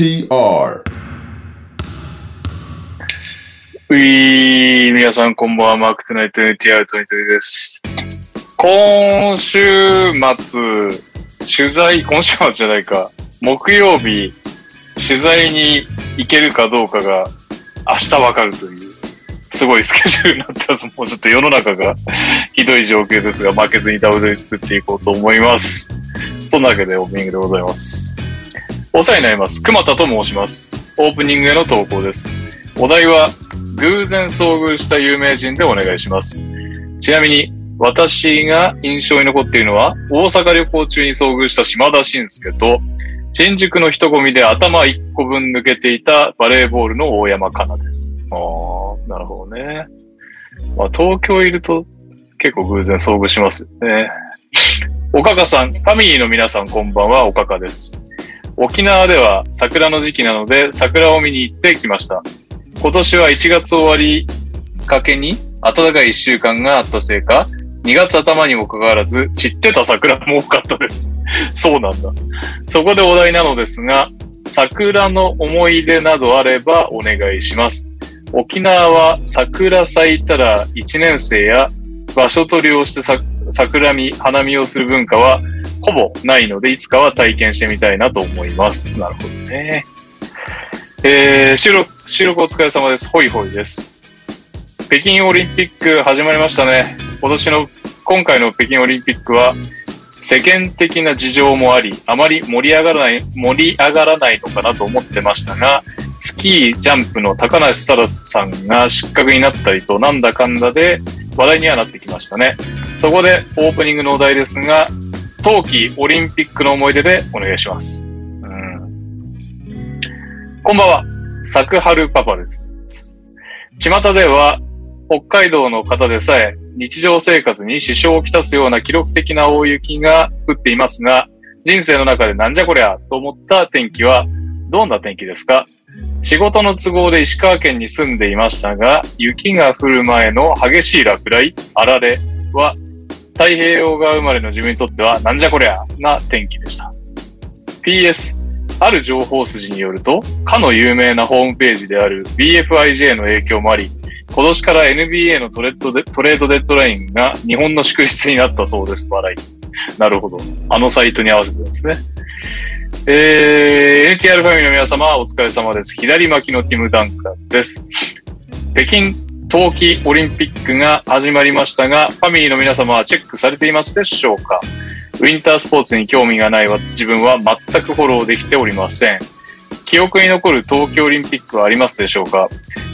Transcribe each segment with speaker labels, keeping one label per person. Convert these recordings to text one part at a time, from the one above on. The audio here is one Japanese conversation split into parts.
Speaker 1: TR
Speaker 2: うい皆さんこんばんは、マークトゥナイト NTR トニトニです。今週末、取材、今週末じゃないか、木曜日、取材に行けるかどうかが明日わかるという、すごいスケジュールになってます。もうちょっと世の中がひどい状況ですが、負けずにダブルで作っていこうと思います。そんなわけでオープニングでございます。お世話になります。熊田と申します。オープニングへの投稿です。お題は、偶然遭遇した有名人でお願いします。ちなみに、私が印象に残っているのは、大阪旅行中に遭遇した島田紳介と、新宿の人混みで頭1個分抜けていたバレーボールの大山かなです。ああ、なるほどね。まあ、東京いると結構偶然遭遇しますよね。おかかさん、ファミリーの皆さんこんばんは、おかかです。沖縄では桜の時期なので桜を見に行ってきました。今年は1月終わりかけに暖かい1週間があったせいか、2月頭にもかかわらず散ってた桜も多かったです。そうなんだ。そこでお題なのですが、桜の思い出などあればお願いします。沖縄は桜咲いたら1年生や場所取りをして桜見、花見をする文化はほぼないので、いつかは体験してみたいなと思います。なるほどね。えー、収録、収録お疲れ様です。ホイホイです。北京オリンピック始まりましたね。今年の、今回の北京オリンピックは、世間的な事情もあり、あまり盛り上がらない、盛り上がらないのかなと思ってましたが、スキージャンプの高梨沙羅さんが失格になったりと、なんだかんだで話題にはなってきましたね。そこでオープニングのお題ですが、冬季オリンピックの思い出でお願いします。うん、こんばんは、作春パパです。巷では、北海道の方でさえ日常生活に支障をきたすような記録的な大雪が降っていますが、人生の中でなんじゃこりゃと思った天気はどんな天気ですか？仕事の都合で石川県に住んでいましたが、雪が降る前の激しい落雷、あられは太平洋側生まれの自分にとってはなんじゃこりゃな天気でした。PS、ある情報筋によると、かの有名なホームページである BFIJ の影響もあり、今年から NBA のトレードデトレードデッドラインが日本の祝日になったそうです。笑い。なるほど。あのサイトに合わせてですね。えー、NTR ファミリーの皆様、お疲れ様です。左巻きのティム・ダンカンです。北京冬季オリンピックが始まりましたが、ファミリーの皆様はチェックされていますでしょうか？ウィンタースポーツに興味がない自分は全くフォローできておりません。記憶に残る冬季オリンピックはありますでしょうか？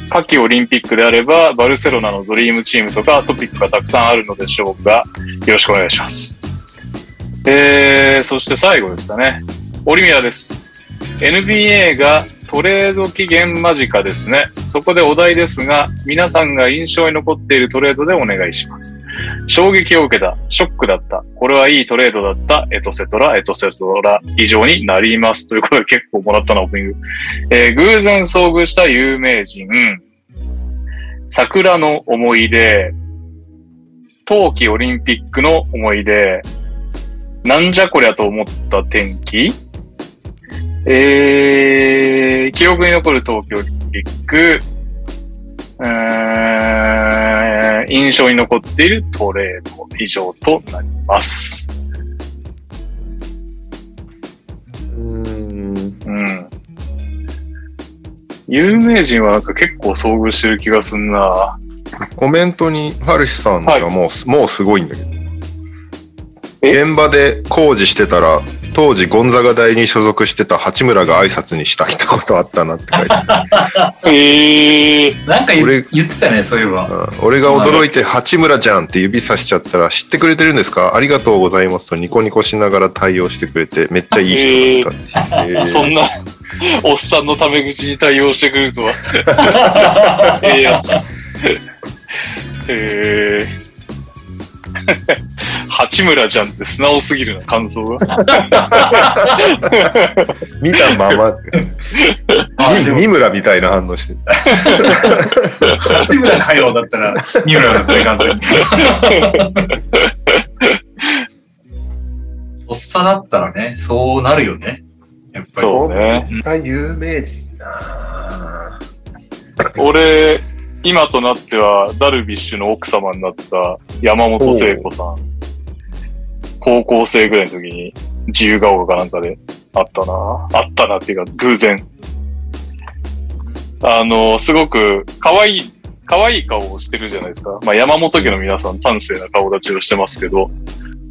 Speaker 2: 夏季オリンピックであれば、バルセロナのドリームチームとかトピックがたくさんあるのでしょうが、よろしくお願いします。えー、そして最後ですかね。オリミラです。NBA がトレード期限間近ですね。そこでお題ですが、皆さんが印象に残っているトレードでお願いします。衝撃を受けた、ショックだった、これはいいトレードだった、エトセトラ、エトセトラ以上になります。ということで結構もらったな、オープニング。えー、偶然遭遇した有名人、桜の思い出、冬季オリンピックの思い出、なんじゃこりゃと思った天気えー、記憶に残る東京オリンピック、印象に残っているトレード以上となります。
Speaker 1: うん
Speaker 2: うん。有名人はなんか結構遭遇してる気がすんな。
Speaker 1: コメントにハルシさんがもう,、もうすごいんだけど
Speaker 2: え
Speaker 1: 現場で工事してたら当時ゴンザガ大に所属してた八村が挨拶にした一言あったなって書いてある
Speaker 2: えー、
Speaker 3: なんか言ってたね、そういえば。
Speaker 1: うん俺が驚いて八村じゃんって指さしちゃったら知ってくれてるんですか？ありがとうございますとニコニコしながら対応してくれてめっちゃいい人だったっえー
Speaker 2: そんな、おっさんのタメ口に対応してくるとは。ええやつ。えー。八村じゃんって素直すぎるな、感想が。
Speaker 1: 見たまま三村みたいな反応してる
Speaker 3: 八村かよだったら、三村だったらいかんぜ。とっさだったらね、そうなるよね。やっぱり。
Speaker 2: そうね。
Speaker 1: が有名人な
Speaker 2: 俺、今となっては、ダルビッシュの奥様になった山本聖子さん。高校生ぐらいの時に自由が丘かなんかであったな。あったなっていうか、偶然。あの、すごく可愛い、可愛い顔をしてるじゃないですか。まあ山本家の皆さん端正な顔立ちをしてますけど、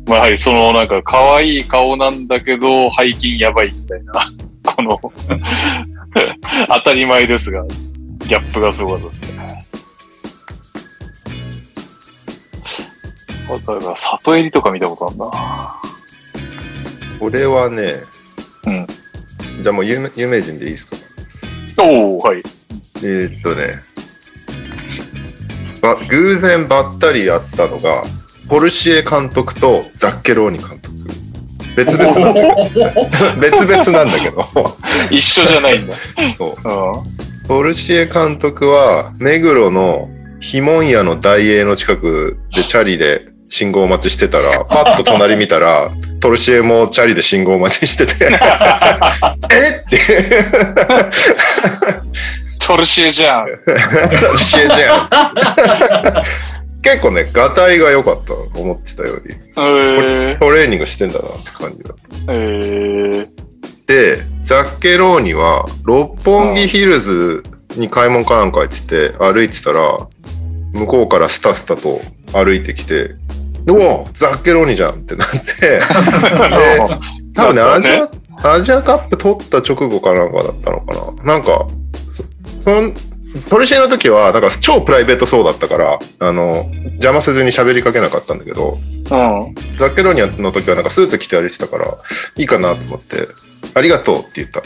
Speaker 2: まあやはりそのなんか可愛い顔なんだけど、背筋やばいみたいな、この、当たり前ですが、ギャップがすごかったですね。だから、里襟とか見たことあるな。
Speaker 1: 俺はね、
Speaker 2: うん
Speaker 1: じゃあもう有名有名人でいいですか？
Speaker 2: おおはい。
Speaker 1: えーっとね、ば偶然ばったり会ったのが、ポルシエ監督とザッケローニ監督。別々なんだけど、別々なんだけど、
Speaker 2: 一緒じゃないんだ。
Speaker 1: そう
Speaker 2: う
Speaker 1: ポルシエ監督は、目黒のひもん屋の大英の近くでチャリで信号待ちしてたら、パッと隣見たら、トルシエもチャリで信号待ちしてて、えって、
Speaker 2: トルシエじゃん。
Speaker 1: トルシエじゃん。結構ね、ガタイが良かった、思ってたより。
Speaker 2: えー、
Speaker 1: トレーニングしてんだなって感じだ。
Speaker 2: えー、
Speaker 1: で、ザッケローニは、六本木ヒルズに買い物かなんか行ってて、歩いてたら、向こうからスタスタと歩いてきて、おお。ザッケローニじゃんってなって、で、多分ね、アジア、アジアカップ取った直後かなんかだったのかな。なんか、そそんトルシエの時は、なんか超プライベートそうだったから、あの、邪魔せずに喋りかけなかったんだけど、
Speaker 2: うん。
Speaker 1: ザッケローニャの時はなんかスーツ着て歩いてたから、いいかなと思って、ありがとうって言った。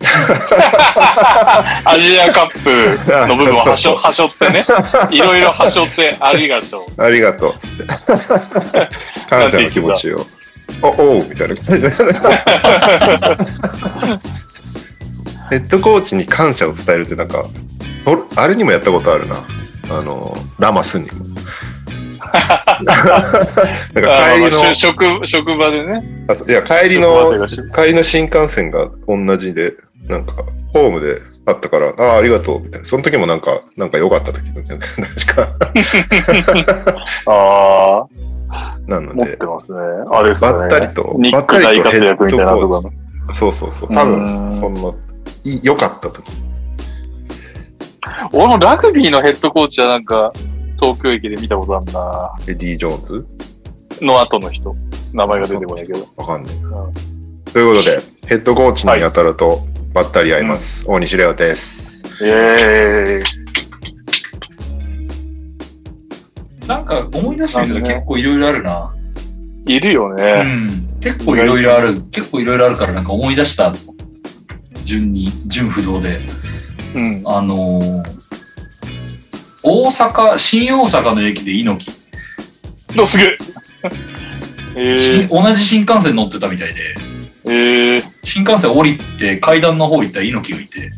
Speaker 2: アジアカップの部分をはしょ、はしょってね。いろいろはしょって、ありがとう。
Speaker 1: ありがとうって。感謝の気持ちを。お、おうみたいな感じで。ヘッドコーチに感謝を伝えるってなんか、おあれにもやったことあるな。あの、ラマスにも。なんか帰りの
Speaker 2: し、職、職場でね。
Speaker 1: あいや、帰りの、
Speaker 2: で
Speaker 1: 帰りの新幹線が同じで、なんか、ホームであったから、ああ、ありがとう、みたいな。その時もなんか、なんか良かった時だったよね 確か。
Speaker 2: ああ、
Speaker 1: なので
Speaker 2: 持って、ますね。あれですね。
Speaker 1: ばったりと
Speaker 2: ニック大活躍みたいなとかの。
Speaker 1: そうそうそう。多
Speaker 2: う
Speaker 1: 分、
Speaker 2: ん
Speaker 1: そんな、い良かった時。
Speaker 2: 俺もラグビーのヘッドコーチはなんか、東京駅で見たことあるな
Speaker 1: エディ・ジョーンズ？
Speaker 2: の後の人。名前が出てこないけど。
Speaker 1: わかんない。
Speaker 2: ん
Speaker 1: ということで、ヘッドコーチに当たると、ばったり会います。大西レオです。
Speaker 2: イエーイ。
Speaker 3: なんか思い出してみたら結構いろいろあるな。
Speaker 2: いるよ
Speaker 3: う
Speaker 2: ね。
Speaker 3: ん。結構いろいろある。結構いろいろあるからなんか思い出した。順に、順不動で。
Speaker 2: うん。
Speaker 3: あのー大阪、新大阪の駅で猪木、
Speaker 2: お、すげえ。ー、
Speaker 3: 同じ新幹線乗ってたみたいで、
Speaker 2: えー、
Speaker 3: 新幹線降りて階段の方行ったら猪木がいて、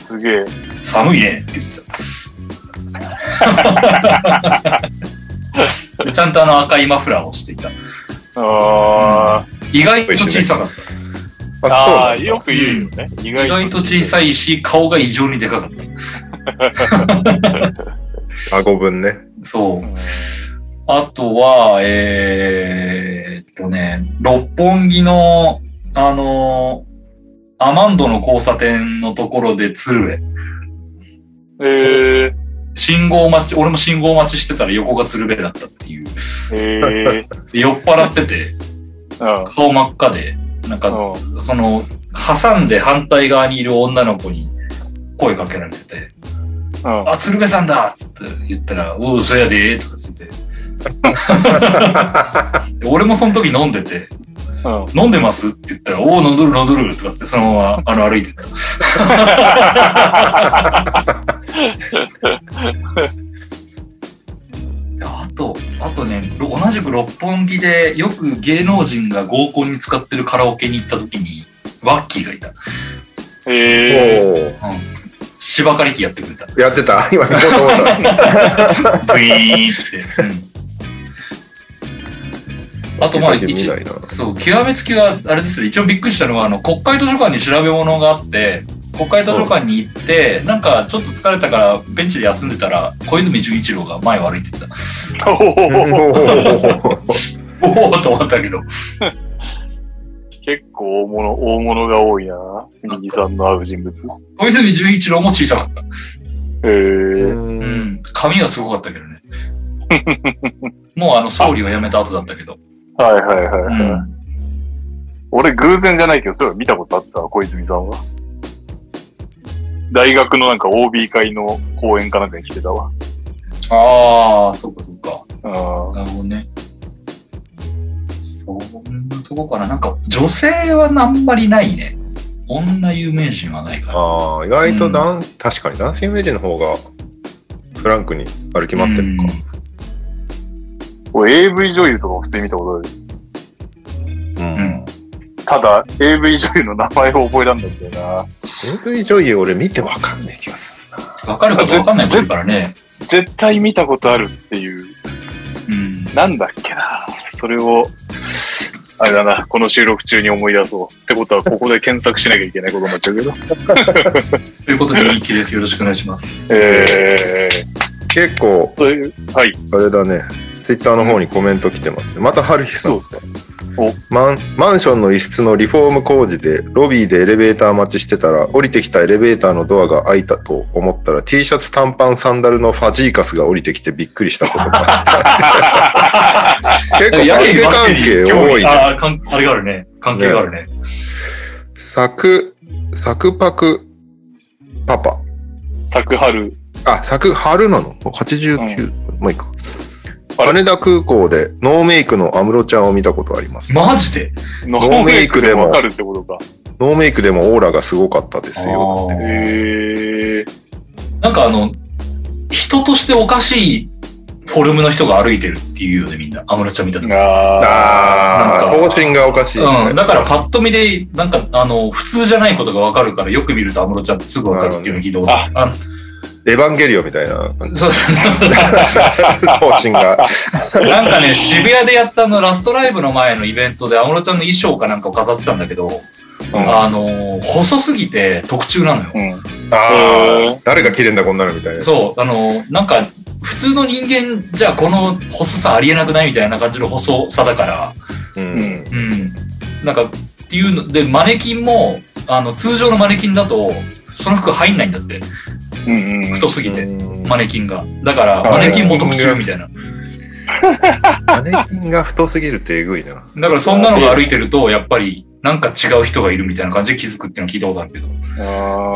Speaker 2: すげえ。
Speaker 3: 寒いねって言ってた。ちゃんとあの赤いマフラーをしていた。
Speaker 2: あ
Speaker 3: 意外と小さかった。
Speaker 2: ー
Speaker 1: あ、
Speaker 2: あー、
Speaker 1: そう
Speaker 2: よく言うよね。意
Speaker 3: 意外と小さいし、顔が異常にでかかった。
Speaker 1: なんだ。顎分ね。
Speaker 3: そう。あとは、えー、っとね、六本木の、あのーアマンドの交差点のところで鶴瓶。
Speaker 2: えー、
Speaker 3: 信号待ち、俺も信号待ちしてたら横が鶴瓶だったっていう。
Speaker 2: えー、
Speaker 3: で酔っ払ってて、
Speaker 2: うん。
Speaker 3: 顔真っ赤で、なんか、
Speaker 2: うん。
Speaker 3: その、挟んで反対側にいる女の子に声かけられて。て、
Speaker 2: うん。
Speaker 3: あ、鶴瓶さんだ！って言ったら、おう、そやで。とか言って。俺もその時飲んでて、
Speaker 2: うん。
Speaker 3: 飲んでます？って言ったら、おお、飲んどる飲んどる。とかってそのままあの歩いてた。あと、あとね、ろ同じく六本木でよく芸能人が合コンに使ってるカラオケに行った時に、ワッキーがいた。
Speaker 2: えー、
Speaker 1: お
Speaker 3: 芝刈り機やってくれた。
Speaker 1: お。やってた。今、行こうと思った。
Speaker 3: ブイーンって。うんあとまあ
Speaker 1: 最近見ないな。
Speaker 3: そう、極めつきが、あれですね、一応びっくりしたのは、あの、国会図書館に調べ物があって、国会図書館に行って、なんかちょっと疲れたからベンチで休んでたら、小泉純一郎が前を歩いてた。
Speaker 2: おー
Speaker 3: おおと思ったけど。
Speaker 2: 結構大物、大物が多いな。右さんの会う人物。
Speaker 3: 小泉純一郎も小さかった。
Speaker 2: えー、
Speaker 3: うん。髪がすごかったけどね。もうあの、総理を辞めた後だったけど。
Speaker 2: はいはいはい、はい
Speaker 3: うん。
Speaker 2: 俺偶然じゃないけど、それ見たことあったわ、小泉さんは。大学のなんか OB 会の講演かなんかに来てたわ。
Speaker 3: ああ、そっかそっか。
Speaker 2: うん。
Speaker 3: なるほどね。そんなとこかな。なんか、女性はあんまりないね。女有名人はないから。
Speaker 1: ああ、意外とだん、確かに男性イメージの方がフランクに歩き回ってるのか。
Speaker 2: 俺 AV 女優とか普通に見たことある。ただ、AV 女優の名前を覚えらんないんだよな。
Speaker 1: AV 女優俺見てわかんない気がするな。
Speaker 3: わかることわかんない子いるからね。
Speaker 2: 絶対見たことあるっていう、
Speaker 3: うん。
Speaker 2: なんだっけな。それを、あれだな、この収録中に思い出そう。ってことは、ここで検索しなきゃいけないことになっちゃうけど。
Speaker 3: ということで、ミッキーです。よろしくお願いします。
Speaker 2: え
Speaker 1: 結構
Speaker 2: ー、、そういう、はい、
Speaker 1: あれだね、ツイッターの方にコメント来てますね。また春日さん
Speaker 2: そうですか。
Speaker 1: マン。マンションの一室のリフォーム工事で、ロビーでエレベーター待ちしてたら、降りてきたエレベーターのドアが開いたと思ったら、T シャツ短パンサンダルのファジーカスが降りてきてびっくりしたことが 結構バスケ関係多いね。
Speaker 3: ああ、かんあれがあるね。関係があるね。
Speaker 1: サク、サクパクパパ。
Speaker 2: 作春。
Speaker 1: あ、サク春なの ?89、まあいいか。羽田空港でノーメイクの安室ちゃんを見たことあります。
Speaker 3: マジで？
Speaker 2: ノ
Speaker 1: ーメイクでも
Speaker 2: わかるってことか。
Speaker 1: ノーメイクでもオーラがすごかったですよ。
Speaker 2: へえ
Speaker 3: なんかあの、人としておかしいフォルムの人が歩いてるっていうよね、みんな。安室ちゃん見たとき。
Speaker 2: ー。あ
Speaker 1: ああ、
Speaker 3: なんか
Speaker 1: 方針がおかしい、
Speaker 3: うん。だからパッと見で、なんか、あの、普通じゃないことがわかるから、よく見ると安室ちゃんってすぐわかるっていうのを聞いたことある。あ
Speaker 1: エヴァンゲリオンみたいな。
Speaker 3: そうそう
Speaker 1: 方針が。
Speaker 3: なんかね、渋谷でやったあのラストライブの前のイベントで安室ちゃんの衣装かなんかを飾ってたんだけど、あの、細すぎて特注なのよ。
Speaker 2: ー。うん。
Speaker 1: ああ、誰が切れんだこんなのみたいな。
Speaker 3: そう、あの、なんか、普通の人間じゃこの細さありえなくないみたいな感じの細さだから、
Speaker 1: う。
Speaker 2: うんん。
Speaker 3: うん。なんか、っていうので、マネキンも、あの、通常のマネキンだと、その服入んないんだって。
Speaker 2: うんうんうん。
Speaker 3: 太すぎて、
Speaker 1: うん
Speaker 3: マネキンが。だから、マネキンも特注みたいな。
Speaker 1: マネキンが太すぎるってえぐいな。
Speaker 3: だから、そんなのが歩いてると、やっぱり、なんか違う人がいるみたいな感じで気づくっていうのを聞いたことあるけど。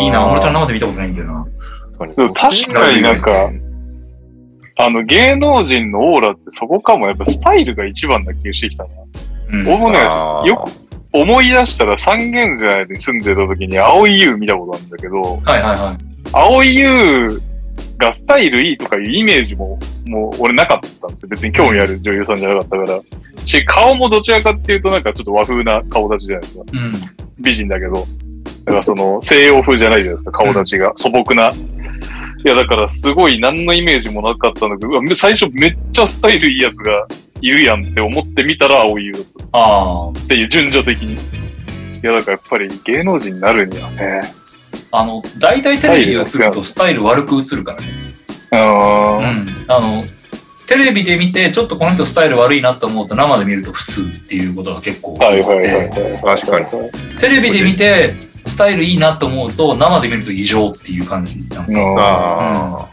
Speaker 3: いいな、安室ちゃん生で見たことないんだよな。
Speaker 2: 確かになんか、あの、芸能人のオーラってそこかも、やっぱスタイルが一番な気がしてきたな。
Speaker 3: うん。
Speaker 2: 俺もねよく思い出したら三軒茶屋に住んでた時に青い優見たことあるんだけど、
Speaker 3: はいはいはい。
Speaker 2: 青い優がスタイルいいとかいうイメージも、もう俺なかったんですよ。別に興味ある女優さんじゃなかったから。し、顔もどちらかっていうとなんかちょっと和風な顔立ちじゃないですか。
Speaker 3: うん。
Speaker 2: 美人だけど。だからその西洋風じゃないじゃないですか、顔立ちが。素朴な。いや、だからすごい何のイメージもなかったんだけど、最初めっちゃスタイルいいやつがいるやんって思ってみたら青い優だった
Speaker 3: あ
Speaker 2: っていう順序的に。いや、だからやっぱり芸能人になるにはね。
Speaker 3: あ。あの、大体テレビに映るとスタイル悪く映るからね。
Speaker 2: う
Speaker 3: うん。
Speaker 2: ん。
Speaker 3: あの、テレビで見て、ちょっとこの人スタイル悪いなと思うと生で見ると普通っていうことが結構多くて、
Speaker 2: はいはいはいはい。
Speaker 1: 確かに
Speaker 3: テレビで見て、スタイルいいなと思うと、生で見ると異常っていう感じ。なんか
Speaker 2: うん
Speaker 1: ああ、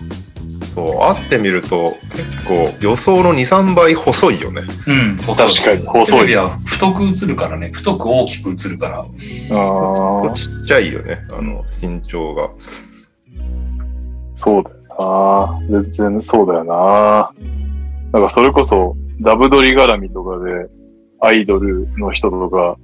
Speaker 1: そう、会ってみると結構予想の2、3倍細いよね。
Speaker 3: うん、細い
Speaker 2: 確かに、細い。
Speaker 3: テレビは太く映るからね、太く大きく映るから。
Speaker 2: あー
Speaker 1: ちっちゃいよね、あの、身長が。
Speaker 2: そうだよな。全然そうだよな。だからそれこそ、ダブドリ絡みとかで、アイドルの人とか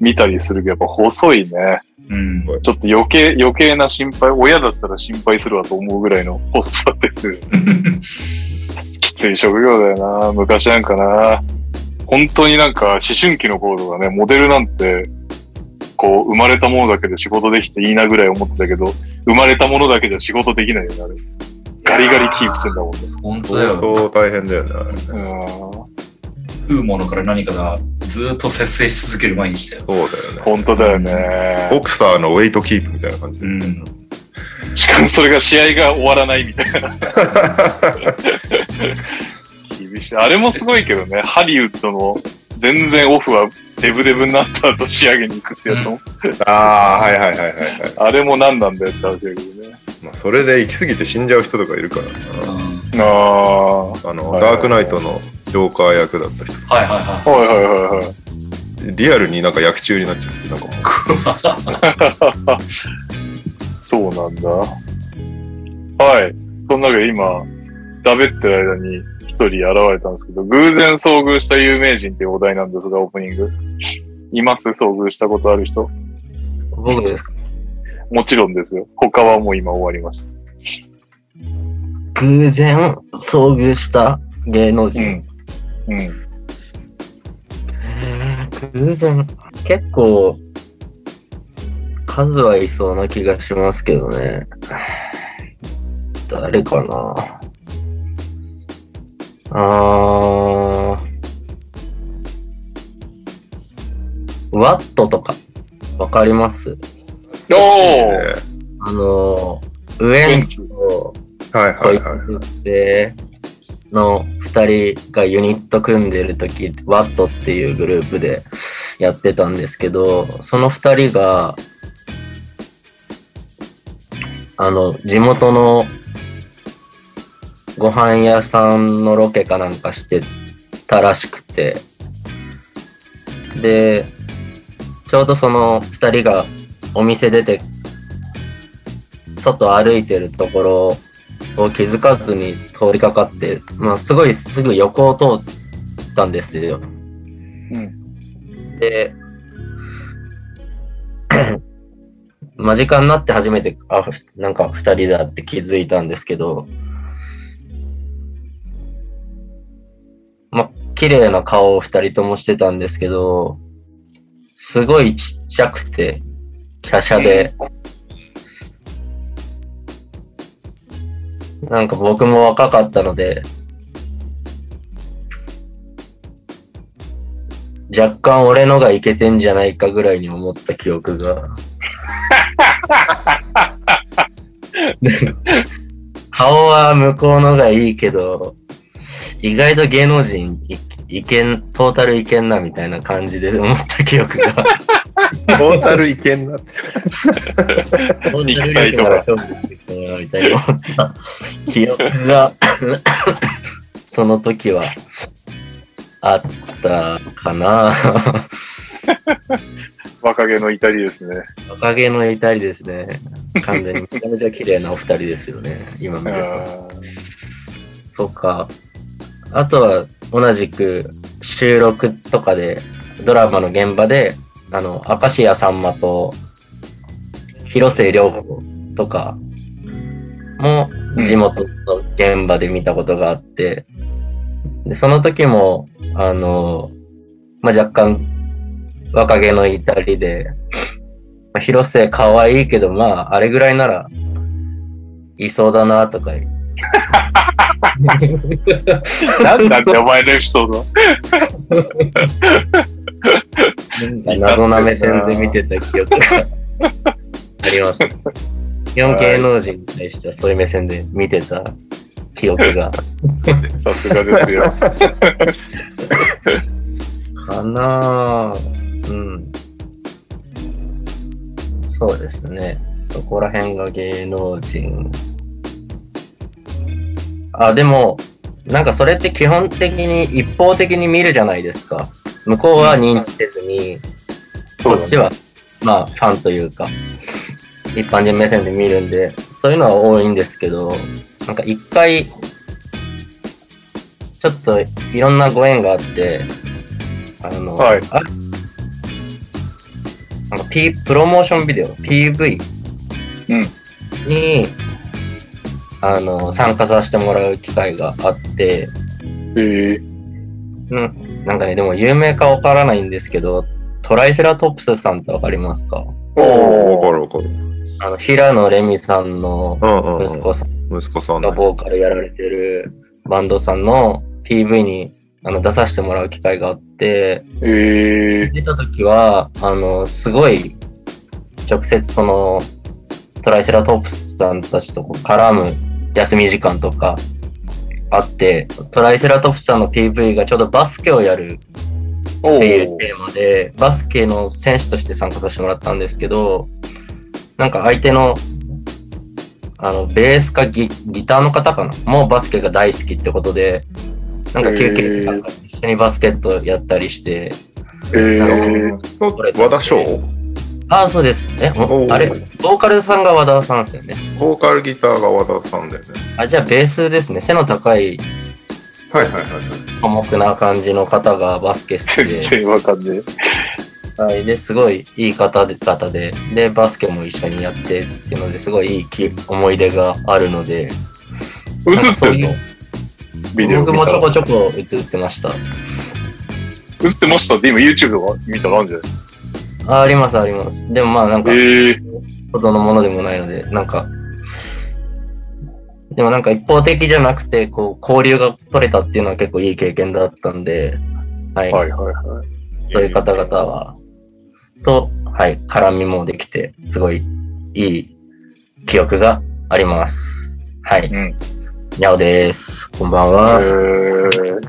Speaker 2: 見たりするけど、やっぱ細いね。
Speaker 3: うん。
Speaker 2: ちょっと余計、余計な心配、親だったら心配するわと思うぐらいの細さでする。きつい職業だよな。昔なんかな。本当になんか思春期の頃とかね、モデルなんて、こう、生まれたものだけで仕事できていいなぐらい思ってたけど、生まれたものだけじゃ仕事できないよね、あれ。ガリガリキープするんだもんね。
Speaker 3: 本当だ
Speaker 1: 相
Speaker 3: よ。
Speaker 1: 当大変だよね。
Speaker 2: うん。
Speaker 3: 食うものから何かがずっと節制し続ける毎日だよ。
Speaker 1: そうだよね。
Speaker 2: 本当だよね。
Speaker 1: ボクサーのウェイトキープみたいな感じで。
Speaker 3: うん。
Speaker 2: しかもそれが試合が終わらないみたいな。厳しい。あれもすごいけどね、ハリウッドの全然オフはデブデブになった後仕上げに行くってやつも、
Speaker 1: ああ、はいはいはいはいはい。
Speaker 2: あれも何なんだよって話だけどね。
Speaker 1: まあ、それで行き過ぎて死んじゃう人とかいるからな。
Speaker 3: うん
Speaker 2: ああ。は
Speaker 1: あの、
Speaker 2: はいはいはい
Speaker 1: ダークナイトのジョーカー役だった人。
Speaker 3: はいはいはい
Speaker 2: はいはいはい。
Speaker 1: リアルになんか役中になっちゃって、なんかもう。
Speaker 2: そうなんだ。はい。その中で今、だべってる間に一人現れたんですけど、偶然遭遇した有名人っていうお題なんですが、オープニング。います？遭遇したことある人？
Speaker 4: 僕ですか？
Speaker 2: もちろんですよ。他はもう今終わりまし
Speaker 4: 偶然遭遇した芸能
Speaker 2: た。う
Speaker 4: 人。
Speaker 2: ん。うん。
Speaker 4: へー偶然、結構、数はいそうな気がしますけどね。誰かなあー、ワットとか、わかります？
Speaker 2: お
Speaker 4: あの、ウエンツと
Speaker 1: はいはいはい。
Speaker 4: の2人がユニット組んでる時 WAT っていうグループでやってたんですけどその2人があの地元のご飯屋さんのロケかなんかしてたらしくてでちょうどその2人がお店出て外歩いてるところを気づかずに通りかかって、まあ、すごいすぐ横を通ったんですよ。
Speaker 2: うん。
Speaker 4: で、間近になって初めて、あ、ふなんか二人だって気づいたんですけど、まあ、綺麗な顔を二人ともしてたんですけど、すごいちっちゃくて、華奢で、なんか僕も若かったので、若干俺のがいけてんじゃないかぐらいに思った記憶が。顔は向こうのがいいけど、意外と芸能人いいけん、トータルいけんなみたいな感じで思った記憶が。
Speaker 1: トータルいけんなって。
Speaker 2: 肉体とか
Speaker 4: 勝負してきたなみたいな記憶が、その時はあったかな。
Speaker 2: 若気の至りですね。
Speaker 4: 若気の至りですね。完全にめちゃめちゃ綺麗なお二人ですよね。今見ると。
Speaker 2: あ
Speaker 4: そうか。あとは同じく収録とかでドラマの現場で、あの、明石家さんまと広末涼子とかも地元の現場で見たことがあって、でその時も、あの、まあ、若干若気の至りで、まあ、広末可愛いけど、まあ、あれぐらいならいそうだなとか
Speaker 2: ー なんだってお前のエピソード。
Speaker 4: 謎な目線で見てた記憶が あります。基本芸能人に対してはそういう目線で見てた記憶が。
Speaker 2: さすがですよ。
Speaker 4: かなぁ。うん。そうですね。そこら辺が芸能人。あ、でも、なんかそれって基本的に一方的に見るじゃないですか。向こうは認知せずに、こっちは、まあ、ファンというか、一般人目線で見るんで、そういうのは多いんですけど、なんか一回、ちょっといろんなご縁があって、あの、
Speaker 2: はい。
Speaker 4: あなんか P、プロモーションビデオ、PV
Speaker 2: うん。
Speaker 4: に、あの、参加させてもらう機会があって、
Speaker 2: ええ
Speaker 4: うん、なんかね、でも有名かわからないんですけど、トライセラトプスさんってわかりますか？
Speaker 1: おお、わかるわかる。
Speaker 4: あの、平野レミさんの。息子さん
Speaker 1: 息子さん
Speaker 4: が
Speaker 1: の。
Speaker 4: ボーカルやられてるバンドさんの PV に、あの出させてもらう機会があって、
Speaker 2: ええ
Speaker 4: 出た時は、あの、すごい、直接その、トライセラトプスさんたちとこう絡む休み時間とかあって、トライセラトプスさんの PV がちょうどバスケをやる
Speaker 2: お
Speaker 4: っていう
Speaker 2: お。
Speaker 4: テーマで、バスケの選手として参加させてもらったんですけど、なんか相手の、あの、ベースかギギターの方かな？もうバスケが大好きってことで、なんか休憩なんか一緒にバスケットやったりして、
Speaker 2: ええ
Speaker 1: 和田翔？
Speaker 4: ああ、そうです。え、
Speaker 1: おー
Speaker 4: おあれ、ボーカルさんが和田さんですよね。
Speaker 1: ボーカルギターが和田さんだよね。
Speaker 4: あ、じゃあベースですね。背の高い、
Speaker 1: はいはいはいはい。
Speaker 4: 寡黙な感じの方がバスケ好きで。
Speaker 2: 全然わかんね
Speaker 4: はい、で、すごいいい方で、方で、で、バスケも一緒にやってっていうので、すごいいいき思い出があるので、
Speaker 2: え。映ってんの？ビデオ
Speaker 4: 僕
Speaker 2: 見たら
Speaker 4: もちょこちょこ映ってました。
Speaker 2: 映ってました？って今 YouTube とか見たらあるんじゃない？
Speaker 4: ああります、あります。でもまあなんか、
Speaker 2: ええ
Speaker 4: ほどのものでもないので、なんか、でもなんか一方的じゃなくて、こう、交流が取れたっていうのは結構いい経験だったんで、はい。
Speaker 2: はいはいはい。
Speaker 4: そういう方々は、と、はい、絡みもできて、すごいいい記憶があります。はい。
Speaker 2: うん。
Speaker 4: にゃおです。こんばん
Speaker 2: え
Speaker 4: は。
Speaker 2: ー、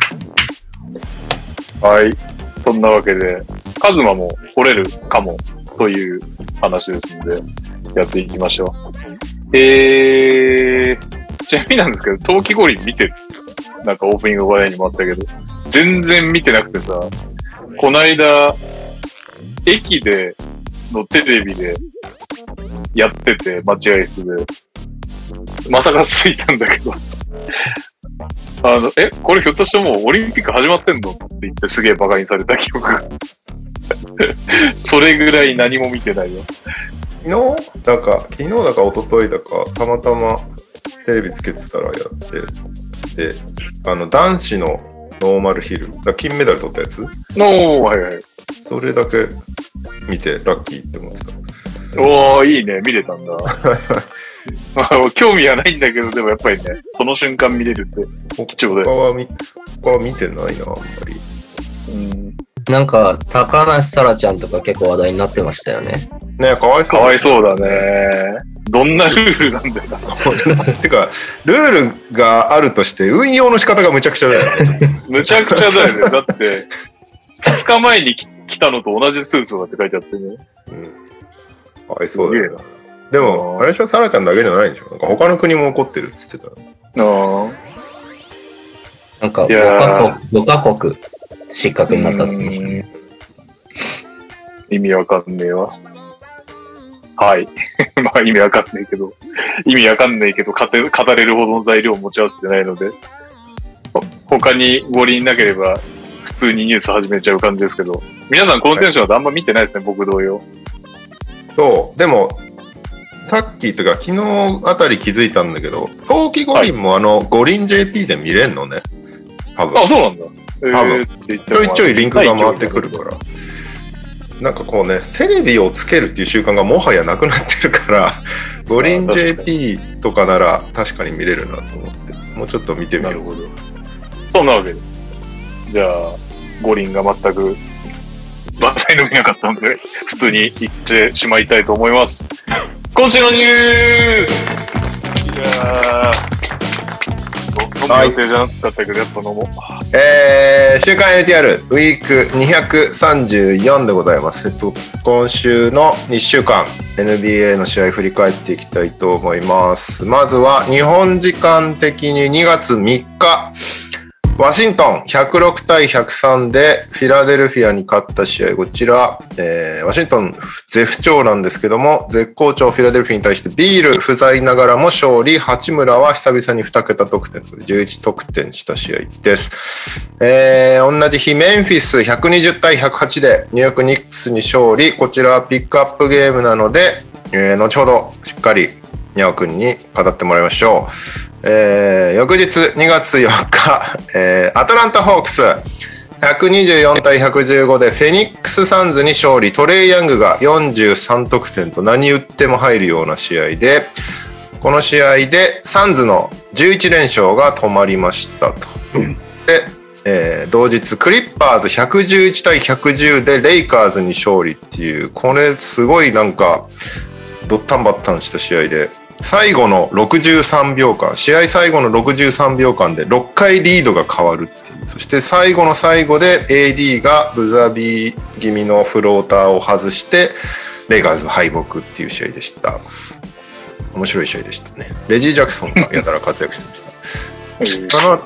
Speaker 2: はい。そんなわけで、カズマも来れるかもという話ですので、やっていきましょう。えー、ちなみになんですけど、冬季五輪見てるなんかオープニング話題にもあったけど、全然見てなくてさ、こないだ、駅で、のテレビでやってて、待合室で、まさかついたんだけど、あの、え、これひょっとしてもうオリンピック始まってんの？って言ってすげえバカにされた記憶が。それぐらい何も見てないよ。
Speaker 1: 昨日？だか、昨日だか一昨日だか、たまたまテレビつけてたらやって、で、あの、男子のノーマルヒル、だ金メダル取ったやつ、
Speaker 2: おー、はいはい。
Speaker 1: それだけ見てラッキーって思ってた。
Speaker 2: おー、いいね。見れたんだ。ま あ興味はないんだけど、でもやっぱりね、その瞬間見れるって貴重だよ。
Speaker 1: 他は見他は見てないな、あんまり。
Speaker 2: うん。
Speaker 4: なんか、高梨沙羅ちゃんとか結構話題になってましたよね。
Speaker 1: ねかわいそう。
Speaker 2: かわいそうだね。どんなルールなんだよな。
Speaker 1: てか、ルールがあるとして、運用の仕方がむちゃくちゃだよね。
Speaker 2: むちゃくちゃだよね。だって、2日前にき来たのと同じスーツだって書いてあってね。
Speaker 1: うん、かわいそうだよ
Speaker 2: すげえ
Speaker 1: な。でも、あれでしょ、サラちゃんだけじゃないんでしょ？なんか他の国も怒ってるっつってた。
Speaker 2: あ
Speaker 4: なんか
Speaker 2: いや
Speaker 4: 5カ国、5カ国失格になったそうです
Speaker 2: うん意味わかんねえわ。はい。まあ意味わかんねえけど、意味わかんねえけど、語れ語れるほどの材料を持ち合わせてないので、ほ他に五輪なければ、普通にニュース始めちゃう感じですけど、皆さんこのテンションだとあんま見てないですね、僕同様。
Speaker 1: そう、でも、さっきというか、昨日あたり気づいたんだけど、冬季五輪もあの、五輪 JP で見れんのね。多分。
Speaker 2: あ、そうなんだ。えー
Speaker 1: 多分
Speaker 2: って言って
Speaker 1: ちょいちょいリンクが回ってくるから。なんかこうね、テレビをつけるっていう習慣がもはやなくなってるから、五輪 JP とかなら確かに見れるなと思って、もうちょっと見てみよう。
Speaker 2: なるほど。そんなわけで。じゃあ、五輪が全く話題の見なかったので、普通に行ってしまいたいと思います。今週のニュースいやー、飲む予定じゃなかったけど、やっぱ飲もう。
Speaker 1: えー、週刊 NTR ウィーク234でございます。えっと、今週の1週間 NBA の試合振り返っていきたいと思います。まずは日本時間的に2月3日、ワシントン106対103でフィラデルフィアに勝った試合、こちら、えーワシントン絶不調なんですけども、絶好調フィラデルフィアに対してビール不在ながらも勝利、八村は久々に2桁得点11得点した試合です。えー同じ日メンフィス120対108でニューヨークニックスに勝利、こちらはピックアップゲームなので、えー後ほどしっかりニャオ君に語ってもらいましょう。えー翌日2月4日、えーアトランタホークス124対115でフェニックスサンズに勝利トレイ・ヤングが43得点と何打っても入るような試合でこの試合でサンズの11連勝が止まりましたと。でえー同日クリッパーズ111対110でレイカーズに勝利っていうこれすごいなんかドッタンバッタンした試合で最後の63秒間試合最後の63秒間で6回リードが変わるっていう。そして最後の最後で AD がブザビー気味のフローターを外してレイカーズ敗北っていう試合でした。面白い試合でしたね。レジー・ジャクソンが やたら活躍してました。その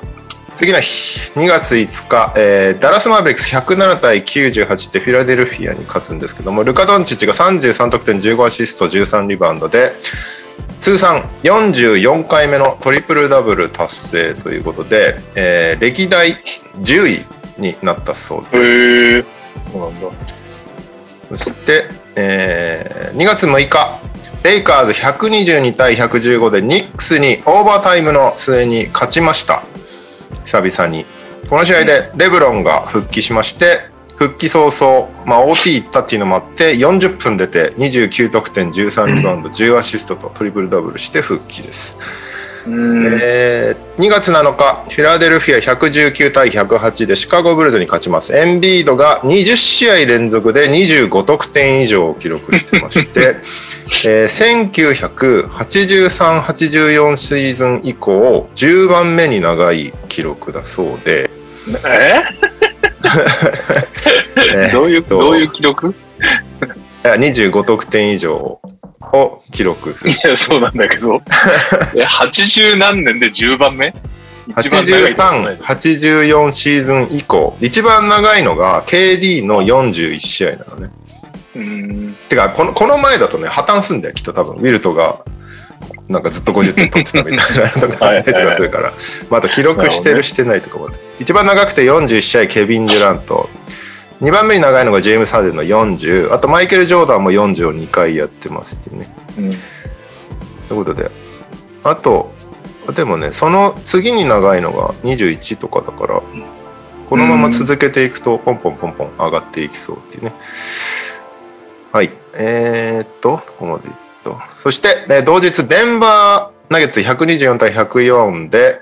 Speaker 1: 次の日、2月5日、えーダラス・マーベリックス107対98でフィラデルフィアに勝つんですけども、ルカ・ドンチッチが33得点、15アシスト、13リバウンドで、通算44回目のトリプルダブル達成ということで、えー歴代10位になったそうです。
Speaker 2: そ
Speaker 1: して、えー2月6日、レイカーズ122対115でニックスにオーバータイムの末に勝ちました。久々に。この試合でレブロンが復帰しまして、復帰早々、まあ、OT 行ったっていうのもあって、40分出て29得点、13リバウンド、10アシストとトリプルダブルして復帰です。
Speaker 2: うん。
Speaker 1: えー2月7日、フィラデルフィア119対108でシカゴブルズに勝ちます。エンビードが20試合連続で25得点以上を記録してまして、えー1983-84シーズン以降、10番目に長い記録だそうで、
Speaker 2: え？
Speaker 1: え ー
Speaker 2: どういう、
Speaker 1: と
Speaker 2: どういう記録？
Speaker 1: いや25得点以上を記録する。
Speaker 2: いや、そうなんだけど。え、80何年で10番目？一番長いってことない
Speaker 1: 83、84シーズン以降、一番長いのが KD の41試合なのね。
Speaker 2: うん。
Speaker 1: てかこの、この前だとね、破綻すんだよ、きっと多分。ウィルトが、なんかずっと50点取ってたみたいなあったりとかするから。まあ、あと記録してる、してないとかもね。一番長くて41試合、ケビン・デュラント。2番目に長いのがジェームス・ハーデンの40。あと、マイケル・ジョーダンも40を2回やってますっていうね。
Speaker 2: うん
Speaker 1: ということで。あと、でもね、その次に長いのが21とかだから、このまま続けていくと、ポンポンポンポン上がっていきそうっていうね。はい。えー、っと、ここまでいくと。そして、えー同日、デンバーナゲッツ124対104で、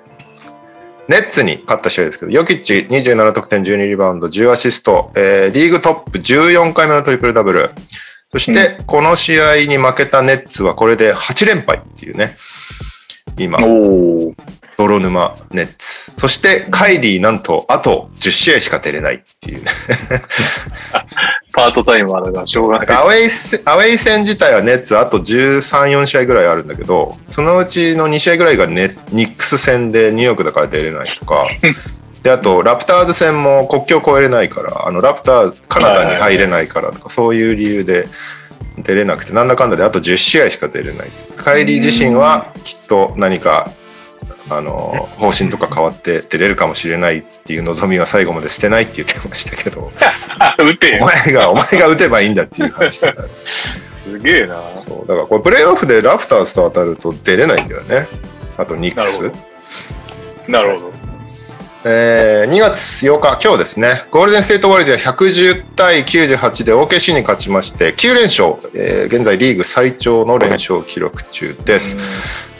Speaker 1: ネッツに勝った試合ですけど、ヨキッチ27得点12リバウンド10アシスト、えーリーグトップ14回目のトリプルダブル。そして、この試合に負けたネッツはこれで8連敗っていうね。今。泥沼ネッツ。そして、カイリーなんと、あと10試合しか出れないっていうね。
Speaker 2: パートタイマーだからしょうがない。
Speaker 1: アウェイ戦、アウェイ戦自体はネッツあと13、4試合ぐらいあるんだけど、そのうちの2試合ぐらいがネニックス戦でニューヨークだから出れないとか、で、あと、ラプターズ戦も国境を越えれないから、あの、ラプターズ、カナダに入れないからとか、そういう理由で出れなくて、なんだかんだであと10試合しか出れない。カイリー自身はきっと何か、あの、方針とか変わって出れるかもしれないっていう望みは最後まで捨てないって言ってましたけど、
Speaker 2: あ、打てよ。
Speaker 1: お前が、お前が打てばいいんだっていう話だから。
Speaker 2: すげえな。
Speaker 1: そうだからこれプレーオフでラプターズと当たると出れないんだよね。あとニックス
Speaker 2: なるほど。なるほど。
Speaker 1: えー2月8日、今日ですね、ゴールデンステートウォリアーズは110対98で OKC に勝ちまして、9連勝、えー現在リーグ最長の連勝記録中です。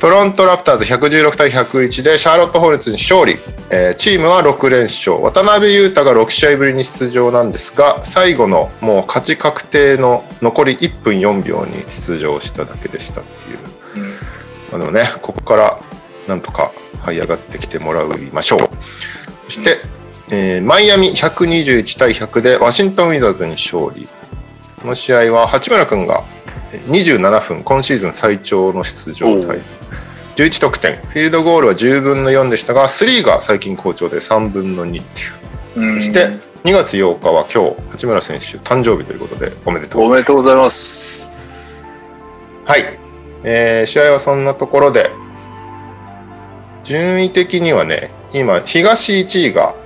Speaker 1: トロントラプターズ116対101でシャーロット・ホーネッツに勝利、えーチームは6連勝渡辺裕太が6試合ぶりに出場なんですが最後のもう勝ち確定の残り1分4秒に出場しただけでしたっていう
Speaker 2: うん
Speaker 1: あのね、ここからなんとか這い上がってきてもらいましょう。そして、えーマイアミ121対100でワシントン・ウィザーズに勝利。この試合は八村君が27分、今シーズン最長の出場タイム。11得点、フィールドゴールは10分の4でしたが、3が最近好調で3分の2っていう。
Speaker 2: うん。
Speaker 1: そして、2月8日は今日、八村選手誕生日ということでおめでとう。
Speaker 2: おめでとうございます。
Speaker 1: はい、えー試合はそんなところで。順位的にはね今東1位が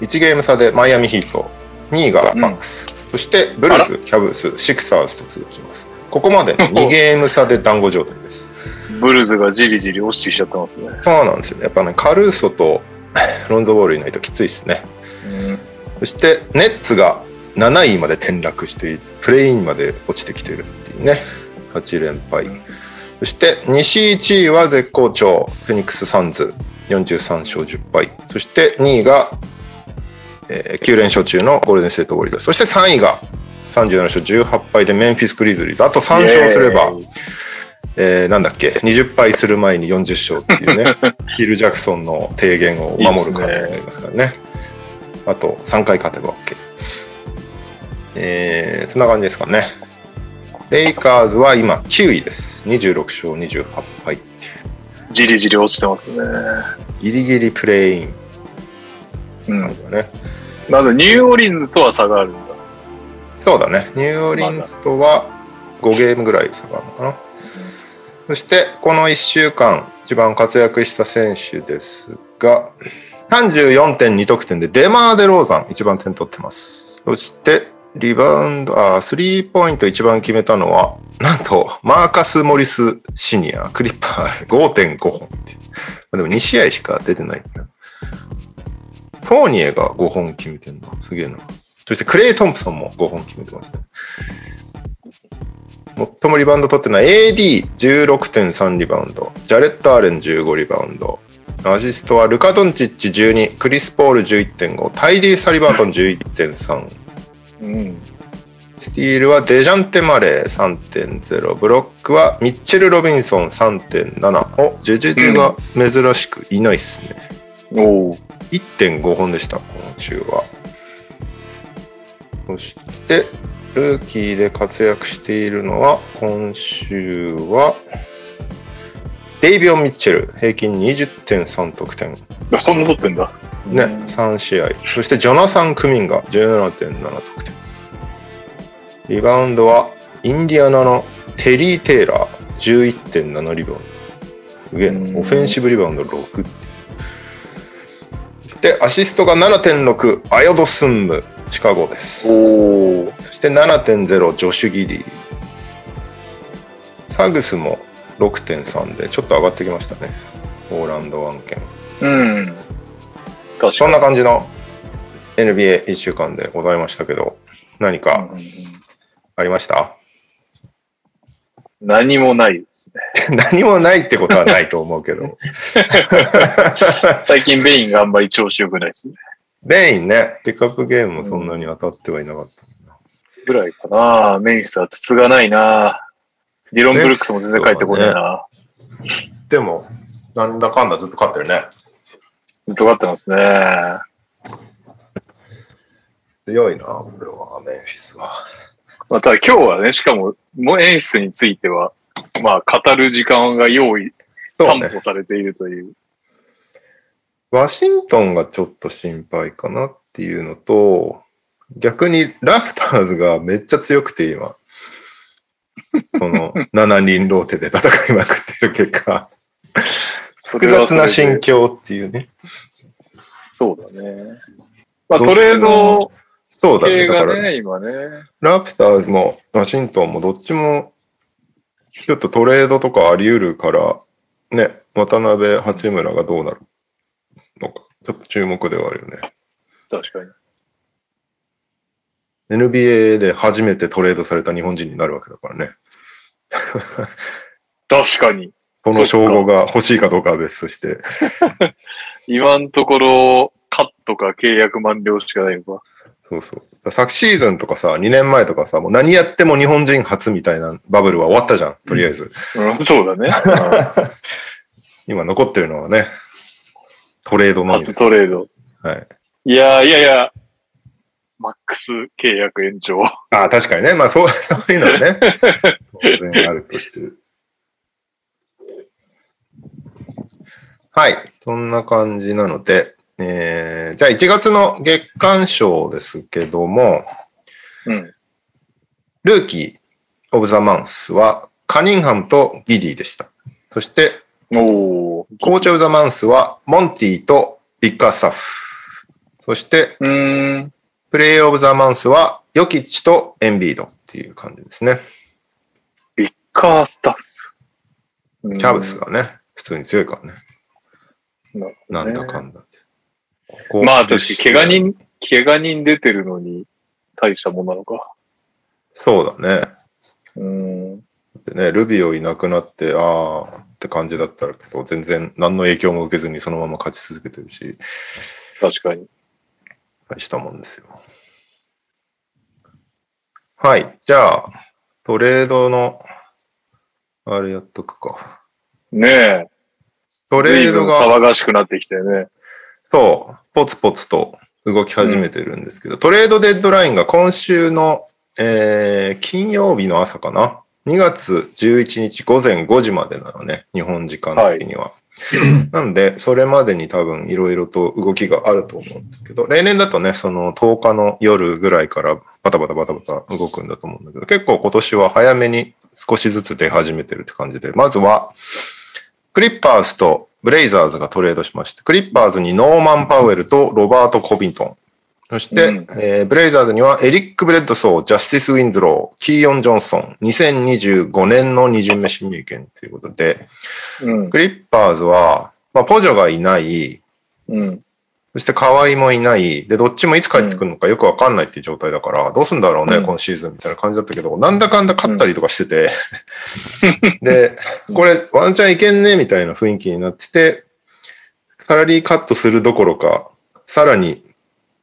Speaker 1: 1ゲーム差でマイアミヒート。2位がバックス、そしてブルースキャブスシクサーズと続きます。ここまで2ゲーム差で団子状態です
Speaker 2: ブルーズがじりじり落ちてきちゃってますね。
Speaker 1: そうなんですよ。ねやっぱねカルーソと ロンドボールいないときついですね。そしてネッツが7位まで転落してプレインまで落ちてきてるっていうね。8連敗、
Speaker 2: うん。
Speaker 1: そして西1位は絶好調フェニックス・サンズ。43勝10敗。そして2位がえー9連勝中のゴールデンステートウォリアーズ。そして3位が37勝18敗でメンフィス・グリズリーズ。あと3勝すればえーなんだっけ、20敗する前に40勝っていうね、ヒル・ジャクソンの提言を守る感じになりますからね。あと3回勝てば OK。えー、そんな感じですかね。レイカーズは今9位です。26勝28敗。
Speaker 2: じりじり落ちてますね。
Speaker 1: ギリギリプレイン
Speaker 2: うん。
Speaker 1: 感じだね。
Speaker 2: なので、ニューオーリンズとは差があるんだ。
Speaker 1: そうだね。ニューオーリンズとは5ゲームぐらい差があるのかな。そして、この1週間、一番活躍した選手ですが、34.2得点でデマーデローザン、一番点取ってます。そして、リバウンド、あ、スリーポイント一番決めたのは、なんと、マーカス・モリス・シニア、クリッパー5.5本っていう。でも2試合しか出てないな。フォーニエが5本決めてんの。すげえな。そしてクレイ・トンプソンも5本決めてますね。最もリバウンド取ってるのは AD16.3 リバウンド、ジャレット・アーレン15リバウンド、アシストはルカ・ドンチッチ12、クリス・ポール11.5、タイリー・サリバートン11.3、
Speaker 2: うん。
Speaker 1: スティールはデジャンテ・マレー3.0、ブロックはミッチェル・ロビンソン3.7、お、ジェジェジェが珍しくいないっすね。
Speaker 2: おお。
Speaker 1: 1.5本でした、今週は。そして、ルーキーで活躍しているのは、今週は、デイビオン・ミッチェル、平均20.3得点。
Speaker 2: あそんな取ってんだ。
Speaker 1: ね、3試合。そして、ジョナサン・クミンが17.7得点。リバウンドは、インディアナのテリー・テイラー、11.7リバウンド。すげえ
Speaker 2: うん
Speaker 1: な。オフェンシブリバウンド6って。で、アシストが7.6、アヨド・スンム、シカゴです。
Speaker 2: おお。
Speaker 1: そして7.0、ジョシュ・ギディ。サグスも6.3で、ちょっと上がってきましたね。オーランド案件。
Speaker 2: うん。確
Speaker 1: そん。な感じの NBA1 週間でございましたけど、何か
Speaker 2: うん
Speaker 1: ありました、
Speaker 2: 何もないですね。
Speaker 1: 何もないってことはないと思うけど。
Speaker 2: 最近ベインがあんまり調子良くないですね。
Speaker 1: レインね、ピックアップゲームもそんなに当たってはいなかった。
Speaker 2: ぐらいかな。メンフィスは筒がないな。ディロン・ブルックスも全然帰ってこないな。
Speaker 1: でも、なんだかんだずっと勝ってるね。
Speaker 2: ずっと勝ってますね。
Speaker 1: 強いな、これは、メンフィスは。
Speaker 2: まあ、ただ今日はね、しかも、もう演出については、まあ、語る時間が用意。担保されているという。
Speaker 1: ワシントンがちょっと心配かなっていうのと、逆にラプターズがめっちゃ強くて今、この7人ローテで戦いまくってる結果、複雑な心境っていうね。
Speaker 2: そうだね。まあ、トレード
Speaker 1: そうだね。だから、
Speaker 2: ね、今ね。
Speaker 1: ラプターズもワシントンもどっちも、ちょっとトレードとかあり得るから、ね、渡辺、八村がどうなるのか、ちょっと注目ではあるよね。
Speaker 2: 確かに。
Speaker 1: NBA で初めてトレードされた日本人になるわけだからね。
Speaker 2: 確かに。
Speaker 1: この称号が欲しいかどうかは別として。
Speaker 2: 今のところ、カットか契約満了しかないのか。
Speaker 1: そうそう。昨シーズンとかさ、2年前とかさ、もう何やっても日本人初みたいなバブルは終わったじゃん、とりあえず。
Speaker 2: うん、そうだね。
Speaker 1: 今残ってるのはね、トレードのみです。
Speaker 2: トレード。
Speaker 1: はい。
Speaker 2: いやいやいや、マックス契約延長。
Speaker 1: ああ、確かにね。まあそう、そういうのはね、当然あるとして。はい。そんな感じなので、えー、じゃあ1月の月間賞ですけども、
Speaker 2: うん。
Speaker 1: ルーキー・オブ・ザ・マンスはカニンハムとギディでした。そして、
Speaker 2: おー。
Speaker 1: コーチ・オブ・ザ・マンスはモンティとビッカースタッフ。そして、
Speaker 2: うーん。
Speaker 1: プレイ・オブ・ザ・マンスはヨキッチとエンビードっていう感じですね。
Speaker 2: ビッカースタッフ。うん
Speaker 1: キャブスがね、普通に強いからね。
Speaker 2: なるほ
Speaker 1: なんだかんだで。
Speaker 2: まあ確かに、怪我人、怪我人出てるのに、大したもんなのか。
Speaker 1: そうだね。
Speaker 2: うん。
Speaker 1: でね、ルビオいなくなって、ああって感じだったけど、全然何の影響も受けずにそのまま勝ち続けてるし、
Speaker 2: 確かに。
Speaker 1: 大したもんですよ。はい。じゃあ、トレードの、あれやっとくか。
Speaker 2: ねえ。
Speaker 1: トレードが、
Speaker 2: 騒がしくなってきたよね。
Speaker 1: そう、ポツポツと動き始めてるんですけど、トレードデッドラインが今週の、えー金曜日の朝かな。2月11日午前5時までなのね、日本時間的には。なんで、それまでに多分いろいろと動きがあると思うんですけど、例年だとね、その10日の夜ぐらいからバタバタバタバタ動くんだと思うんだけど、結構今年は早めに少しずつ出始めてるって感じで、まずは、クリッパーズとブレイザーズがトレードしまして、クリッパーズにノーマン・パウエルとロバート・コビントン。そして、
Speaker 2: うん。
Speaker 1: えーブレイザーズにはエリック・ブレッドソー、ジャスティス・ウィンズロー、キーオン・ジョンソン、2025年の二巡目指名権ということで、
Speaker 2: うん。
Speaker 1: クリッパーズは、まあ、ポジョがいない、
Speaker 2: うん。
Speaker 1: そして河合もいない、で、どっちもいつ帰ってくるのかよくわかんないっていう状態だから、どうすんだろうね、
Speaker 2: うん。
Speaker 1: 今シーズンみたいな感じだったけど、なんだかんだ勝ったりとかしてて、で、これワンチャンいけんねみたいな雰囲気になってて、サラリーカットするどころか、さらに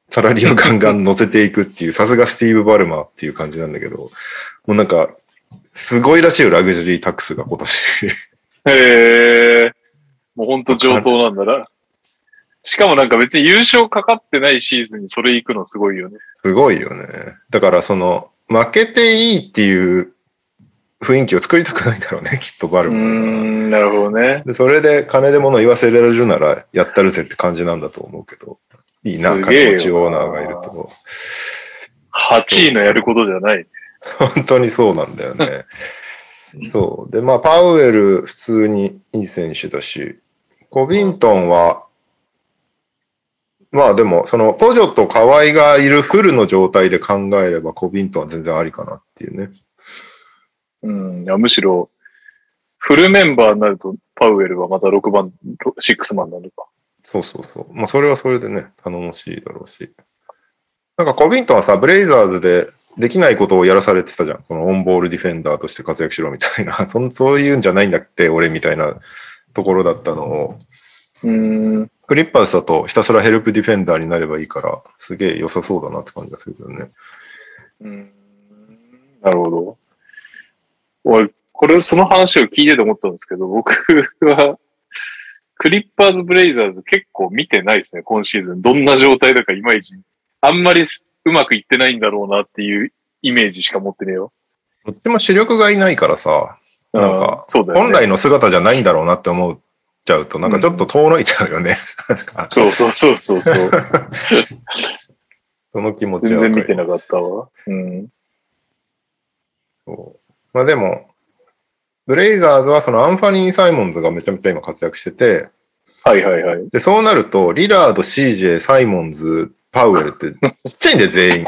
Speaker 1: サラリーをガンガン乗せていくっていう、さすがスティーブ・バルマーっていう感じなんだけど、もうなんか、すごいらしいよ、ラグジュアリータックスが今年。
Speaker 2: へえ。もうほんと上等なんだな。しかもなんか別に優勝かかってないシーズンにそれ行くのすごいよね。
Speaker 1: すごいよね。だからその、負けていいっていう雰囲気を作りたくないんだろうね、きっとバルマー
Speaker 2: ん、なるほどね。
Speaker 1: で、それで金で物言わせられるならやったるぜって感じなんだと思うけど、いいな、金持ちオーナーがいると。
Speaker 2: 8位のやることじゃない。
Speaker 1: 本当にそうなんだよね。そう。で、まあ、パウエル、普通にいい選手だし、コビントンは、まあでも、その、ポジョと河合がいるフルの状態で考えれば、コビントンは全然ありかなっていうね。
Speaker 2: うん。いやむしろ、フルメンバーになると、パウエルはまた6番、6マンなのか。
Speaker 1: そうそうそう。まあ、それはそれでね、頼もしいだろうし。なんか、コビントンはさ、ブレイザーズでできないことをやらされてたじゃん。このオンボールディフェンダーとして活躍しろみたいな。そんそういうんじゃないんだって、俺みたいなところだったのを、
Speaker 2: うーん。
Speaker 1: クリッパーズだとひたすらヘルプディフェンダーになればいいから、すげえ良さそうだなって感じがするけどね。
Speaker 2: うんなるほど。俺、これ、その話を聞いてて思ったんですけど、僕は、クリッパーズ・ブレイザーズ結構見てないですね、今シーズン。どんな状態だかいまいち。あんまりすうまくいってないんだろうなっていうイメージしか持ってねえよ。
Speaker 1: どっちも主力がいないからさ、なんか。本来の姿じゃないんだろうなって思っちゃうと、なんかちょっと遠のいちゃうよね。
Speaker 2: そうそうそうそうそう。
Speaker 1: その気持ち
Speaker 2: 全
Speaker 1: はわかる
Speaker 2: 然見てなかったわ。うん。
Speaker 1: そうまあでも、ブレイザーズはそのアンファニー・サイモンズがめちゃめちゃ今活躍してて、
Speaker 2: はいはいはい。
Speaker 1: で、そうなると、リラード、CJ、サイモンズ、パウエルってちっちゃいんで全員。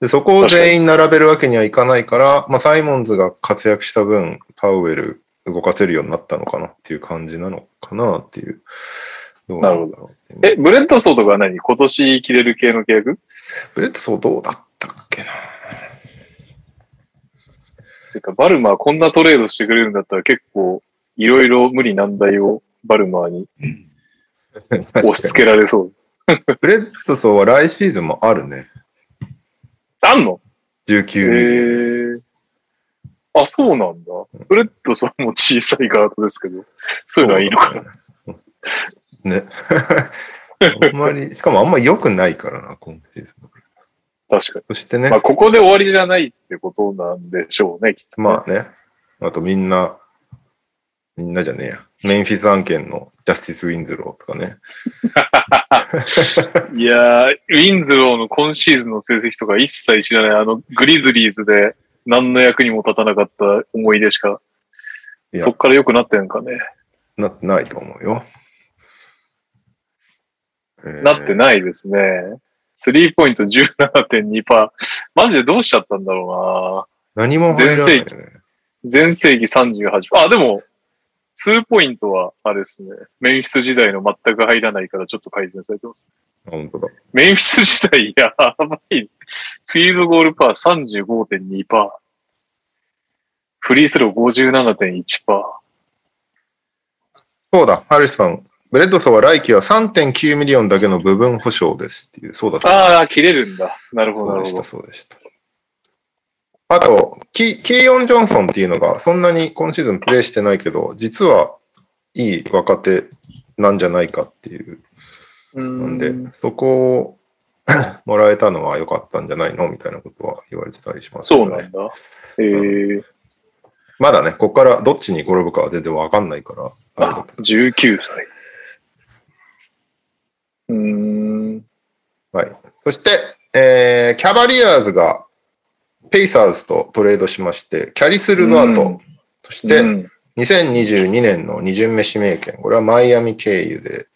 Speaker 1: で、そこを全員並べるわけにはいかないから、まあサイモンズが活躍した分、パウエル動かせるようになったのかなっていう感じなのかなっていう。どうなんだろうっていうね
Speaker 2: え、ブレッドソーとかは何？今年切れる系の契約？
Speaker 1: ブレッドソーどうだったっけな？
Speaker 2: てか、バルマーこんなトレードしてくれるんだったら結構、いろいろ無理難題をバルマーに 押し付けられそう。
Speaker 1: ブレッドソーは来シーズンもあるね。
Speaker 2: あんの？へ
Speaker 1: 19
Speaker 2: え。あ、そうなんだ。ブレッドソーも小さいガードですけど、そういうのはいいのかな？
Speaker 1: ね。あんまり、しかもあんま良くないからな、今シーズン。
Speaker 2: 確かに。
Speaker 1: そしてね
Speaker 2: まあ、、ここで終わりじゃないってことなんでしょうね、きっとね、
Speaker 1: まあね、あとみんな、みんなじゃねえや。メンフィス案件のジャスティス・ウィンズローとかね。
Speaker 2: いやー、ウィンズローの今シーズンの成績とか一切知らない、あの、グリズリーズで何の役にも立たなかった思い出しか、そっから良くなってんかね。
Speaker 1: なってないと思うよ。
Speaker 2: なって
Speaker 1: い。
Speaker 2: ないですね。スリーポイント17.2%。マジでどうしちゃったんだろ
Speaker 1: 何も入らないよね。
Speaker 2: うな。全盛期38%。あ、でも、2ポイントは、あれですね。メンフィス時代の全く入らないからちょっと改善されてます。
Speaker 1: 本当だ。
Speaker 2: メンフィス時代やばい。フィールドゴールパー35.2%。フリースロー57.1%。
Speaker 1: そうだ、ハリスさんブレッドソーは来季は3.9ミリオンだけの部分保証ですっていう、そうだそう
Speaker 2: ああ、切れるんだ。なるほど、なるほど
Speaker 1: そうでした、。そうでした。あと、キキーヨン・ジョンソンっていうのが、そんなに今シーズンプレーしてないけど、実はいい若手なんじゃないかっていう。
Speaker 2: う
Speaker 1: なんで
Speaker 2: ん、
Speaker 1: そこを もらえたのは良かったんじゃないの？みたいなことは言われてたりしますね。
Speaker 2: そうなんだ。えー、
Speaker 1: まだね、ここからどっちに転ぶかは全然わかんないから。あ、
Speaker 2: 19歳。うーん。
Speaker 1: はい。そして、えーキャバリアーズがペイサーズとトレードしまして、キャリス・ルバート、
Speaker 2: うん。
Speaker 1: そして、
Speaker 2: うん。
Speaker 1: 2022年の2巡目指名権、これはマイアミ経由で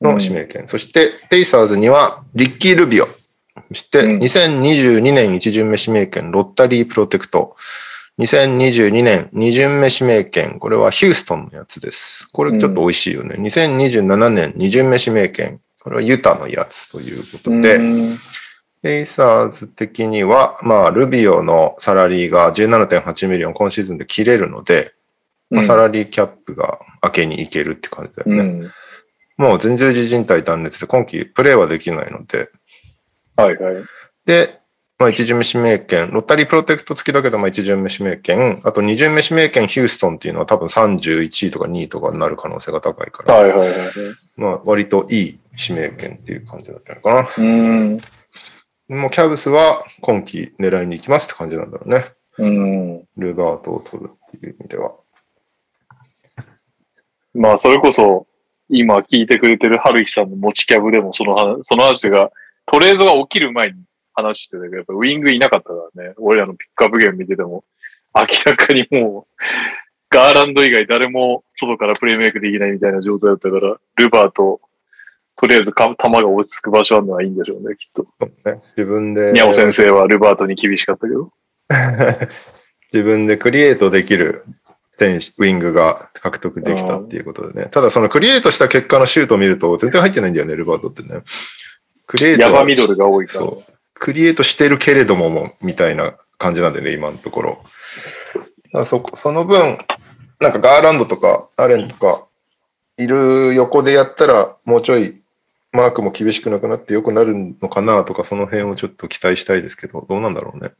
Speaker 1: の指名権、そしてペイサーズにはリッキー・ルビオ、そして
Speaker 2: うん。
Speaker 1: 2022年1巡目指名権、ロッタリー・プロテクト、2022年2巡目指名権、これはヒューストンのやつです。これちょっと美味しいよね。2027年2巡目指名権、これはユタのやつということで、
Speaker 2: うん
Speaker 1: ペイサーズ的には、まあ、ルビオのサラリーが17.8ミリオン今シーズンで切れるので、まあ、サラリーキャップが空けにいけるって感じだよね。
Speaker 2: うん。
Speaker 1: もう前十字靭帯断裂で今季プレーはできないので、
Speaker 2: はいはい。
Speaker 1: で、まあ、1巡目指名権、ロッタリープロテクト付きだけど、まあ、1巡目指名権、あと2巡目指名権ヒューストンっていうのは多分31位とか2位とかになる可能性が高いから、
Speaker 2: はいはいはい。
Speaker 1: まあ、割といい指名権っていう感じだったのかな。
Speaker 2: うん。
Speaker 1: もうキャブスは今季狙いに行きますって感じなんだろうね。
Speaker 2: うん。
Speaker 1: ルバートを取るっていう意味では。
Speaker 2: まあ、それこそ、今聞いてくれてる春日さんの持ちキャブでもその話、その話が、トレードが起きる前に話してたけど、やっぱウィングいなかったからね。俺らのピックアップゲーム見てても、明らかにもう、ガーランド以外誰も外からプレイメイクできないみたいな状態だったから、ルバート、とりあえずか球が落ち着く場所あるのはいいんでしょうね、きっと。
Speaker 1: ね、自分で、
Speaker 2: ニャオ先生はルバートに厳しかったけど。
Speaker 1: 自分でクリエイトできる選手、ウィングが獲得できたっていうことでね。ただそのクリエイトした結果のシュートを見ると全然入ってないんだよね、ルバートってね。クリエイトは
Speaker 2: ヤバミドルが多いから。
Speaker 1: そう。クリエイトしてるけれどもも、みたいな感じなんでね、今のところ。そこ、その分、なんかガーランドとか、アレンとか、いる横でやったら、もうちょい、マークも厳しくなくなって良くなるのかなとか、その辺をちょっと期待したいですけど、どうなんだろうね。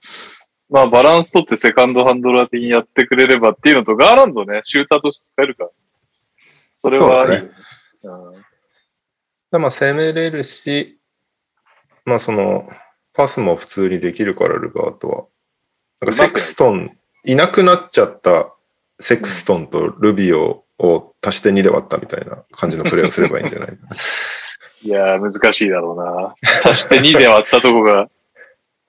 Speaker 2: まあ、バランス取ってセカンドハンドラー的にやってくれればっていうのと、ガーランドね、シューターとして使えるから。それはいいよね。うん
Speaker 1: でまあ、攻めれるし、まあ、その、パスも普通にできるから、ルバートは。なんかセクストン、いなくなっちゃったセクストンとルビオを足して2で割ったみたいな感じのプレーをすればいいんじゃない？
Speaker 2: いやー、難しいだろうな。足して2で割ったとこが、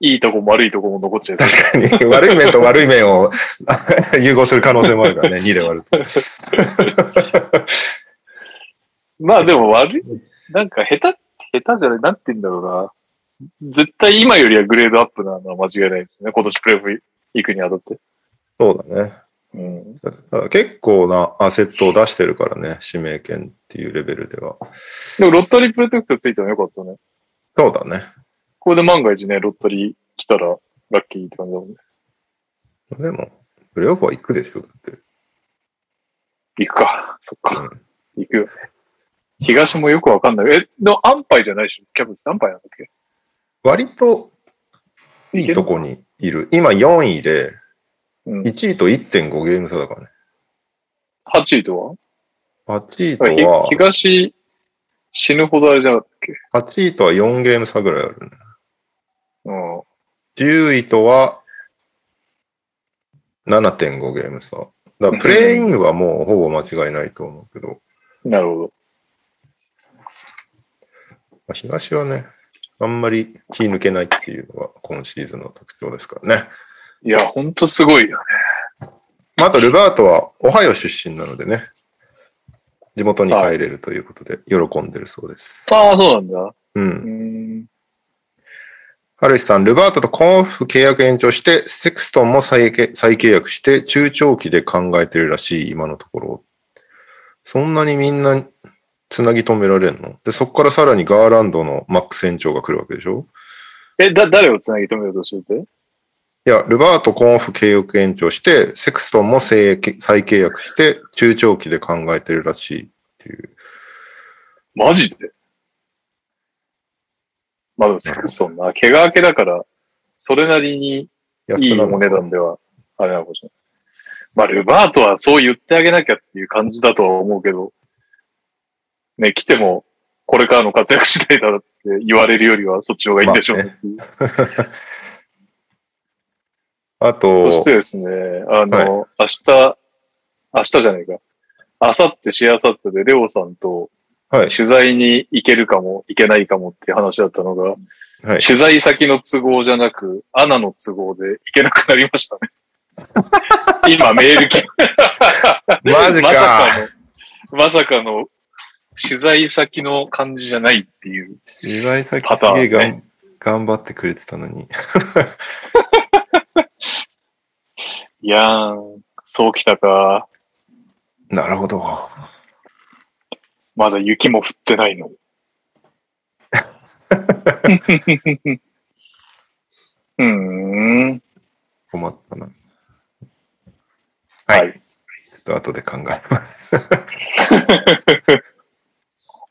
Speaker 2: いいとこも悪いとこも残っちゃう。
Speaker 1: 確かに、悪い面と悪い面を 融合する可能性もあるからね、2で割ると。
Speaker 2: まあでも悪い、なんか下手、下手じゃない、なんて言うんだろうな。絶対今よりはグレードアップなのは間違いないですね。今年プレーオフ行くにあたって。
Speaker 1: そうだね。
Speaker 2: うん。
Speaker 1: 結構なアセットを出してるからね、指名権っていうレベルでは。
Speaker 2: でもロッタリープロテクトついてもよかったね。
Speaker 1: そうだね。
Speaker 2: これで万が一ね、ロッタリー来たらラッキーって感じだもんね。
Speaker 1: でも、プレーオフは行くでしょ、だって。
Speaker 2: 行くか。そっか。
Speaker 1: うん
Speaker 2: 行くよね。東もよくわかんない。え、でも安牌じゃないでしょ？キャブス安牌なんだっけ？
Speaker 1: 割といいとこにいる。今4位で、
Speaker 2: うん。
Speaker 1: 1位と1.5ゲーム差だからね。
Speaker 2: 8位と
Speaker 1: 8位と
Speaker 2: は東死ぬほどあれじゃなかったっけ
Speaker 1: ？8位とは4ゲーム差ぐらいあるね。
Speaker 2: うん。
Speaker 1: 10位とは7.5ゲーム差。だからプレイングはもうほぼ間違いないと思うけど、
Speaker 2: なるほど。
Speaker 1: まあ東はね、あんまり気抜けないっていうのが今シーズンの特徴ですからね。
Speaker 2: いや、ほんとすごいよね。
Speaker 1: まあ、あと、ルバートはオハイオ出身なのでね、地元に帰れるということで喜んでるそうです。
Speaker 2: ああ、そうなんだ。
Speaker 1: う。
Speaker 2: うんん。
Speaker 1: ハルイさん、ルバートとコンフ契約延長して、セクストンも再契再契約して、中長期で考えてるらしい、今のところ。そんなにみんなつなぎ止められんの？で、そこからさらにガーランドのマックス延長が来るわけでしょ？
Speaker 2: え、だ、誰をつなぎ止めようとしてて？
Speaker 1: いや、ルバート、コンフ契約延長して、セクストンも再再契約して、中長期で考えてるらしいっていう。
Speaker 2: マジで？まあでも、そんな、怪我明けだから、それなりにいいお値段では、あれなのかもしれない。まあ、ルバートはそう言ってあげなきゃっていう感じだとは思うけど、ね、来ても、これからの活躍次第だって言われるよりは、そっちの方がいいんでしょうねっていう。
Speaker 1: あと、
Speaker 2: そしてですね、あの、明日、明日じゃないか。明後日、しあさってで、レオさんと
Speaker 1: はい。
Speaker 2: 取材に行けるかも、行けないかもっていう話だったのが、
Speaker 1: はい。
Speaker 2: 取材先の都合じゃなく、アナの都合で行けなくなりましたね。今メール来
Speaker 1: マジ
Speaker 2: まさか
Speaker 1: か。
Speaker 2: の、まさかの取材先の感じじゃないっていう。
Speaker 1: 取材先す頑張ってくれてたのに。
Speaker 2: いやーん、そうきたか。
Speaker 1: なるほど。
Speaker 2: まだ雪も降ってないの。うーん。
Speaker 1: 困ったな。
Speaker 2: は
Speaker 1: はいい。ちょっと後で考えます。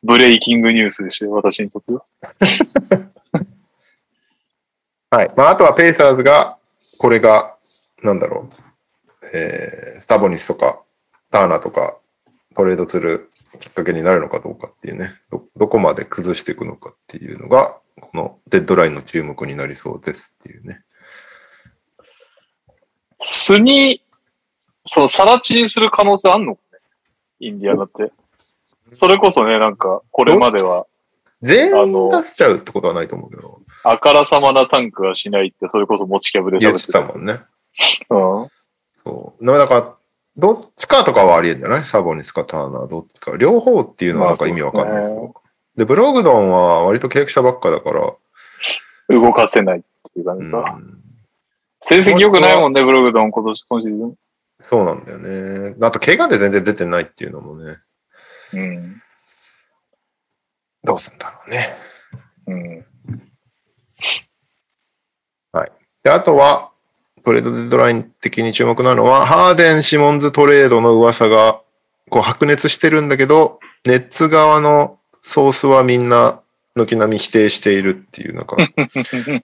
Speaker 2: ブレイキングニュースでして、私にとっては。
Speaker 1: はい。まあ、あとはペイサーズが、これが、なんだろう、えー、スタボニスとか、ターナーとか、トレードするきっかけになるのかどうかっていうね、ど、どこまで崩していくのかっていうのが、このデッドラインの注目になりそうですっていうね。
Speaker 2: 素に、その、さら地にする可能性あんのインディアナって。それこそね、なんか、これまでは、
Speaker 1: 全員
Speaker 2: あの
Speaker 1: 出しちゃうってことはないと思うけど、
Speaker 2: あからさまなタンクはしないって、それこそ持ちキャブで
Speaker 1: 言っ
Speaker 2: て
Speaker 1: たもんね。
Speaker 2: うん。
Speaker 1: そう。だから、どっちかとかはありえんじゃない？サボニスかターナー、どっちか。両方っていうのはなんか意味わかんないけど。
Speaker 2: まあそう
Speaker 1: で、ブログドンは割と契約したばっかだから、
Speaker 2: 動かせないっていう感
Speaker 1: う
Speaker 2: じか。
Speaker 1: ん、
Speaker 2: 成績良くないもんね、ブログドン、今年、今シーズン。
Speaker 1: そうなんだよね。あと、怪我で全然出てないっていうのもね、
Speaker 2: うん。
Speaker 1: どうすんだろうね。
Speaker 2: うん。
Speaker 1: で、あとは、トレードデッドライン的に注目なのは、ハーデン・シモンズトレードの噂が、こう白熱してるんだけど、ネッツ側のソースはみんな軒並み否定しているっていう、なんか、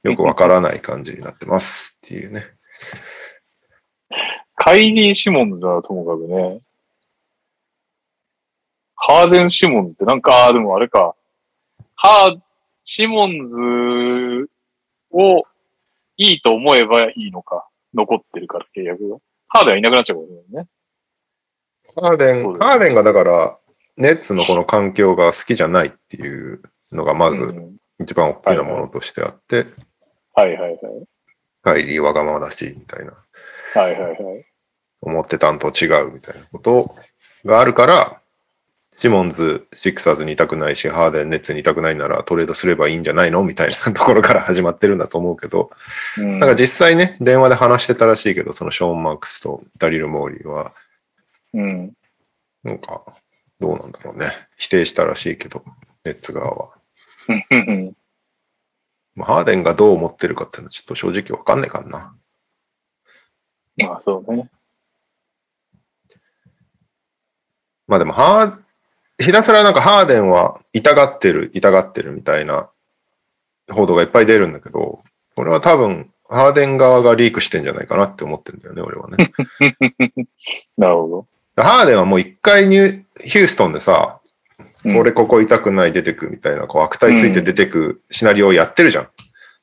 Speaker 1: よくわからない感じになってますっていうね。
Speaker 2: カイリー・シモンズはともかくね。ハーデン・シモンズってなんか、でもあれか。ハー、シモンズをいいと思えばいいのか。残ってるから契約が。ハーデンはいなくなっちゃうからね。
Speaker 1: ハーデン、ハーデンがだから、ネッツのこの環境が好きじゃないっていうのがまず
Speaker 2: うん
Speaker 1: 一番大きなものとしてあって、
Speaker 2: はいはいはい。
Speaker 1: カイリーわがままだし、みたいな。
Speaker 2: はいはいはい。
Speaker 1: 思ってたんと違うみたいなことがあるから、シモンズ、シックサーズにいたくないし、ハーデン、ネッツにいたくないならトレードすればいいんじゃないの？みたいなところから始まってるんだと思うけど、
Speaker 2: うん
Speaker 1: なんか実際ね、電話で話してたらしいけど、そのショーン・マークスとダリル・モーリーは、
Speaker 2: うん。
Speaker 1: なんか、どうなんだろうね。否定したらしいけど、ネッツ側は。ハーデンがどう思ってるかっていうのはちょっと正直わかんないからな。
Speaker 2: まあそうね。
Speaker 1: まあでも、ハー、ひたすらなんかハーデンは痛がってる、痛がってるみたいな報道がいっぱい出るんだけど、これは多分、ハーデン側がリークしてんじゃないかなって思ってるんだよね、俺はね。
Speaker 2: なるほ
Speaker 1: ハーデンはもう一回ニューヒューストンでさ、
Speaker 2: ど。うん
Speaker 1: 俺ここ痛くない出てくみたいな、こう悪態ついて出てくシナリオをやってるじゃん。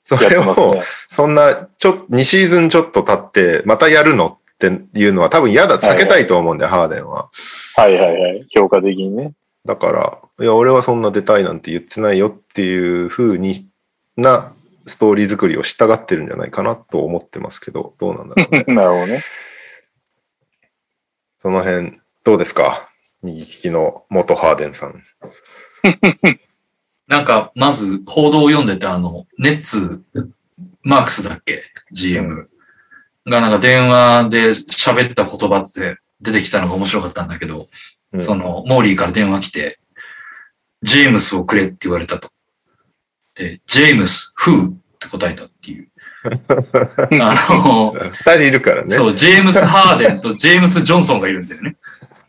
Speaker 1: それ
Speaker 2: やってます
Speaker 1: を、
Speaker 2: ね。
Speaker 1: そんな、ちょっと、2シーズンちょっと経って、またやるのっていうのは多分嫌だ、避けたいと思うんだよ、ハーデンは。
Speaker 2: はいはいはい。評価的にね。
Speaker 1: だから、いや、俺はそんな出たいなんて言ってないよっていう風になストーリー作りをしたがってるんじゃないかなと思ってますけど、どうなんだろうね。
Speaker 2: なるほどね。
Speaker 1: その辺、どうですか？右利きの元ハーデンさん。
Speaker 3: なんか、まず報道を読んでて、あの、ネッツ、マークスだっけ ?GM、がなんか電話で喋った言葉って出てきたのが面白かったんだけど、
Speaker 1: うん
Speaker 3: その、モーリーから電話来て、ジェームスをくれって言われたと。で、ジェームス、who? って答えたっていう。あの、
Speaker 1: 二人いるからね。
Speaker 3: そう、ジェームス・ハーデンと ジェームス・ジョンソンがいるんだよね。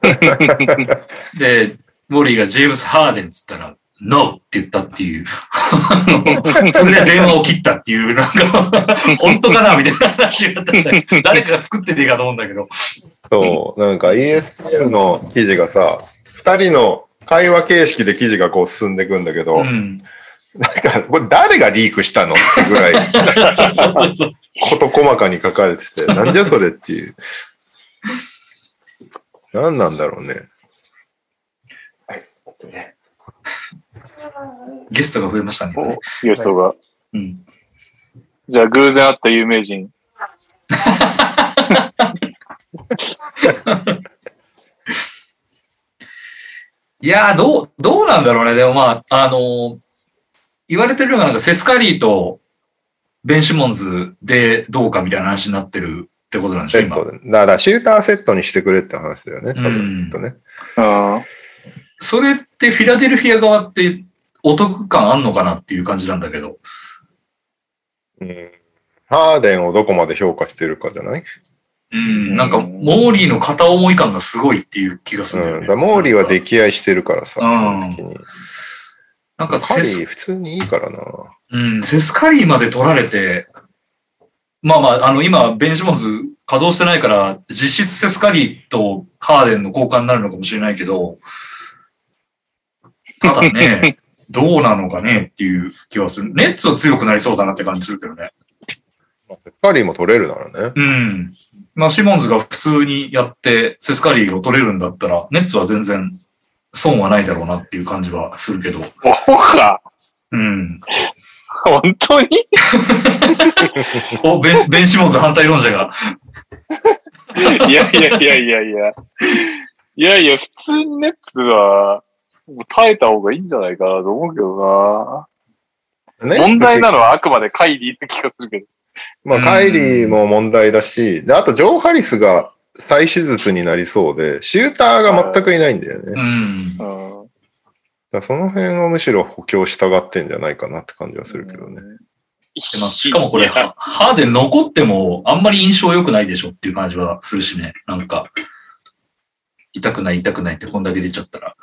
Speaker 3: で、モーリーがジェームス・ハーデンっつったら、ノーって言ったっていう。あ のそれで電話を切ったっていう、なんか、本当かなみたいな話があったんだけど誰かが作ってねえかと思うんだけど。
Speaker 1: そう、なんか ESPN の記事がさ、二人の会話形式で記事がこう進んでいくんだけど、
Speaker 3: うん。
Speaker 1: なんか、これ誰がリークしたのってぐらい、
Speaker 3: そうそうそう
Speaker 1: こと細かに書かれてて、なんじゃそれっていう。何なんだろうね。
Speaker 3: ゲストが増えましたね。
Speaker 2: ゲストが。
Speaker 3: うん。
Speaker 2: じゃあ、偶然会った有名人。
Speaker 3: いやー、どう、どうなんだろうね。でもまあ、あのー言われてるのがなんかセスカリーとベン・シモンズでどうかみたいな話になってるってことなんでしょ、今。
Speaker 1: だから、シューターセットにしてくれって話だよね、多
Speaker 3: うん
Speaker 1: 分、きっとね。
Speaker 2: うん。
Speaker 3: それってフィラデルフィア側ってお得感あんのかなっていう感じなんだけど。
Speaker 1: うんハーデンをどこまで評価してるかじゃない？
Speaker 3: うん、なんか、モーリーの片思い感がすごいっていう気がす
Speaker 1: うん。
Speaker 3: るんだよね。
Speaker 1: だからモーリーは溺愛してるからさ、基
Speaker 3: うん
Speaker 1: 本的に。
Speaker 3: なんか
Speaker 1: カリ
Speaker 3: セス
Speaker 1: ー普通にいいからな。
Speaker 3: うん、セスカリーまで取られて、まあまあ、あの、今、ベンシモンズ稼働してないから、実質セスカリーとハーデンの交換になるのかもしれないけど、ただね、どうなのかねっていう気はする。ネッツは強くなりそうだなって感じするけどね。
Speaker 1: カリーも取れるならね。
Speaker 3: うん。まあ、シモンズが普通にやって、セスカリーを取れるんだったら、ネッツは全然損はないだろうなっていう感じはするけど。
Speaker 2: そうか。
Speaker 3: うん。
Speaker 2: 本当に？
Speaker 3: お、ベン、ベンシモンズ反対論者が。
Speaker 2: いやいやいやいやいや。いやいや、普通にネッツは、耐えた方がいいんじゃないかなと思うけどな。
Speaker 1: ね
Speaker 2: 問題なのはあくまでカイリーな気がするけど。
Speaker 1: まあ、カイリーも問題だし、であと、ジョー・ハリスが再手術になりそうで、シューターが全くいないんだよね。
Speaker 3: うん。
Speaker 1: その辺をむしろ補強したがってんじゃないかなって感じはするけどね。
Speaker 3: でまあ、しかもこれ、
Speaker 2: いや
Speaker 3: はハーデン残ってもあんまり印象良くないでしょっていう感じはするしね。なんか、痛くない痛くないってこんだけ出ちゃったら。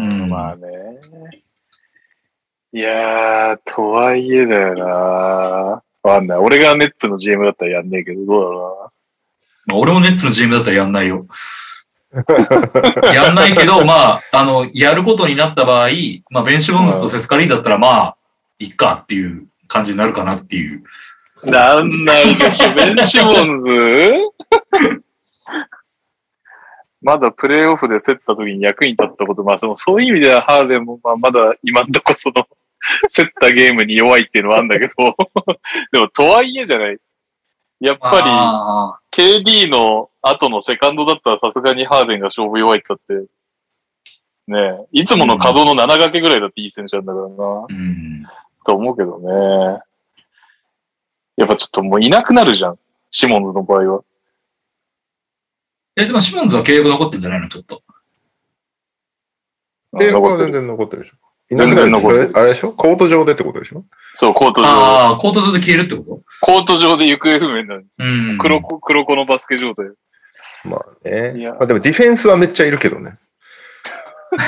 Speaker 3: うん
Speaker 2: まあね。いやー、とはいえだよな。わかんない。俺がネッツの GM だったらやんねえけど、どうだろ
Speaker 3: まあ、俺もネッツの GM だったらやんないよ。やんないけど、まあ、あの、やることになった場合、まあ、ベンシモンズとセスカリーだったら、まあ、いっかっていう感じになるかなっていう。
Speaker 2: うな。なんないでしょ、ベンシモンズ？まだプレイオフで競った時に役に立ったこと、まあそのそういう意味ではハーデンもまあまだ今んとこその 競ったゲームに弱いっていうのはあるんだけど、でもとはいえじゃない。やっぱ
Speaker 3: あ
Speaker 2: り KD の後のセカンドだったらさすがにハーデンが勝負弱いったって、ねえ、いつもの稼働の7掛けぐらいだっていい選手なんだからな、
Speaker 3: ーうん。
Speaker 2: と思うけどね。やっぱちょっともういなくなるじゃん。シモンズの場合は。
Speaker 3: え、でもシモンズは契約残ってんじゃないの？ちょっと。
Speaker 1: 契約は全
Speaker 2: 残ってる。
Speaker 1: 然残ってるでしょ。
Speaker 2: 全然残ってる
Speaker 1: あれでしょ？コート上でってことでしょ？
Speaker 2: そう、コート上。
Speaker 3: ああ、コート上で消えるってこ
Speaker 2: コート上で行方不明になる。
Speaker 3: とうん。
Speaker 2: 黒子、黒子のバスケ状態。
Speaker 1: まあね。
Speaker 2: いや
Speaker 1: まあ、でもディフェンスはめっちゃいるけどね。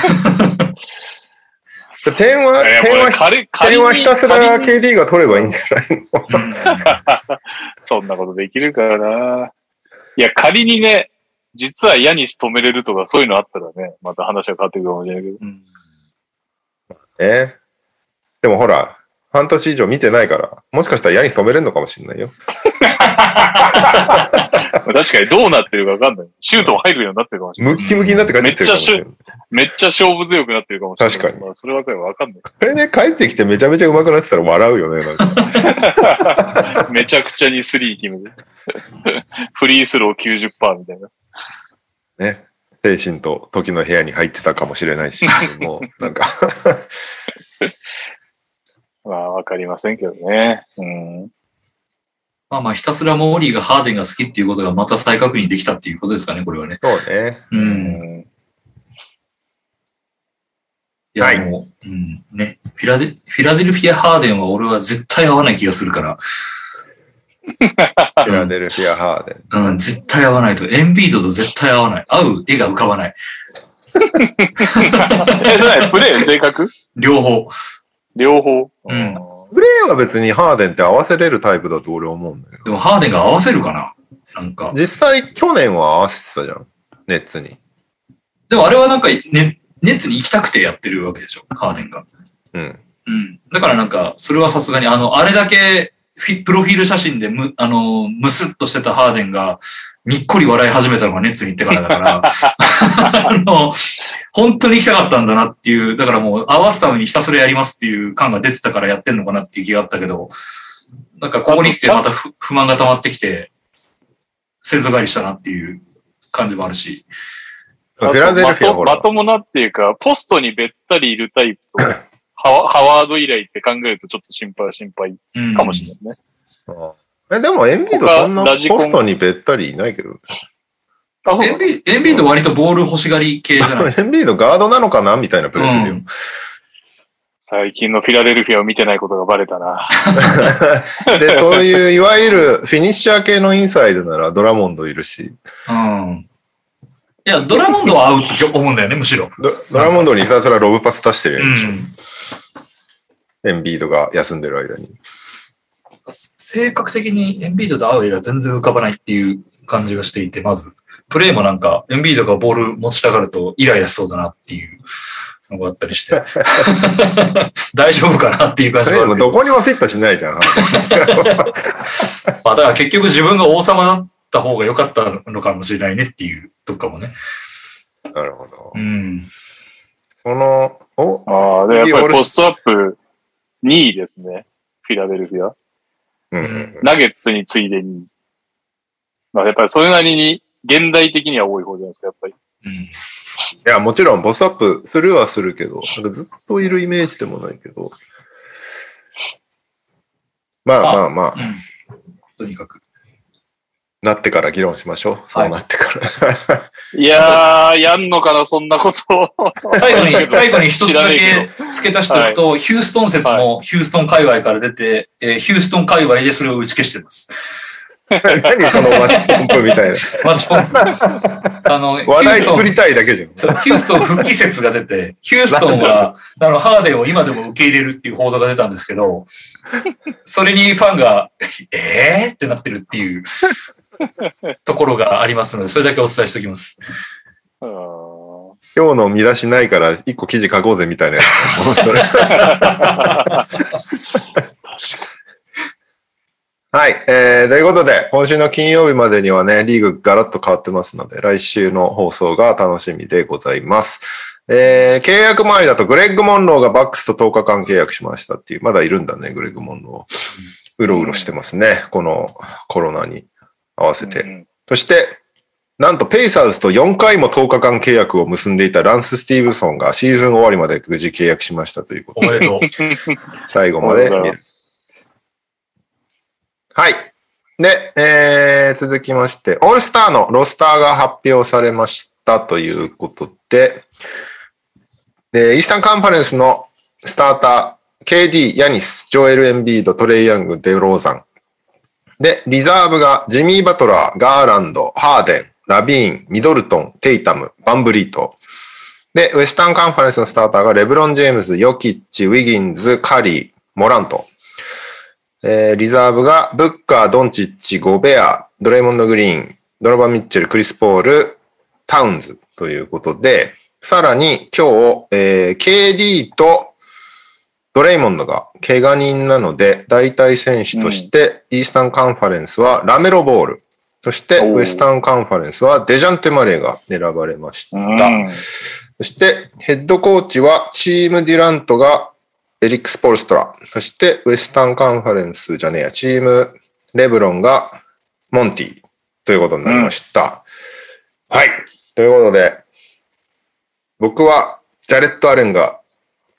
Speaker 1: 点は、
Speaker 2: いや
Speaker 1: 点は、
Speaker 2: 仮仮に
Speaker 1: 点はひたすら
Speaker 2: 仮に
Speaker 1: KD が取ればいいんじゃないの？
Speaker 3: うん
Speaker 2: そんなことできるからな。いや、仮にね、実はヤニス止めれるとかそういうのあったらね、また話は変わってくるかもしれないけど。
Speaker 3: うん
Speaker 1: ね。でもほら、半年以上見てないから、もしかしたら矢に止めれるのかもしれないよ。
Speaker 2: 確かにどうなってるかわかんない。シュートも入るようになってるかもしれない。
Speaker 1: ムッキムキになって帰ってきてるかもしれない。
Speaker 2: めっちゃ勝負強くなってるかもしれない。
Speaker 1: 確かに
Speaker 2: まあ、それはわかんない。
Speaker 1: これね、帰ってきてめちゃめちゃ上手くなってたら笑うよね。なんか
Speaker 2: めちゃくちゃにスリー決めて。フリースロー90%みたいな。
Speaker 1: ね。精神と時の部屋に入ってたかもしれないし、もう、なんか
Speaker 2: まあ、わかりませんけどね。うん。
Speaker 3: まあまあ、ひたすらモーリーがハーデンが好きっていうことがまた再確認できたっていうことですかね、これはね。
Speaker 1: そうね。
Speaker 3: う。
Speaker 2: うんん。
Speaker 3: いや、
Speaker 1: はい
Speaker 3: もう、うん、ね。フィラデ、フィラデルフィア・ハーデンは俺は絶対合わない気がするから。
Speaker 1: フィラデルフィア・ハーデン。
Speaker 3: うん、絶対合わないと。エンビードと絶対合わない。合う絵が浮かばない。
Speaker 2: え、それ何プレー性格？
Speaker 3: 両方。
Speaker 2: 両方。
Speaker 3: うん
Speaker 1: プレーは別にハーデンって合わせれるタイプだと俺は思うんだけど。
Speaker 3: でもハーデンが合わせるかな？なんか。
Speaker 1: 実際去年は合わせてたじゃん。ネッツに。
Speaker 3: でもあれはなんか、ね、ネッツに行きたくてやってるわけでしょ、ハーデンが。
Speaker 1: うん。
Speaker 3: うん。だからなんか、それはさすがに、あの、あれだけプロフィール写真でむ、あの、ムスッとしてたハーデンが、にっこり笑い始めたのがネッツに行ってからだから、あの、本当に行きたかったんだなっていう、だからもう合わすためにひたすらやりますっていう感が出てたからやってんのかなっていう気があったけど、なんかここに来てまた不不満が溜まってきて、先祖返りしたなっていう感じもあるし。
Speaker 1: フィラデルフィアほら
Speaker 2: まとま。ともなっていうか、ポストにべったりいるタイプと、ハワハワード以来って考えるとちょっと心配は心配
Speaker 3: うん。
Speaker 2: かもしれないね。
Speaker 1: え、でもエンビードそんなポ
Speaker 2: 他ラジコン
Speaker 1: ストにべったりいないけど。
Speaker 2: あ、そう
Speaker 3: エンビエンビード割とボール欲しがり系じゃない？
Speaker 1: エンビードガードなのかなみたいなプレーするよ。
Speaker 3: うん
Speaker 2: 最近のフィラデルフィアを見てないことがバレたな。
Speaker 1: で、そういういわゆるフィニッシャー系のインサイドならドラモンドいるし、
Speaker 3: うん。いや、ドラモンドは合うって思うんだよね、むしろ。
Speaker 1: ドドラモンドにひたすらロブパス出してる
Speaker 3: う
Speaker 1: やんでしょ。
Speaker 3: ん。
Speaker 1: エンビードが休んでる間に。
Speaker 3: 性格的にエンビードと合う絵が全然浮かばないっていう感じがしていて、まず、プレイもなんか、エンビードがボール持ちたがるとイライラしそうだなっていうのがあったりして、大丈夫かなっていう感じ
Speaker 1: でも
Speaker 3: ど
Speaker 1: どこにもフィットしないじゃん。
Speaker 3: まあ、だから結局自分が王様だった方が良かったのかもしれないねっていうとこかもね。
Speaker 1: なるほど
Speaker 3: う。ん。
Speaker 1: この、お
Speaker 2: ああ、で、やっぱりポストアップ2位ですね。フィラデルフィア。
Speaker 1: うんうん
Speaker 2: ナゲッツに次いで2位。まあ、やっぱりそれなりに現代的には多い方じゃないですか、やっぱり。
Speaker 3: うん。
Speaker 1: いや、もちろん、ボスアップするはするけど、なんかずっといるイメージでもないけど。まあまあまあ、
Speaker 3: うん。とにかく。
Speaker 1: なってから議論しましょう。そうなってから。
Speaker 2: いやー、やんのかな、そんなことを。
Speaker 3: 最後に、最後に一つだけ付け足しておくと、ヒューストン説もヒューストン界隈から出て、えーヒューストン界隈でそれを打ち消してます。
Speaker 1: 何そのマッチポンプみたいな。
Speaker 3: マッチポンプ。あの、ヒュ
Speaker 1: 話題
Speaker 3: ーストン
Speaker 1: 作りたいだけじゃん。
Speaker 3: ヒューストン復帰説が出て、ヒューストンは、あの、ハーデンを今でも受け入れるっていう報道が出たんですけど、それにファンが、えーってなってるっていう ところがありますので、それだけお伝えしておきます。
Speaker 2: うん
Speaker 1: 今日の見出しないから一個記事書こうぜみたいなやつ。はい、えー。ということで、今週の金曜日までにはね、リーグガラッと変わってますので、来週の放送が楽しみでございます。えー、契約周りだとグレッグ・モンローがバックスと10日間契約しましたっていう、まだいるんだね、グレッグ・モンロー。うろうろしてますね、このコロナに合わせて。
Speaker 2: うん
Speaker 1: そして、なんとペイサーズと4回も10日間契約を結んでいたランス・スティーブソンがシーズン終わりまで無事契約しましたということ
Speaker 3: おめでとう。
Speaker 1: 最後まで見る。はい。で、えー、続きまして、オールスターのロスターが発表されましたということで、でイースタンカンファレンスのスターター、KD、ヤニス、ジョエル・エンビード、トレイ・ヤング、デローザン。で、リザーブがジミー・バトラー、ガーランド、ハーデン、ラビーン、ミドルトン、テイタム、バンブリート。で、ウエスタンカンファレンスのスターターがレブロン・ジェームズ、ヨキッチ、ウィギンズ、カリー、モラント。えーリザーブがブッカー、ドンチッチ、ゴベア、ドレイモンド・グリーン、ドノバン・ミッチェル、クリス・ポール、タウンズということで、さらに今日、えー KD とドレイモンドが怪我人なので、代替選手として、イースタンカンファレンスはラメロ・ボール、そしてウエスタンカンファレンスはデジャンテ・マレーが選ばれました。
Speaker 2: うん
Speaker 1: そして、ヘッドコーチはチーム・デュラントがエリック・スポルストラ。そして、ウエスタンカンファレンスじゃねえや、チーム・レブロンがモンティということになりました。はい。ということで、僕はジャレット・アレンが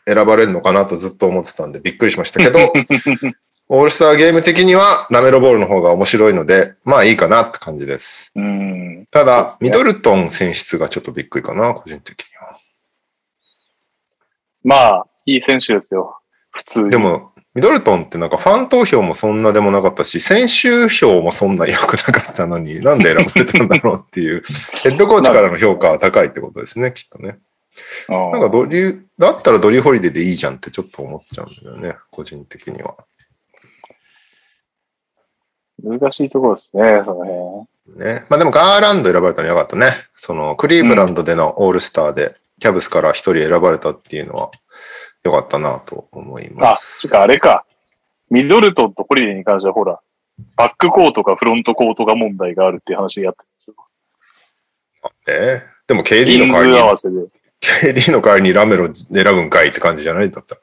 Speaker 1: 選ばれるのかなとずっと思ってたんでびっくりしましたけど、オールスターゲーム的にはラメロボールの方が面白いので、まあいいかなって感じです。
Speaker 2: うん。
Speaker 1: ただ、ミドルトン選出がちょっとびっくりかな、個人的には。
Speaker 2: まあ、いい選手ですよ。普通に。
Speaker 1: でも、ミドルトンってなんかファン投票もそんなでもなかったし、選手票もそんな良くなかったのに、なんで選ばれたんだろうっていう、ヘッドコーチからの評価は高いってことですね、きっとね。
Speaker 2: な
Speaker 1: なんかドリュー、だったらドリューホリデーでいいじゃんってちょっと思っちゃうんだよね、個人的には。
Speaker 2: 難しいところですね、その辺。
Speaker 1: ね。まあでもガーランド選ばれたのよかったね。そのクリーブランドでのオールスターで、キャブスから一人選ばれたっていうのはよかったなと思いま
Speaker 2: あ、
Speaker 1: す。
Speaker 2: つかあれか。ミドルトンとホリデーに関してはほら、バックコートかフロントコートが問題があるっていう話でやってるんですよ。
Speaker 1: え？でも KD の代わりに、
Speaker 2: 合わせで。
Speaker 1: KD の代わりにラメロ選ぶんかいって感じじゃない？だったら。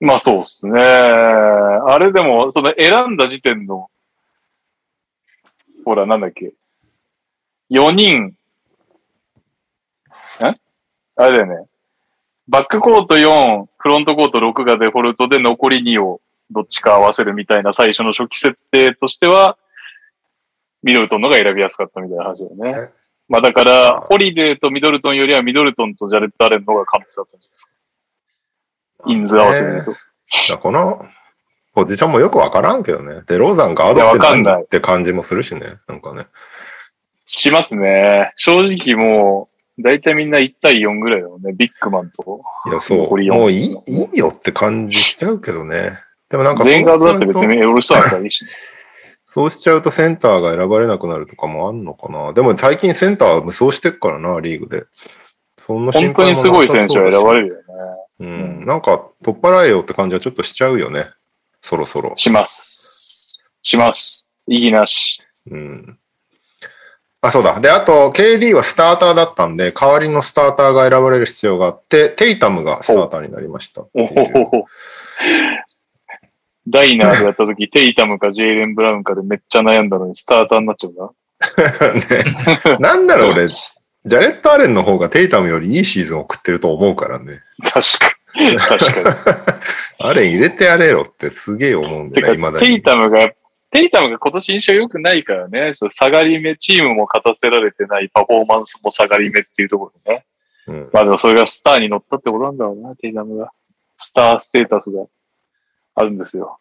Speaker 2: まあそうですね。あれでも、その選んだ時点の、ほら、なんだっけ。4人、んあれだよね。バックコート4、フロントコート6がデフォルトで残り2をどっちか合わせるみたいな最初の初期設定としては、ミドルトンのが選びやすかったみたいな話だよね。まあだから、ホリデーとミドルトンよりはミドルトンとジャレット・アレンの方が可能性だったんじゃないですか。人数合わせで言うと。
Speaker 1: だからこのポジションもよくわからんけどね。デローザンガードって
Speaker 2: ない
Speaker 1: 何って感じもするしね。なんかね。
Speaker 2: しますね。正直もう、だいたいみんな1対4ぐらいだもんね。ビッグマンと。
Speaker 1: いや、そう。もういいいいよって感じしちゃうけどね。でもなんか、
Speaker 2: 全員ガードだって別にオールスターだったらいいし。
Speaker 1: そうしちゃうとセンターが選ばれなくなるとかもあんのかな。でも最近センターは無双してっからな、リーグで。そんな心配も
Speaker 2: 本当にすごい選手は選ばれ
Speaker 1: る。
Speaker 2: るよね。
Speaker 1: うん。なんか、取っ払えよって感じはちょっとしちゃうよね。そろそろ。
Speaker 2: します。します。意義なし。
Speaker 1: うん。あ、そうだ。で、あと、KD はスターターだったんで、代わりのスターターが選ばれる必要があって、テイタムがスターターになりましたって
Speaker 2: おダイナーでやった時、テイタムかジェイレン・ブラウンかでめっちゃ悩んだのにスターターになっちゃうな。
Speaker 1: ね、なんなら俺、ジャレット・アレンの方がテイタムよりいいシーズンを送ってると思うからね。
Speaker 2: 確かに。確かに。
Speaker 1: アレン入れてやれろってすげえ思うんだ
Speaker 2: て
Speaker 1: よね、
Speaker 2: テイ。タムが、テイタムが今年印象良くないからね、下がり目、チームも勝たせられてない、パフォーマンスも下がり目っていうところでね。
Speaker 1: うん
Speaker 2: まあでもそれがスターに乗ったってことなんだろうな、テイタムが。スターステータスがあるんですよ。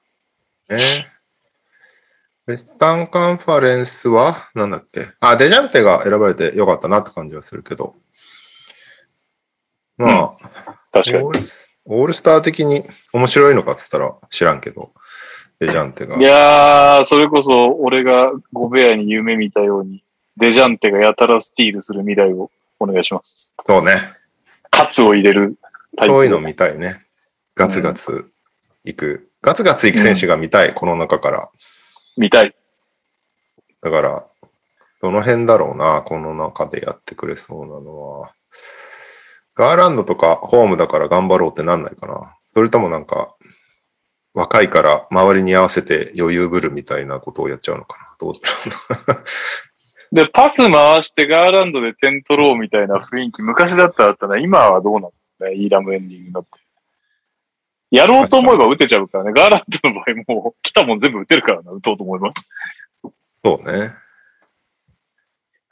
Speaker 1: ねウェスタンカンファレンスは、なんだっけ？あ、デジャンテが選ばれてよかったなって感じはするけど。まあ、
Speaker 2: 確かに。
Speaker 1: オールオールスター的に面白いのかって言ったら知らんけど、デジャンテが。
Speaker 2: いやー、それこそ俺がゴベアに夢見たように、デジャンテがやたらスティールする未来をお願いします。
Speaker 1: そうね。
Speaker 2: カツを入れるタイプ。
Speaker 1: そういうの見たいね。ガツガツ行く。ガツガツ行く選手が見たい、この中から。
Speaker 2: 見たい。
Speaker 1: だから、どの辺だろうな、この中でやってくれそうなのは。ガーランドとかホームだから頑張ろうってなんないかな。それともなんか、若いから周りに合わせて余裕ぶるみたいなことをやっちゃうのかな。どうだろうな。
Speaker 2: で、パス回してガーランドで点取ろうみたいな雰囲気、昔だったらあったね。今はどうなの？ね、イーラムエンディングになって。やろうと思えば打てちゃうからね。ガーランドの場合もう来たもん全部打てるからな、打とうと思えば。
Speaker 1: そうね。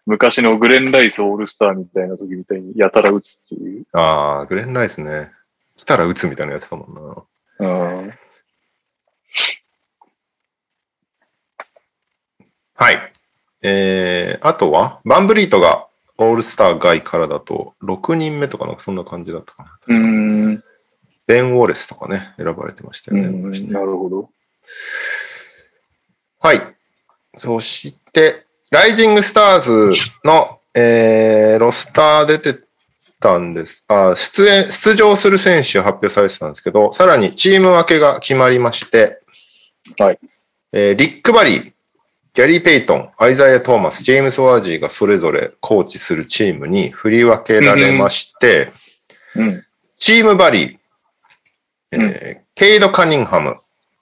Speaker 2: 昔のグレン・ライスオールスターみたいな時みたいにやたら打つっていう。
Speaker 1: ああ、グレンライスね。来たら打つみたいなのやってたもんな。
Speaker 2: うん。
Speaker 1: はい。えー、あとは、バンブリートがオールスター外からだと6人目とかなんかそんな感じだったかな。
Speaker 2: うーん。
Speaker 1: ベン・ウォレスとかね、選ばれてましたよね、
Speaker 2: うん
Speaker 1: 昔ね。
Speaker 2: なるほど。
Speaker 1: はい。そして、ライジングスターズの、えー、ロスター出てたんです。あ出演、出場する選手発表されてたんですけど、さらにチーム分けが決まりまして、
Speaker 2: はい。
Speaker 1: えーリック・バリー、ギャリー・ペイトン、アイザイア・トーマス、ジェームス・ワージーがそれぞれコーチするチームに振り分けられまして、
Speaker 2: うん。
Speaker 1: チーム・バリー、えーケイド・カニンハム、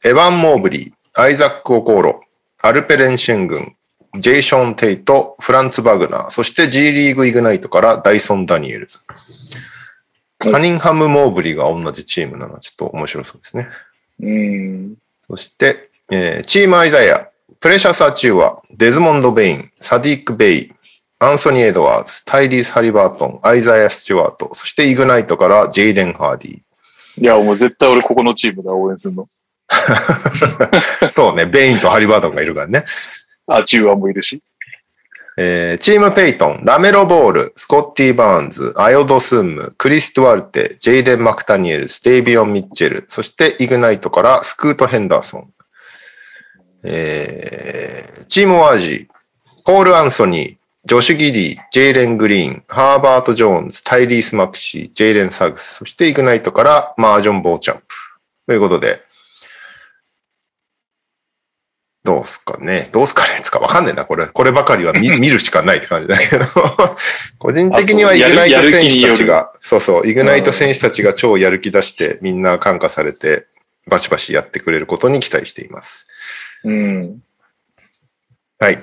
Speaker 1: エヴァン・モーブリー、アイザック・オコーロ、アルペレン・シェングン、ジェイショーン・テイト、フランツ・ワグナー、そして G リーグ・イグナイトからダイソン・ダニエルズ。カニンハム・モーブリーが同じチームなのはちょっと面白そうですね。
Speaker 2: うん。
Speaker 1: そして、えーチーム・アイザイア、プレシャス・アチューア、デズモンド・ベイン、サディック・ベイ、アンソニー・エドワーズ、タイリース・ハリバートン、アイザイア・スチュワート、そしてイグナイトからジェイデン・ハーディ。
Speaker 2: いや、もう絶対俺ここのチームだ、応援するの。
Speaker 1: そうね、ベインとハリバートンがいるからね。
Speaker 2: アチューアもいるし。
Speaker 1: えーチームペイトン、ラメロ・ボール、スコッティ・バーンズ、アヨ・ドスンム、クリス・ドゥアルテ、ジェイデン・マクダニエル、ズ、デイビオン・ミッチェル、そしてイグナイトからスクート・ヘンダーソン。えーチームワージー、ポール・アンソニー、ジョシュ・ギディ、ジェイレン・グリーン、ハーバート・ジョーンズ、タイリース・マクシー、ジェイレン・サグス、そしてイグナイトからマージョン・ボーチャンプ。ということで、どうすかねどうすかねつかわかんねえな、これ。こればかりは見 見るしかないって感じだけど。個人的にはイグナイト選手たちが、そうそう、イグナイト選手たちが超やる気出して、みんな感化されて、バチバチやってくれることに期待しています。
Speaker 2: うん。
Speaker 1: はい。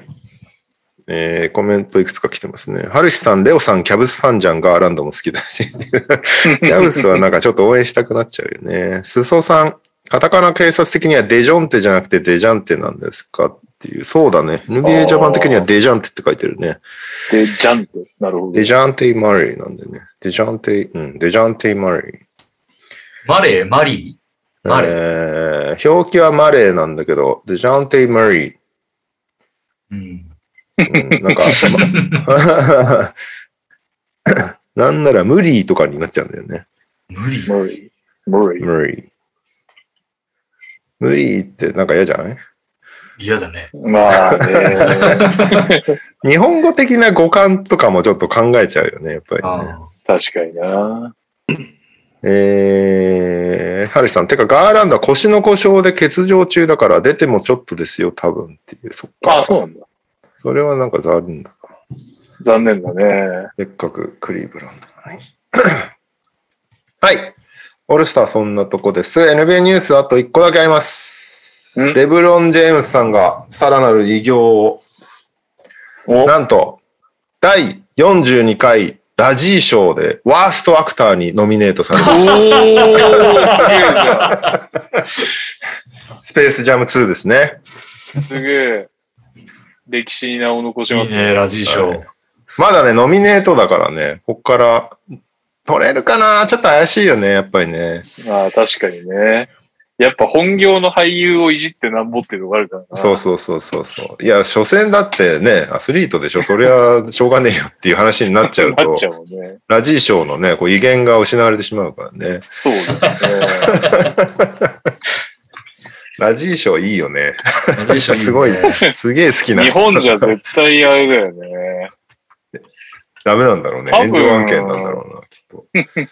Speaker 1: えー、コメントいくつか来てますね。ハルシさん、レオさん、キャブスファンじゃん、ガーランドも好きだし。キャブスはなんかちょっと応援したくなっちゃうよね。スソさん、カタカナ警察的にはデジョンテじゃなくてデジャンテなんですかっていう。そうだね。NBA ジャパン的にはデジャンテって書いてるね。
Speaker 2: で、ジャンプ。なるほど
Speaker 1: デ。ジャンテイ・マレーなんでね。デジャンテイ、うん、デジャンテイ・マレー。
Speaker 3: マレー、マリー、マレー。
Speaker 1: えー、表記はマレーなんだけど、デジャンテイ・マレー。
Speaker 3: うん。
Speaker 1: うん、なんか、ま なんなら無理とかになっちゃうんだよね。
Speaker 3: 無理。
Speaker 2: ムーリー。ムーリー。
Speaker 1: 無理。無理ってなんか嫌じゃない？
Speaker 3: 嫌だね。
Speaker 2: まあね。
Speaker 1: 日本語的な語感とかもちょっと考えちゃうよね、やっぱりね。
Speaker 3: あ
Speaker 2: 確かにな。
Speaker 1: えー、ハルシさん、てかガーランドは腰の故障で欠場中だから出てもちょっとですよ、多分っていう。そっか。
Speaker 2: あ、そうなんだ。
Speaker 1: それはなんか残念だな。
Speaker 2: 残念だね。
Speaker 1: せっかくクリーブランドなのに。はい。オールスターそんなとこです。NBA ニュースあと1個だけあります。
Speaker 2: ん？
Speaker 1: レブロン・ジェームスさんがさらなる偉業を、
Speaker 2: お？
Speaker 1: なんと、第42回ラジー賞でワーストアクターにノミネートされました。スペースジャム2ですね。
Speaker 2: ん。すげえ。歴史に名を残します
Speaker 3: いいね、ラジーショー。
Speaker 1: まだね、ノミネートだからね、こっから取れるかな？ちょっと怪しいよね、やっぱりね。
Speaker 2: まあ確かにね。やっぱ本業の俳優をいじってなんぼっていうのがあるからな。
Speaker 1: そうそうそうそうそう。いや、所詮だってね、アスリートでしょ。そりゃ、しょうがねえよっていう話になっちゃうと
Speaker 2: なっち、ゃうね。
Speaker 1: ラジー賞のね、こう威厳が失われてしまうからね。
Speaker 2: そうだね。
Speaker 1: ラジー賞いいよね。
Speaker 3: ラジーショーいいね
Speaker 1: すごいすげえ好きな。
Speaker 2: 日本じゃ絶対あれだよね。
Speaker 1: ダメなんだろうね。炎上案件なんだろうな、きっと。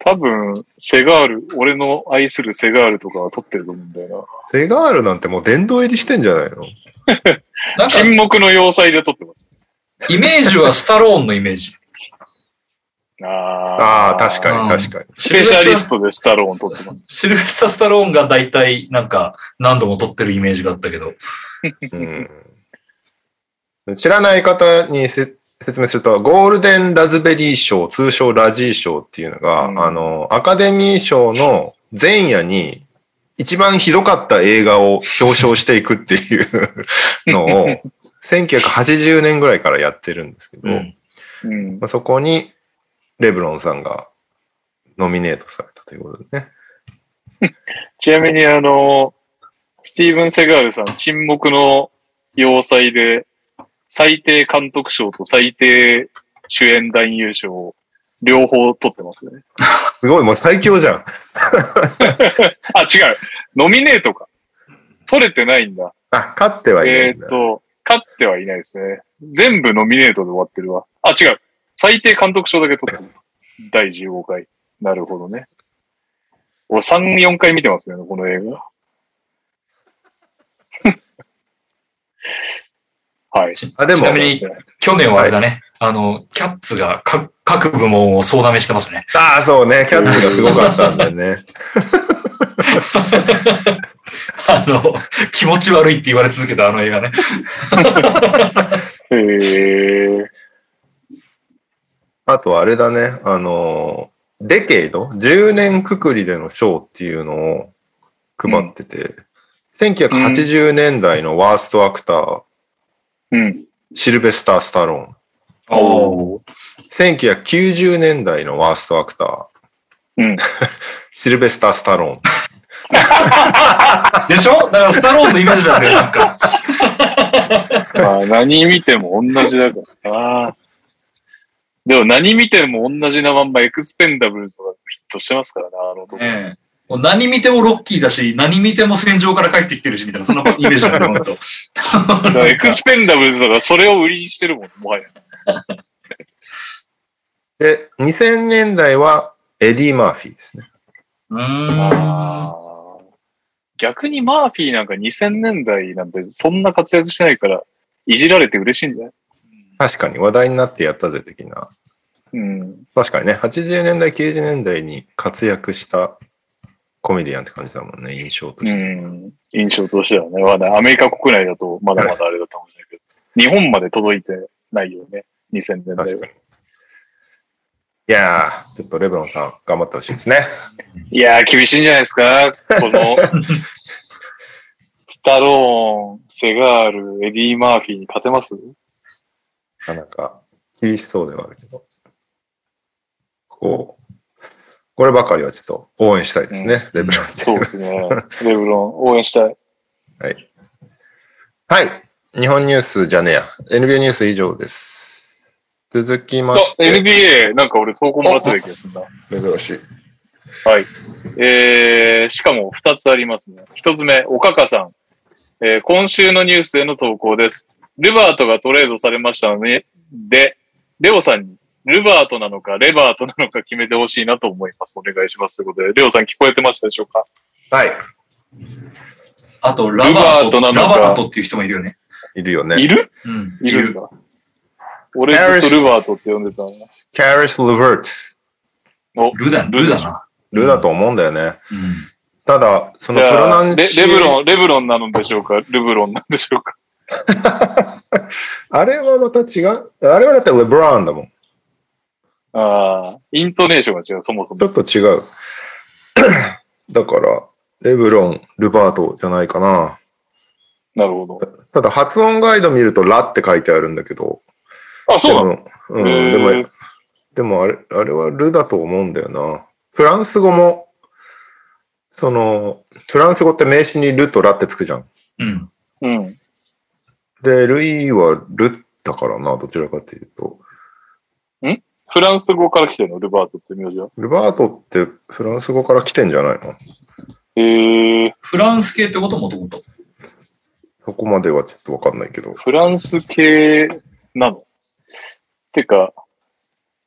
Speaker 2: 多分、セガール、俺の愛するセガールとかは撮ってると思うんだよ
Speaker 1: セガールなんてもう殿堂入りしてんじゃないの？
Speaker 2: 沈黙の要塞で撮ってます。
Speaker 3: イメージはスタローンのイメージ。
Speaker 2: あ
Speaker 1: ああ、確かに確かに。
Speaker 2: スペシャリストでスタローン撮ってます。
Speaker 3: シルベスタ・スタローンが大体なんか何度も撮ってるイメージがあったけど。
Speaker 1: うん知らない方にせ説明すると、ゴールデンラズベリー賞、通称ラジー賞っていうのが、
Speaker 2: うん
Speaker 1: あの、アカデミー賞の前夜に一番ひどかった映画を表彰していくっていう のを、1980年ぐらいからやってるんですけど、
Speaker 3: うん。
Speaker 2: うん
Speaker 1: まあ、そこにレブロンさんがノミネートされたということでね。
Speaker 2: ちなみにあの、スティーブン・セガールさん、沈黙の要塞で、最低監督賞と最低主演男優賞を両方取ってますね。
Speaker 1: すごい、もう最強じゃん。
Speaker 2: あ、違う。ノミネートか。取れてないんだ。
Speaker 1: あ、勝ってはいな
Speaker 2: え
Speaker 1: いんだ。
Speaker 2: ーっと、勝ってはいないですね。全部ノミネートで終わってるわ。あ、違う。最低監督賞だけ取ってる。第15回。なるほどね。俺3、4回見てますよね、この映画。はい。
Speaker 1: あ、でも
Speaker 3: ちな、みに去年はあれだね。あの、キャッツが各各部門を総なめしてますね。
Speaker 1: ああ、そうね。キャッツがすごかったんだよね。
Speaker 3: あの、気持ち悪いって言われ続けたあの映画ね。
Speaker 2: へー。
Speaker 1: あとあれだね。あの、デケイド ?10 年くくりでの賞っていうのを配ってて、1980年代のワーストアクター、
Speaker 2: うん。
Speaker 1: シルベスター・スタローン。
Speaker 3: おー
Speaker 1: 1990年代のワーストアクター、
Speaker 2: うん。
Speaker 1: シルベスター・スタローン。
Speaker 3: でしょ？だからスタローンのイメージなんだよ、なんか。
Speaker 2: まあ、何見ても同じだからな。でも何見ても同じなまんまエクスペンダブルズとかヒットしてますからね、あの男。
Speaker 3: ええもう何見てもロッキーだし、何見ても戦場から帰ってきてるし、みたいな、そんなイメージだよ、ほんと。
Speaker 2: エクスペンダブルズとかそれを売りにしてるもん、もはや。
Speaker 1: で、2000年代はエディ・マーフィーですね。
Speaker 3: うーん。
Speaker 2: 逆にマーフィーなんか2000年代なんてそんな活躍してないから、いじられて嬉しいんじゃない？
Speaker 1: 確かに話題になってやったぜ的な。
Speaker 2: うん。
Speaker 1: 確かにね、80年代、90年代に活躍したコメディアンって感じだもんね、印象と
Speaker 2: う
Speaker 1: して。
Speaker 2: ん。印象としてはね、まだアメリカ国内だとまだまだあれだったかもしれないけど、日本まで届いてないよね、2000年代は
Speaker 1: 確か。に。いやー、ちょっとレブロンさん、頑張ってほしいですね。
Speaker 2: いやー、厳しいんじゃないですかこの、スタローン、セガール、エディ・マーフィーに勝てます？
Speaker 1: なかなか厳しそうではあるけど。こう、こればかりはちょっと応援したいですね、レブロン
Speaker 2: そうですね。レブロン、応援したい。
Speaker 1: はい。はい。日本ニュースじゃねえや。NBA ニュース以上です。続きま
Speaker 2: あ
Speaker 1: し、て、
Speaker 2: NBA、なんか俺投稿もらってた気がするな。
Speaker 1: 珍しい。
Speaker 2: はい。えー、しかも2つありますね。1つ目、おかかさん。えー今週のニュースへの投稿です。ルバートがトレードされましたので、で、レオさんに、ルバートなのか、レバートなのか決めてほしいなと思います。お願いします。ということで、レオさん聞こえてましたでしょうか？
Speaker 1: はい。
Speaker 3: あと、ラバー
Speaker 2: ルバー
Speaker 3: ト、
Speaker 2: トなのか？
Speaker 3: ラバートっていう人もいるよね。
Speaker 1: いるよね。
Speaker 2: いる？
Speaker 3: うん。
Speaker 2: いるんだ。俺ずっとルバートって呼んでたな。
Speaker 1: キャリス・ルバート。
Speaker 3: ルだ、ルだな。
Speaker 1: ルだと思うんだよね。
Speaker 3: うん。
Speaker 1: ただ、その
Speaker 2: じ
Speaker 1: プロナンシ
Speaker 2: レブロン、レブロンなのでしょうか？ルブロンなんでしょうか？
Speaker 1: あれはまた違う？あれはだってレブランだもん。
Speaker 2: ああ、イントネーションが違う、そもそも。
Speaker 1: ちょっと違う。だから、レブロン、ルバートじゃないかな。
Speaker 2: なるほど。
Speaker 1: ただ、発音ガイド見るとラって書いてあるんだけど。
Speaker 2: あ、そうなの？
Speaker 1: うん、でも、でもあれ、あれはルだと思うんだよな。フランス語も、その、フランス語って名詞にルとラってつくじゃん。
Speaker 3: うん。
Speaker 2: うん。
Speaker 1: で、ルイはルだからな、どちらかというと。
Speaker 2: フランス語から来てるの？ルバートって名字は？
Speaker 1: ルバートってフランス語から来てんじゃないの？
Speaker 2: へえ、
Speaker 3: フランス系ってこと？もともと。
Speaker 1: そこまではちょっとわかんないけど。い
Speaker 2: フランス系なの？てか、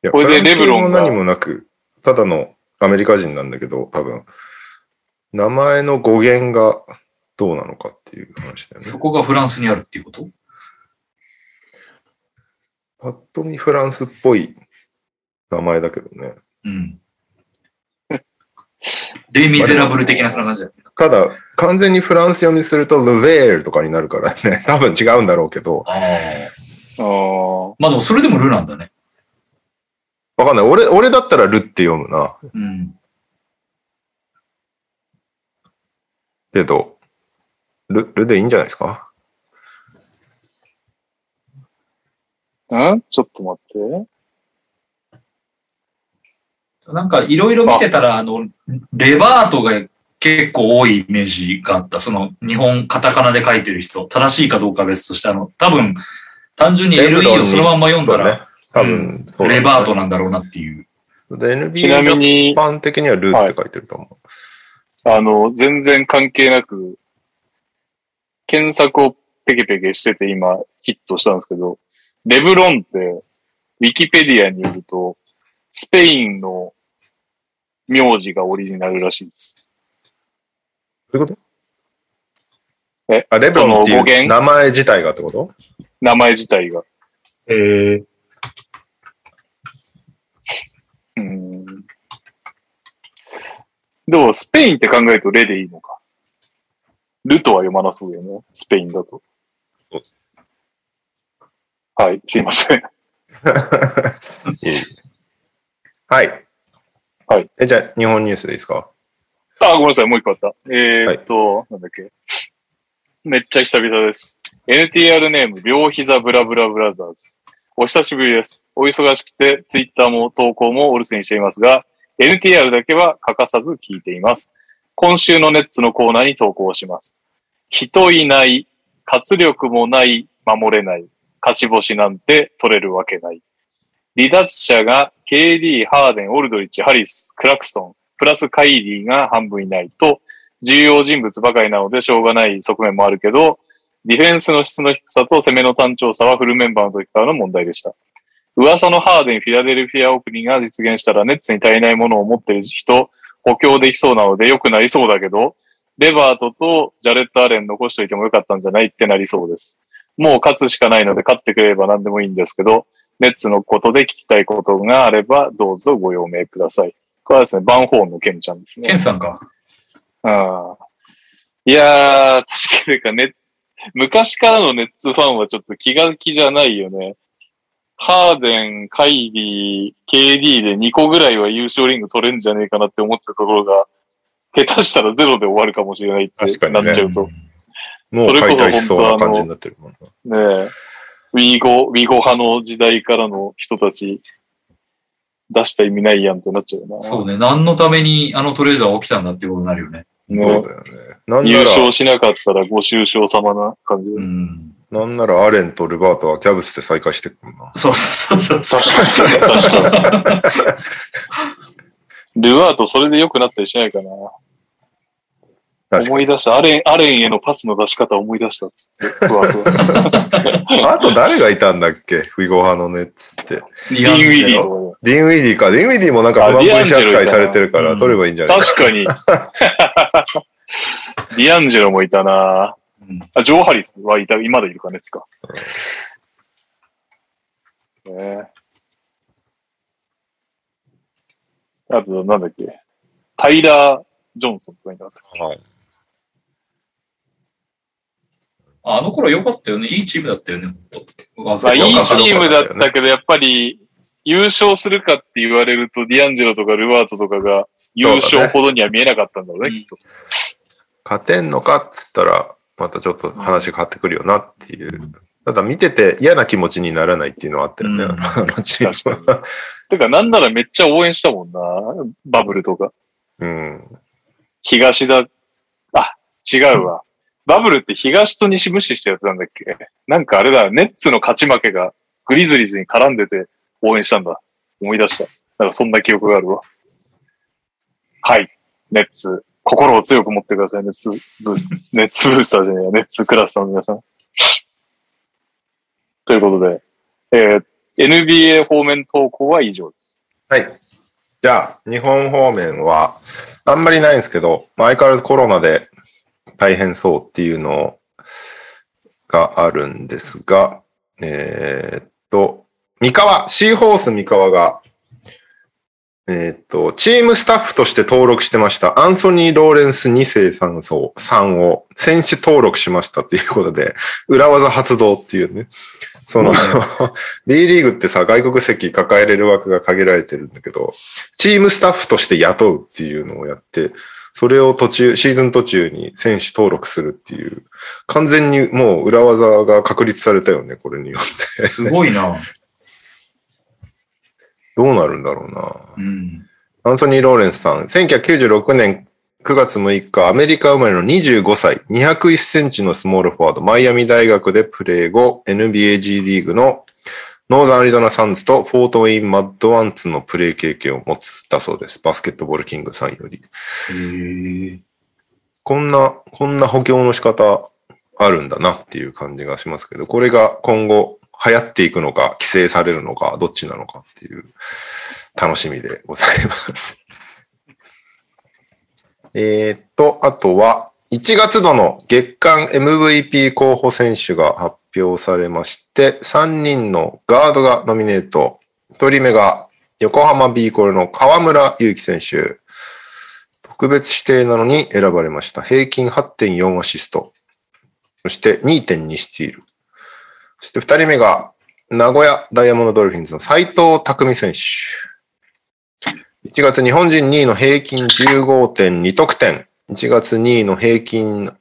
Speaker 1: や、
Speaker 2: これでレブロンが
Speaker 1: も何もなく、ただのアメリカ人なんだけど、多分、名前の語源がどうなのかっていう話だよね
Speaker 3: そ。こがフランスにあるっていうこと？
Speaker 1: パッと見フランスっぽい名前だけどね。
Speaker 3: うん。レイ・ミゼラブル的なそんな感じだよね。
Speaker 1: ただ、完全にフランス読みすると、ルベールとかになるからね。多分違うんだろうけど。
Speaker 3: ああ。まあでもそれでもルなんだね。
Speaker 1: わかんない。俺、俺だったらルって読むな。
Speaker 3: うん。
Speaker 1: けど、ル、ルでいいんじゃないですか？
Speaker 2: ん？ちょっと待って。
Speaker 3: なんかいろいろ見てたら、あの、レバートが結構多いイメージがあった。その日本カタカナで書いてる人。正しいかどうかは別として、あの、多分、単純に LE
Speaker 1: に
Speaker 3: をそのまんま読んだら、
Speaker 1: ね。多分、そうだね
Speaker 3: レバートなんだろうなっていう。
Speaker 1: で、NBA
Speaker 2: ちなみに
Speaker 1: ジャパン的にはルーって書いてると思
Speaker 2: あの、全然関係なく、検索をペケペケしてて今ヒットしたんですけど、レブロンって、ウィキペディアによると、スペインの名字がオリジナルらしいです。
Speaker 1: う。どういうこと？
Speaker 2: え
Speaker 1: あ、レブロンって
Speaker 2: その語源？
Speaker 1: いう名前自体がってこと？
Speaker 2: 名前自体が。
Speaker 1: へえ。
Speaker 2: うん。でも、スペインって考えるとレでいいのか。ルとは読まなそうだよね。スペインだと。はい、すいません。
Speaker 1: はい。
Speaker 2: はい。
Speaker 1: え、じゃあ、日本ニュースでいいですか？
Speaker 2: あ、ごめんなさい、もう一個あった。えーっと、なんだっけ。めっちゃ久々です。NTR ネーム、両膝ブラブラブラザーズ。お久しぶりです。お忙しくて、ツイッターも投稿もお留守にしていますが、NTR だけは欠かさず聞いています。今週のネッツのコーナーに投稿します。人いない、活力もない、守れない、勝ち星なんて取れるわけない。離脱者が KD、ハーデン、オルドリッチ、ハリス、クラクストン、プラスカイリーが半分いないと、重要人物ばかりなのでしょうがない側面もあるけど、ディフェンスの質の低さと攻めの単調さはフルメンバーの時からの問題でした。噂のハーデン、フィラデルフィアオープニングが実現したらネッツに足りないものを持っている人、補強できそうなので良くなりそうだけど、レバートとジャレット・アレン残しといてもよかったんじゃないってなりそうです。もう勝つしかないので勝ってくれれば何でもいいんですけど、ネッツのことで聞きたいことがあればどうぞご用命ください。これはですね、バンホーンのケンちゃんですね。
Speaker 3: ケンさんか。
Speaker 2: うんいやー、確かにかネッツ、昔からのネッツファンはちょっと気が気じゃないよね。ハーデン、カイリー、KD で2個ぐらいは優勝リング取れるんじゃねえかなって思ってたところが、下手したらゼロで終わるかもしれないって
Speaker 1: 確かにね
Speaker 2: なっちゃうと。
Speaker 1: もう
Speaker 2: それこそ
Speaker 1: 解体しそうな感じになってるもんな。
Speaker 2: ねえ、ウィーゴ、ウィーゴ派の時代からの人たち、出した意味ないやんってなっちゃうな。
Speaker 3: そうね。何のためにあのトレードは起きたんだってことになるよね。
Speaker 2: ね
Speaker 1: そうだよね。なんな
Speaker 2: 優
Speaker 1: ら、
Speaker 2: 勝しなかったらご愁傷様な感じで。
Speaker 3: うん。
Speaker 1: なんならアレンとルバートはキャブスで再開してくるな。
Speaker 3: そうそうそうそう。
Speaker 2: 確かに、確かに。ルアートそれで良くなったりしないかな。思い出した。アレン、アレンへのパスの出し方思い出したっつって。ふわふわ
Speaker 1: に あと誰がいたんだっけ？フィゴ派のネッツって。
Speaker 3: デ
Speaker 2: ディン・ウィディ
Speaker 3: の。
Speaker 2: と
Speaker 1: ディン・ウィディか。ディン・ウィディもなんか
Speaker 2: あ
Speaker 1: 不安分子
Speaker 2: ディアンジェロ
Speaker 1: 扱いされてるから
Speaker 3: うん
Speaker 1: 取ればいいんじゃない？
Speaker 2: か。確かに。ディアンジェロもいたな
Speaker 3: うん
Speaker 2: あ、ジョー・ハリスはいた、今だいるかね、つか。ねあと、なんだっけ？タイラー・ジョンソンとかいなかった。
Speaker 1: はい
Speaker 3: あの頃良かったよね。いいチームだったよね。
Speaker 2: まあ、いいチームだったけど、やっぱり、優勝するかって言われると、ディアンジェロとかルワートとかが優勝ほどには見えなかったんだろうね、
Speaker 3: うん
Speaker 2: きっと。
Speaker 1: 勝てんのかっつったら、またちょっと話変わってくるよなっていう。ただ見てて嫌な気持ちにならないっていうのはあったよね、
Speaker 3: うん
Speaker 1: あのチームは。
Speaker 2: てか、なんならめっちゃ応援したもんな。バブルとか。
Speaker 1: うん。
Speaker 2: 東だ。あ、違うわ。バブルって東と西無視したやつなんだっけ？なんかあれだ、ネッツの勝ち負けがグリズリーズに絡んでて応援したんだ。思い出した。なんかそんな記憶があるわ。はい。ネッツ、心を強く持ってください。ネッツブース、ネッツブースターじゃねえや。ネッツクラスターの皆さん。ということで、えー NBA 方面投稿は以上です。
Speaker 1: はい。じゃあ、日本方面は、あんまりないんですけど、まあ相変わらずコロナで大変そうっていうのがあるんですが、えーっと、三河、シーホース三河が、えーっと、チームスタッフとして登録してました、アンソニー・ローレンス2世さんをさんを選手登録しましたっていうことで、裏技発動っていうね、その、B リーグってさ、外国籍抱えれる枠が限られてるんだけど、チームスタッフとして雇うっていうのをやって、それを途中、シーズン途中に選手登録するっていう、完全にもう裏技が確立されたよね、これによって。
Speaker 3: すごいな。
Speaker 1: どうなるんだろうな。
Speaker 3: うん。
Speaker 1: アンソニー・ローレンスさん、1996年9月6日、アメリカ生まれの25歳、201センチのスモールフォワード、マイアミ大学でプレー後、NBAG リーグのノーザンアリゾナサンズとフォートウェイン・マッドアンツのプレー経験を持つだそうです。バスケットボールキングさんより。こんな、こんな補強の仕方あるんだなっていう感じがしますけど、これが今後流行っていくのか、規制されるのか、どっちなのかっていう楽しみでございます。えーっと、あとは、1月度の月間 MVP 候補選手が発表されまして、3人のガードがノミネート。1人目が横浜 B コルの河村勇輝選手。特別指定なのに選ばれました。平均8.4アシスト。そして2.2スティール。そして2人目が名古屋ダイヤモンドドルフィンズの斉藤匠選手。1月日本人2位の平均15.2得点。1月2位の平均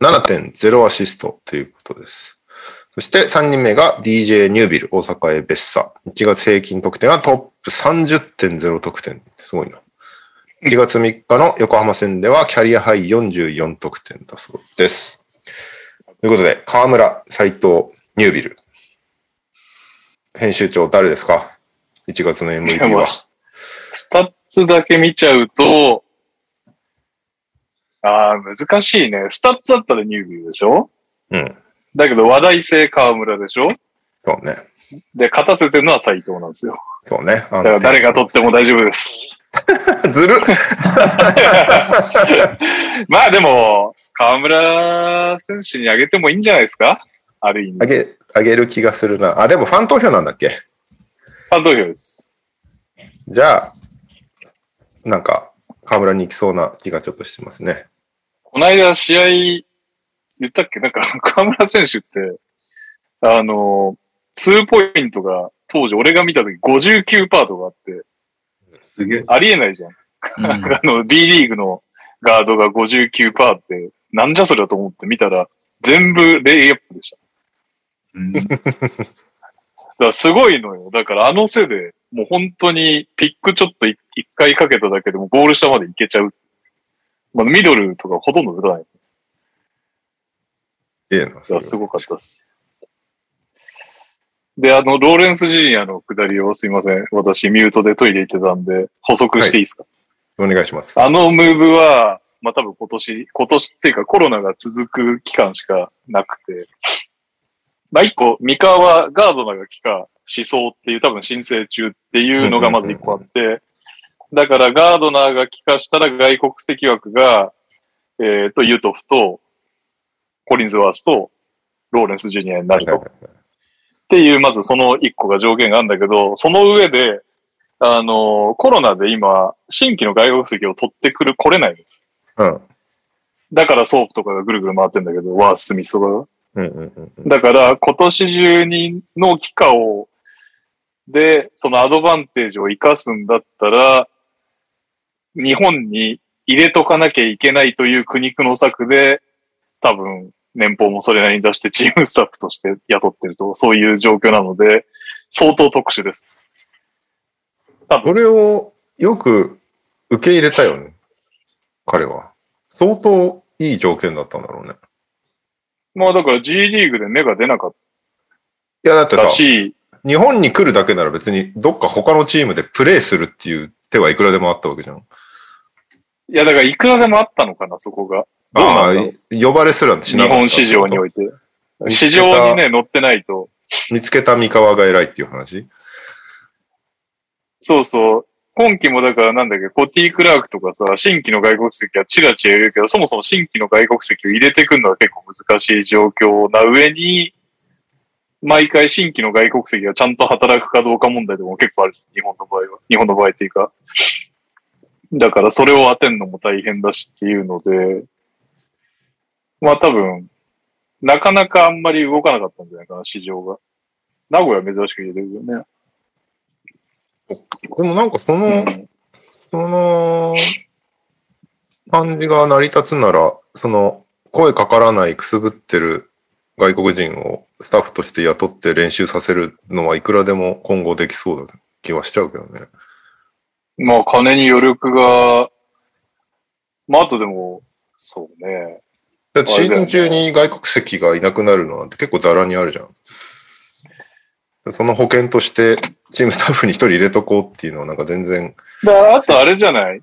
Speaker 1: 7.0アシストということです。そして3人目が DJ ニュービル大阪エヴェッサ。1月平均得点はトップ30.0得点。すごいな。1月3日の横浜戦ではキャリアハイ44得点だそうです。ということで、河村、斉藤、ニュービル。編集長誰ですか ?1 月の MVP は。
Speaker 2: スタッツだけ見ちゃうと、ああ、難しいね。スタッツだったらニュービルでしょ？
Speaker 1: うん。
Speaker 2: だけど話題性河村でしょ？
Speaker 1: そうね。
Speaker 2: で、勝たせてるのは斉藤なんですよ。
Speaker 1: そうね。だ
Speaker 2: だから誰が取っても大丈夫です。
Speaker 1: ずるっ
Speaker 2: まあでも、河村選手にあげてもいいんじゃないですか？ある意味。
Speaker 1: あげ、あげる気がするな。あ、でもファン投票なんだっけ？
Speaker 2: ファン投票です。
Speaker 1: じゃあ、なんか、河村に行きそうな気がちょっとしてますね。
Speaker 2: この間試合、言ったっけ？なんか、河村選手って、あの、ツーポイントが、当時俺が見た時59パートがあって、
Speaker 3: すげえ。
Speaker 2: ありえないじゃん。
Speaker 3: うん
Speaker 2: あの、B リーグのガードが59パーって、なんじゃそりゃと思って見たら、全部レイアップでした。
Speaker 3: うん
Speaker 2: だからすごいのよ。だからあの背で、もう本当にピックちょっと一一回かけただけでもゴール下まで行けちゃう。まあ、ミドルとかほとんど打たない。
Speaker 1: ええな、
Speaker 2: すごかったです。で、あの、ローレンス・ジュニアの下りをすいません。私、ミュートでトイレ行ってたんで、補足していいですか、
Speaker 1: お願いします。
Speaker 2: あのムーブは、まあ多分今年、今年っていうかコロナが続く期間しかなくて、まあ一個、三河はガードナーが帰化しそうっていう多分申請中っていうのがまず一個あって、だからガードナーが帰化したら外国籍枠が、えっ、と、ユトフと、コリンズワースと、ローレンス・ジュニアになると。っていう、まずその一個が条件があるんだけど、その上で、あの、コロナで今、新規の外国籍を取ってくる、来れないの。
Speaker 1: うん。
Speaker 2: だからソープとかがぐるぐる回ってんだけど、ワース・スミスとかが。
Speaker 1: うんうんうんうん。
Speaker 2: だから今年中にの期間を、で、そのアドバンテージを生かすんだったら、日本に入れとかなきゃいけないという苦肉の策で、多分、年俸もそれなりに出してチームスタッフとして雇ってると、そういう状況なので、相当特殊です。
Speaker 1: それをよく受け入れたよね。彼は。相当いい条件だったんだろうね。
Speaker 2: まあだから G リーグで芽が出なかっ
Speaker 1: いや、だってさ日本に来るだけなら別にどっか他のチームでプレーするっていう手はいくらでもあったわけじゃん。
Speaker 2: いやだからいくらでもあったのかな、そこが。どう
Speaker 1: ああ
Speaker 2: なんだろう
Speaker 1: ー、呼ばれすらしなかった
Speaker 2: 日本市場において。市場にね、乗ってないと。
Speaker 1: 見つけた三河が偉いっていう話？
Speaker 2: そうそう。今期もだからなんだっけ、コティ・クラークとかさ、新規の外国籍はチラチラいるけど、そもそも新規の外国籍を入れてくるのは結構難しい状況な上に、毎回新規の外国籍がちゃんと働くかどうか問題でも結構ある。日本の場合は。日本の場合っていうか。だからそれを当てんのも大変だしっていうので、まあ多分、なかなかあんまり動かなかったんじゃないかな、市場が。名古屋は珍しく入れてるよね。
Speaker 1: でもなんかその、
Speaker 2: うん
Speaker 1: その感じが成り立つなら、その声かからないくすぶってる外国人をスタッフとして雇って練習させるのはいくらでも今後できそうだ気はしちゃうけどね。
Speaker 2: まあ、金に余力が、まあ、あとでも、そうね。
Speaker 1: だってシーズン中に外国籍がいなくなるのなんて結構ザラにあるじゃん。その保険としてチームスタッフに一人入れとこうっていうのはなんか全然、
Speaker 2: だあとあれじゃない？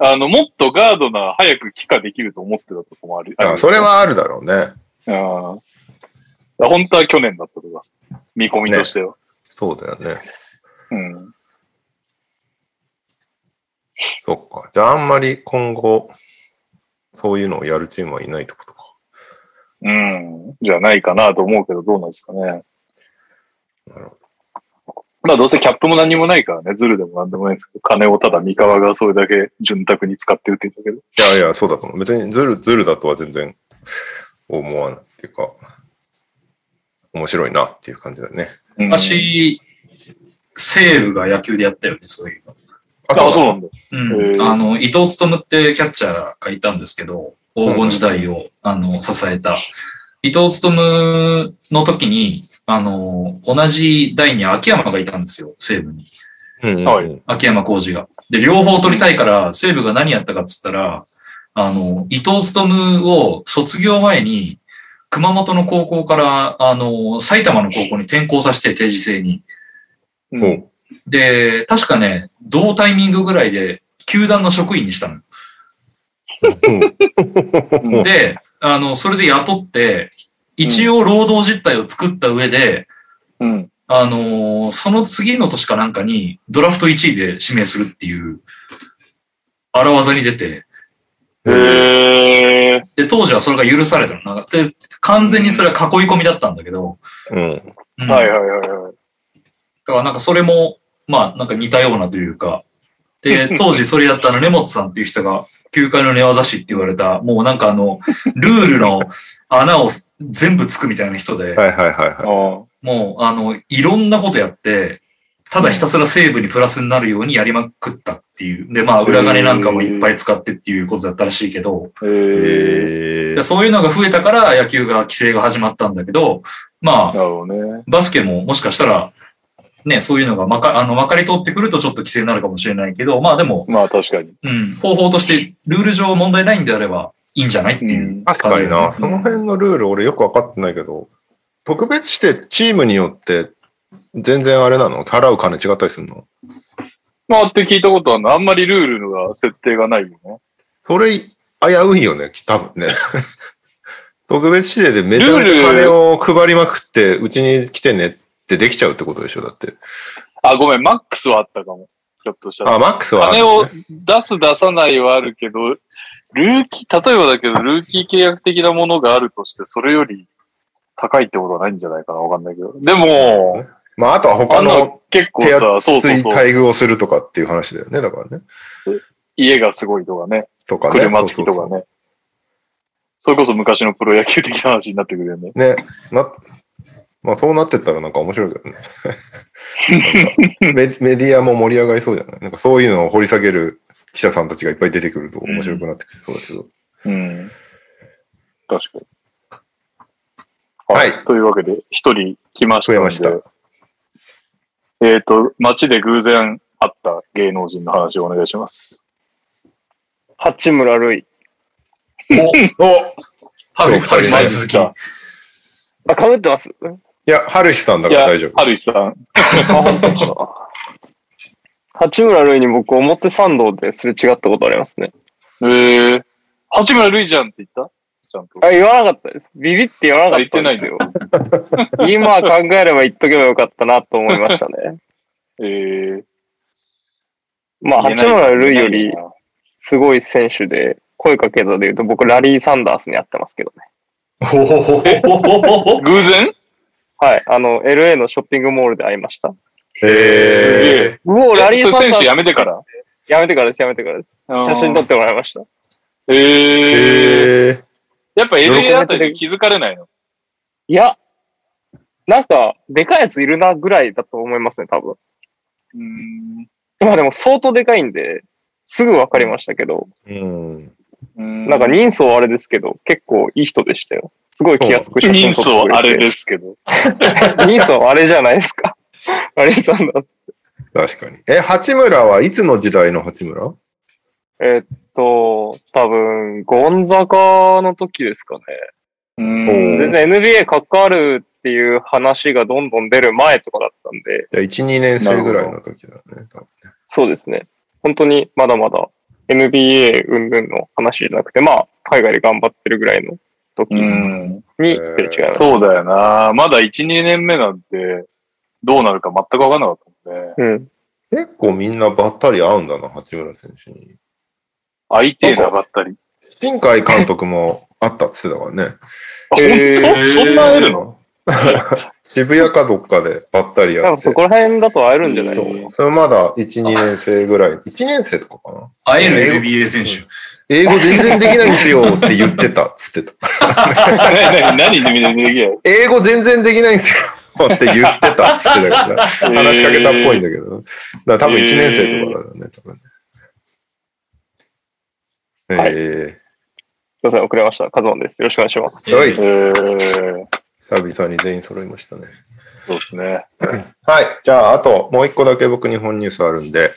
Speaker 2: あの、もっとガードな早く帰化できると思ってたとこもある。
Speaker 1: あそれはあるだろうね。
Speaker 2: うん。本当は去年だったとか、見込みとしては。
Speaker 1: そうだよね。
Speaker 2: うん。
Speaker 1: そっか。じゃああんまり今後、そういうのをやるチームはいないってことか。
Speaker 2: うん。じゃないかなと思うけど、どうなんですかね。
Speaker 1: なるほ
Speaker 2: まあ、どうせキャップも何もないからね、ズルでもなんでもないんですけど、金をただ三河がそれだけ潤沢に使ってるって言ったけど。
Speaker 1: いやいや、そうだと思う。別にズル、ズルだとは全然思わないっていうか、面白いなっていう感じだね。
Speaker 2: うん、
Speaker 3: 昔、西武が野球でやったよね、そういうの。
Speaker 2: あ、そうなんだ。
Speaker 3: うん。あの、伊藤勉ってキャッチャーがいたんですけど、黄金時代を、あの、支えた。伊藤勉の時に、あの、同じ代に秋山がいたんですよ、西武に。
Speaker 1: うん
Speaker 3: 秋山浩二が。で、両方取りたいから、西武が何やったかっつったら、あの、伊藤勤を卒業前に、熊本の高校から、あの、埼玉の高校に転校させて、定時制に。
Speaker 2: うん
Speaker 3: で、確かね、同タイミングぐらいで、球団の職員にしたの。
Speaker 2: うん
Speaker 3: で、あの、それで雇って、一応労働実態を作った上で、
Speaker 2: うん。
Speaker 3: あのーその次の年かなんかにドラフト1位で指名するっていう、荒技に出て、
Speaker 2: へえ。
Speaker 3: で、当時はそれが許されたの。で完全にそれは囲い込みだったんだけど、
Speaker 1: うん。
Speaker 3: うん
Speaker 2: はいはいはいはい。
Speaker 3: だからなんかそれも、まあなんか似たようなというか、で、当時それやったあの根本さんっていう人が、球界の寝技師って言われた、もうなんかあの、ルールの穴を全部つくみたいな人で、
Speaker 1: はいはいはいはい。
Speaker 2: あ
Speaker 3: もうあの、いろんなことやって、ただひたすら西部にプラスになるようにやりまくったっていう。で、まあ裏金なんかもいっぱい使ってっていうことだったらしいけど、そういうのが増えたから野球が規制が始まったんだけど、まあ、
Speaker 2: ね。
Speaker 3: バスケももしかしたら、ね、そういうのがまか、あの、まかり通ってくるとちょっと規制になるかもしれないけど、まあでも、
Speaker 2: まあ確かに。
Speaker 3: うん、方法としてルール上問題ないんであればいいんじゃないっていう
Speaker 1: 確かにな。その辺のルール俺よくわかってないけど、特別してチームによって全然あれなの？払う金違ったりするの？
Speaker 2: まあって聞いたことあるの。あんまりルールが設定がないよね。
Speaker 1: それ危ういよね、多分ね。特別指定でめちゃめちゃ金を配りまくって、うちに来てねってできちゃうってことでしょ、だって。
Speaker 2: あ、ごめん、マックスはあったかも。ひょっとしたら。
Speaker 1: あ、マックスはある
Speaker 2: 金を
Speaker 1: ね、
Speaker 2: 出す出さないはあるけど、ルーキー、例えばだけど、ルーキー契約的なものがあるとして、それより高いってことはないんじゃないかなわかんないけど。でも、
Speaker 1: まあ、あとは
Speaker 2: あ
Speaker 1: 他の
Speaker 2: の、結構
Speaker 1: 手
Speaker 2: さ、そうそうそう、
Speaker 1: 待遇をするとかっていう話だよね、だからね。
Speaker 2: 家がすごいとかね、
Speaker 1: とかね。
Speaker 2: 車付きとかね。それこそ昔のプロ野球的な話になってくるよね。
Speaker 1: ね。な、まあそうなってったらなんか面白いけどね。メメディアも盛り上がりそうじゃない？なんかそういうのを掘り下げる記者さんたちがいっぱい出てくると面白くなってきそうだけど。
Speaker 2: うん。確かに。
Speaker 1: はい
Speaker 2: というわけで、一人来ました
Speaker 1: 増え。ました。
Speaker 2: えっ、と、街で偶然会った芸能人の話をお願いします。
Speaker 5: 八村塁。
Speaker 3: お
Speaker 1: お
Speaker 3: 春、
Speaker 1: お
Speaker 3: 春さんに続き。
Speaker 2: マ
Speaker 5: あ、被ってます？
Speaker 1: いや、春日さんだから大丈、夫。
Speaker 2: はるしさん。
Speaker 5: 八村塁に僕、表参道ですれ違ったことありますね。
Speaker 2: えー、八村塁じゃんって言った？ちゃんと。
Speaker 5: あ、言わなかったです。ビビって言わなかったんですよ。今考えれば言っとけばよかったなと思いましたね。
Speaker 2: えー、
Speaker 5: まあ、八村塁よりすごい選手で、声かけたで言うと僕、ラリー・サンダースに会ってますけどね。
Speaker 2: 偶然？
Speaker 5: はい。あの、LA のショッピングモールで会いました。
Speaker 2: すげ
Speaker 1: え
Speaker 2: え。
Speaker 5: うお、ラリー・
Speaker 2: それ選手
Speaker 5: サンダース。
Speaker 2: 辞めてから？
Speaker 5: やめてからです、やめてからです。写真撮ってもらいました。
Speaker 2: え
Speaker 1: ー、
Speaker 2: ー、
Speaker 1: えー、
Speaker 2: やっぱ LA あたりで気づかれないの？
Speaker 5: いや、なんか、でかいやついるなぐらいだと思いますね、多分。
Speaker 2: うーん。
Speaker 5: まあでも相当でかいんで、すぐ分かりましたけど、
Speaker 1: うん。
Speaker 2: うん
Speaker 5: なんか人相あれですけど、結構いい人でしたよ。すごい気安く写真
Speaker 2: 人
Speaker 5: 撮ってくれて。
Speaker 2: 相あれですけど。
Speaker 5: 人相あれじゃないですか。あれさんだ。
Speaker 1: 確かに。え、八村はいつの時代の八村？
Speaker 5: えっと、多分、ゴンザカの時ですかね。
Speaker 2: うん
Speaker 5: 全然 NBA 関わるっていう話がどんどん出る前とかだったんで、
Speaker 1: じゃあ1、2年生ぐらいの時だね。多分
Speaker 5: そうですね。本当にまだまだ NBA 云々の話じゃなくて、まあ、海外で頑張ってるぐらいの時
Speaker 2: う
Speaker 5: に
Speaker 2: ん。
Speaker 5: すれ違いました。
Speaker 2: そうだよな。まだ1、2年目なんて、どうなるか全く分かんなかったもんね。
Speaker 5: うん。
Speaker 1: 結構みんなばったり会うんだな、八村選手に。
Speaker 2: 相手なかったり。
Speaker 1: 新海監督も あったって言ってたからね。
Speaker 2: あ、
Speaker 5: へー
Speaker 2: 本当そんな会えるの？
Speaker 1: 渋谷かどっかでばったり
Speaker 5: 多
Speaker 1: 会って。
Speaker 5: 分そこら辺だと会えるんじゃない？ですか。
Speaker 2: うん
Speaker 1: それまだ1、2年生ぐらい。1年生とかかな？
Speaker 3: 会える NBA 選手。
Speaker 1: 英語全然できないんですよって言ってたっつってた。
Speaker 2: 何、何、何、
Speaker 1: 英語全然できないんですよって言ってたっつってたから、話しかけたっぽいんだけど。だから多分1年生とかだよね、多分ね。
Speaker 5: はい
Speaker 1: え
Speaker 5: すいません、遅れました。カズマンです。よろしくお願いします。
Speaker 1: ー、はい
Speaker 2: え。ー、
Speaker 1: 久々に全員揃いましたね。
Speaker 2: そうですね。
Speaker 1: はい。じゃあ、あともう一個だけ僕日本ニュースあるんで、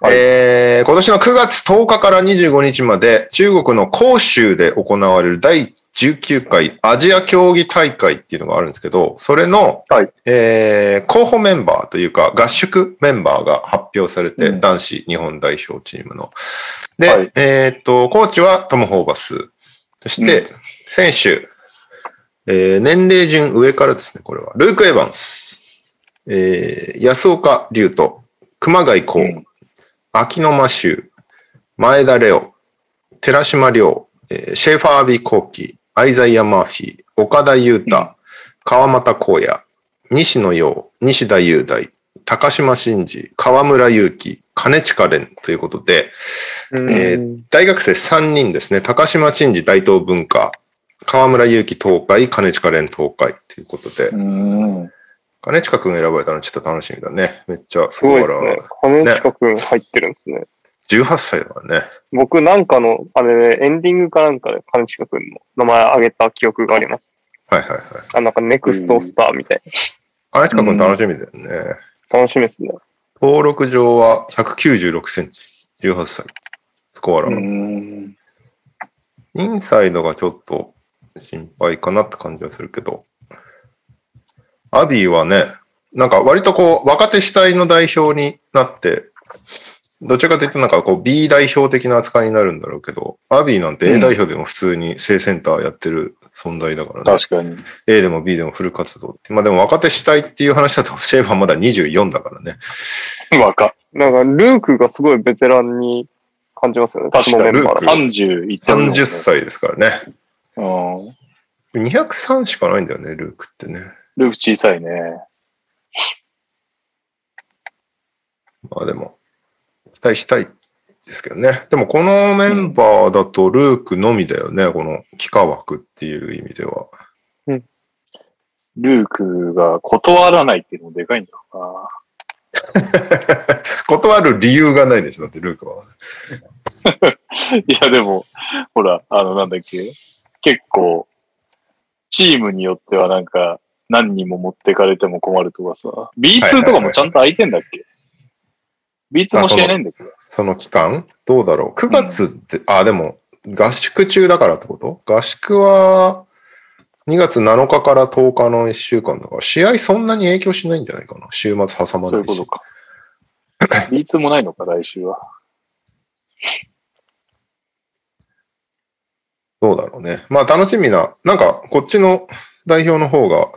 Speaker 2: はい。
Speaker 1: えー今年の9月10日から25日まで中国の広州で行われる第19回アジア競技大会っていうのがあるんですけど、それの、
Speaker 5: はい。
Speaker 1: えー候補メンバーというか合宿メンバーが発表されて、
Speaker 2: うん。
Speaker 1: 男子日本代表チームの。で、
Speaker 2: はい。
Speaker 1: えーっと、コーチはトム・ホーバス。そして、選手、えー年齢順上からですね、これは。ルーク・エヴァンス、えー安岡龍斗、熊谷幸、
Speaker 2: うん
Speaker 1: 秋野真修、前田レオ、寺島亮、えーシェーファー・アビー・コーキ、アイザイア・マーフィー、岡田裕太、川又光也、西野陽、西田雄大、高島真司、河村勇輝、金近蓮ということで、えー大学生3人ですね。高島真司大東文化、河村勇輝東海、金近蓮東海ということで、
Speaker 2: うん。
Speaker 1: 金近くん選ばれたのちょっと楽しみだね。めっちゃ
Speaker 5: すごいです
Speaker 1: ら
Speaker 5: ね。金近くん入ってるんですね。
Speaker 1: 18歳だからね。
Speaker 5: 僕なんかの、あれ、エンディングかなんかで金近くんの名前挙げた記憶があります。
Speaker 1: はいはいはい。
Speaker 5: あ、なんかネクストスターみたい
Speaker 1: 金近くん楽しみだよね。
Speaker 5: な。楽しみですね。
Speaker 1: 登録上は196センチ、18歳。スコアラ
Speaker 2: う
Speaker 1: ー。
Speaker 2: ん。
Speaker 1: インサイドがちょっと心配かなって感じはするけど、アビーはね、なんか割とこう、若手主体の代表になって、どちらかというとなんかこう B 代表的な扱いになるんだろうけど、アビーなんて A 代表でも普通に正センターやってる存在だからね。
Speaker 2: 確かに。
Speaker 1: A でも B でもフル活動って。まあでも若手主体っていう話だと、シェーファーまだ24だからね。
Speaker 2: 若。
Speaker 5: なんかルークがすごいベテランに感じますよね。
Speaker 2: 確かに
Speaker 5: このメンバーだと
Speaker 2: 30いってるもんね
Speaker 1: 30。歳ですからね。
Speaker 2: うん。
Speaker 1: 203しかないんだよね、ルークってね。
Speaker 2: ルーク小さいね。
Speaker 1: まあでも、期待したいですけどね。でもこのメンバーだとルークのみだよね、この幾何枠っていう意味では。
Speaker 2: ルークが断らないっていうのもでかいんだろ
Speaker 1: 断る理由がないでしょ、だってルークは。
Speaker 2: うな。いや、でも、ほら、あの、なんだっけ。結構、チームによってはなんか、何人も持ってかれても困るとかさ。B2 とかもちゃんと空いてんだっけ ?B2 も試合ないんだっけ
Speaker 1: その期間？どうだろう ?9 月って、あ、でも、合宿中だからってこと？合宿は、2月7日から10日の1週間だから、試合そんなに影響しないんじゃないかな？週末挟ま
Speaker 2: そう
Speaker 1: ないし。
Speaker 2: いうことか。B2 もないのか、来週は。
Speaker 1: どうだろうね。まあ楽しみな、なんかこっちの代表の方が、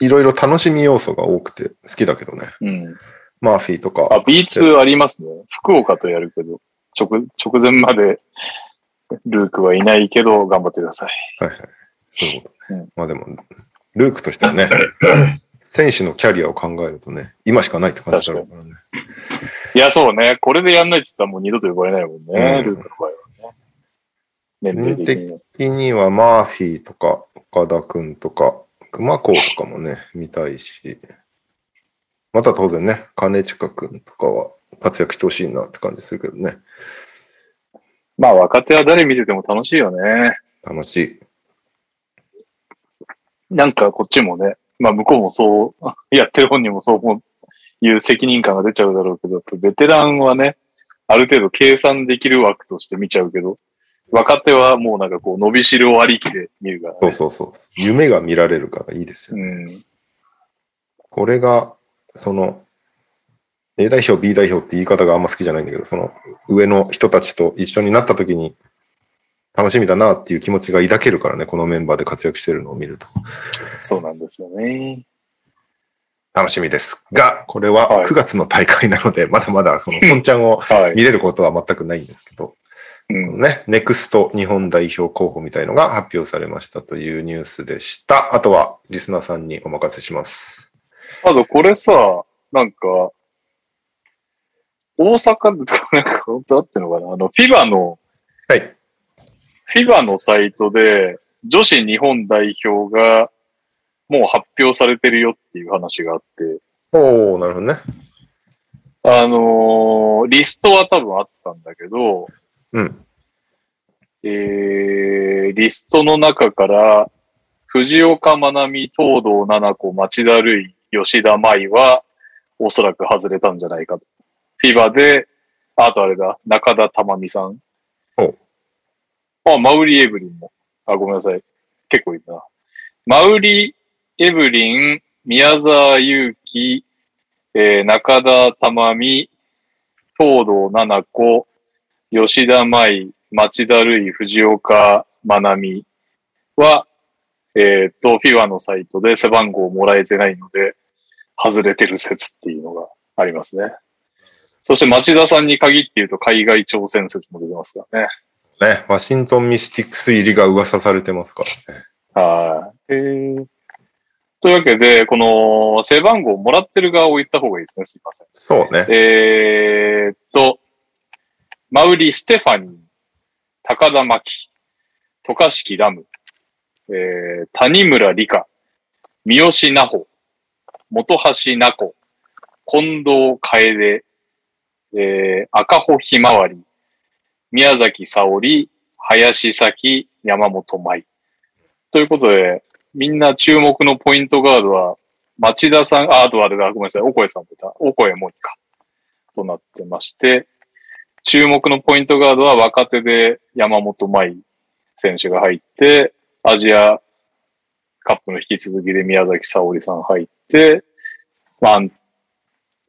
Speaker 1: いろいろ楽しみ要素が多くて好きだけどね。
Speaker 2: うん。
Speaker 1: マーフィーとか。
Speaker 2: あ、B2 ありますね。福岡とやるけど、直、直前までルークはいないけど、頑張ってください。
Speaker 1: はいはい。そういうことね。
Speaker 2: うん
Speaker 1: まあでも、ルークとしてはね、選手のキャリアを考えるとね、今しかないって感じだろうからね。
Speaker 2: いや、そうね。これでやんないって言ったらもう二度と呼ばれないもんね。
Speaker 1: うん
Speaker 2: ルークの場合はね。年齢的に。
Speaker 1: 的にはマーフィーとか、岡田くんとか、熊子とかもね、見たいし、また当然ね、金近くんとかは活躍してほしいなって感じするけどね。
Speaker 2: まあ、若手は誰見てても楽しいよね。
Speaker 1: 楽しい。
Speaker 2: なんかこっちもね、まあ向こうもそう、やってる本人もそういう責任感が出ちゃうだろうけど、ベテランはね、ある程度計算できる枠として見ちゃうけど、若手はもうなんかこう伸びしろありきで見るから、ね。
Speaker 1: そうそうそう。夢が見られるからいいですよね。
Speaker 2: うん。
Speaker 1: これが、その、A 代表、B 代表って言い方があんま好きじゃないんだけど、その上の人たちと一緒になった時に楽しみだなっていう気持ちが抱けるからね、このメンバーで活躍してるのを見ると。
Speaker 2: そうなんですよね。
Speaker 1: 楽しみですが、これは
Speaker 2: はい
Speaker 1: 9月の大会なので、まだまだその本ちゃんを
Speaker 2: はい。
Speaker 1: 見れることは全くないんですけど、
Speaker 2: うん。
Speaker 1: ね、ネクスト日本代表候補みたいのが発表されましたというニュースでした。あとはリスナーさんにお任せします。
Speaker 2: あとこれさ、なんか、大阪でとかなんか本当あってんのかな？あの、フィバの、
Speaker 1: はい。
Speaker 2: フィバのサイトで、女子日本代表がもう発表されてるよっていう話があって、
Speaker 1: おー、なるほどね。
Speaker 2: あのーリストは多分あったんだけど、
Speaker 1: うん。
Speaker 2: えー、リストの中から、藤岡真奈美、東堂七子、町田瑠唯、吉田舞は、おそらく外れたんじゃないかと。フィバで、あとあれだ、中田珠美さん。
Speaker 1: お
Speaker 2: あ、マウリエブリンも。あ、ごめんなさい。結構いるな。マウリエブリン、宮沢祐希、えー中田珠美、東堂七子、吉田舞、町田瑠唯、藤岡真奈美は、えーっと、フィバのサイトで背番号をもらえてないので、外れてる説っていうのがありますね。そして町田さんに限って言うと海外挑戦説も出てますからね。
Speaker 1: ね、ワシントンミスティックス入りが噂されてますからね。
Speaker 2: はい。えーというわけで、この背番号をもらってる側を言った方がいいですね。すいません。
Speaker 1: そうね。
Speaker 2: えーっと、マウリ・ステファニー、高田真希、渡嘉敷ラム、えー、谷村理香、三好奈穂、本橋奈子、近藤楓、えー、赤穂ひまわり、宮崎沙織、林咲、山本舞。ということで、みんな注目のポイントガードは、町田さん、あ、あとあれだ、ごめんなさい、おこえさんもいた。おこえもいか。となってまして、注目のポイントガードは若手で山本舞選手が入って、アジアカップの引き続きで宮崎沙織さん入って、まあ、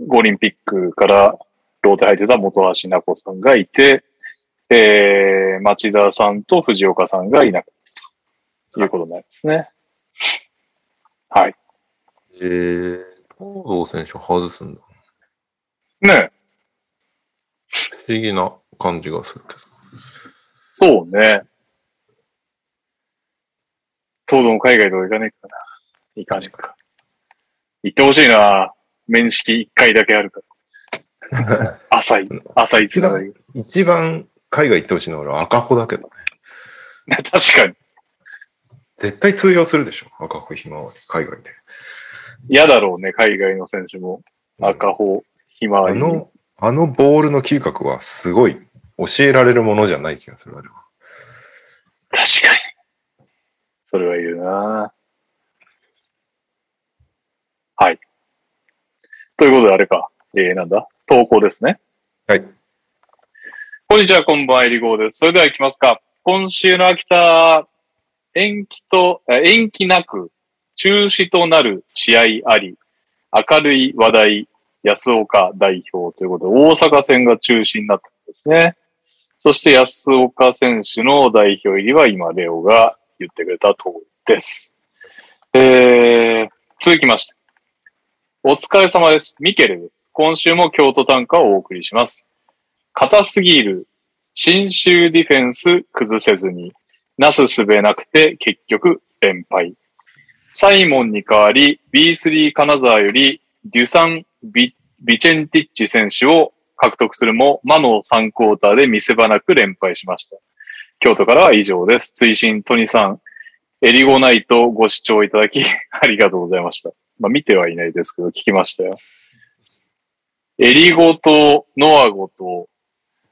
Speaker 2: オリンピックからローテ入ってた本橋奈子さんがいて、えー、町田さんと藤岡さんがいなかったということになりますね。はい。
Speaker 1: えー、東堂選手外すんだ。
Speaker 2: ね
Speaker 1: 不思議な感じがするけど。
Speaker 2: そうね。東堂も海外とか行かねえかな。行かねえか。行ってほしいな。面識一回だけあるから。浅い、浅いつながり。
Speaker 1: 一番海外行ってほしいのは俺赤穂だけどね。
Speaker 2: 確かに。
Speaker 1: 絶対通用するでしょ。赤穂ひまわり、海外で。
Speaker 2: 嫌だろうね、海外の選手も。赤穂、ひまわり。
Speaker 1: あの、あのボールの嗅覚はすごい教えられるものじゃない気がする。あれは
Speaker 2: 確かに。それはいるなはい。ということであれか。えー、なんだ？投稿ですね。
Speaker 1: はい。
Speaker 2: こんにちは、こんばんは、えりごーです。それでは行きますか。今週の秋田、延期と、え延期なく中止となる試合あり、明るい話題、安岡代表ということで、大阪戦が中止になったんですね。そして安岡選手の代表入りは今、レオが言ってくれた通りです。えー、続きまして。お疲れ様です。ミケレです。今週も京都短歌をお送りします。硬すぎる、新州ディフェンス崩せずに、なすすべなくて結局連敗。サイモンに代わり B3 金沢よりデュサン・ビビチェンティッチ選手を獲得するも、魔の3クォーターで見せ場なく連敗しました。京都からは以上です。追伸トニさん、エリゴナイトご視聴いただき ありがとうございました。まあ見てはいないですけど、聞きましたよ。エリゴとノアゴと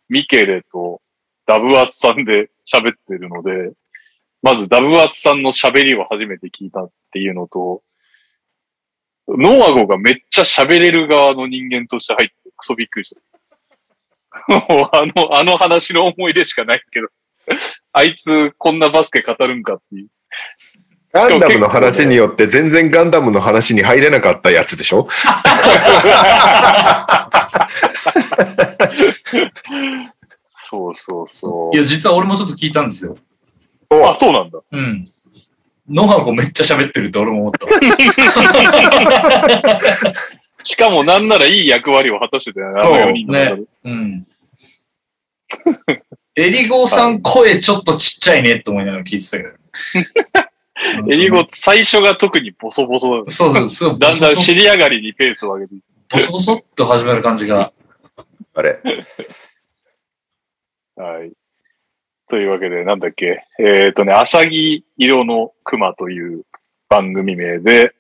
Speaker 2: ミケレとダブアツさんで喋ってるので、まずダブアツさんの喋りを初めて聞いたっていうのと、ノアゴがめっちゃ喋れる側の人間として入ってクソびっくりした。もうあの、あの話の思い出しかないけど、あいつこんなバスケ語るんかっていう。
Speaker 1: ガンダムの話によって全然ガンダムの話に入れなかったやつでしょ？
Speaker 2: そうそうそう
Speaker 3: い。や、実は俺もちょっと聞いたんですよ。
Speaker 2: あ、そうなんだ。
Speaker 3: うん。ノハゴめっちゃ喋ってるって俺も思った。
Speaker 2: しかもなんならいい役割を果たしてたよね、あの4人の中で。
Speaker 3: うん。エリゴさん声ちょっとちっちゃいねって思いながら聞いてたけど。
Speaker 2: エリゴ、最初が特にボソボソだ。
Speaker 3: そうそう、すごいボ
Speaker 2: だんだん尻上がりにペースを上げて。
Speaker 3: ボソボソっと始まる感じが。
Speaker 1: あれ。
Speaker 2: はい。というわけで、なんだっけ？えっ、とね、アサギ色の熊という番組名で、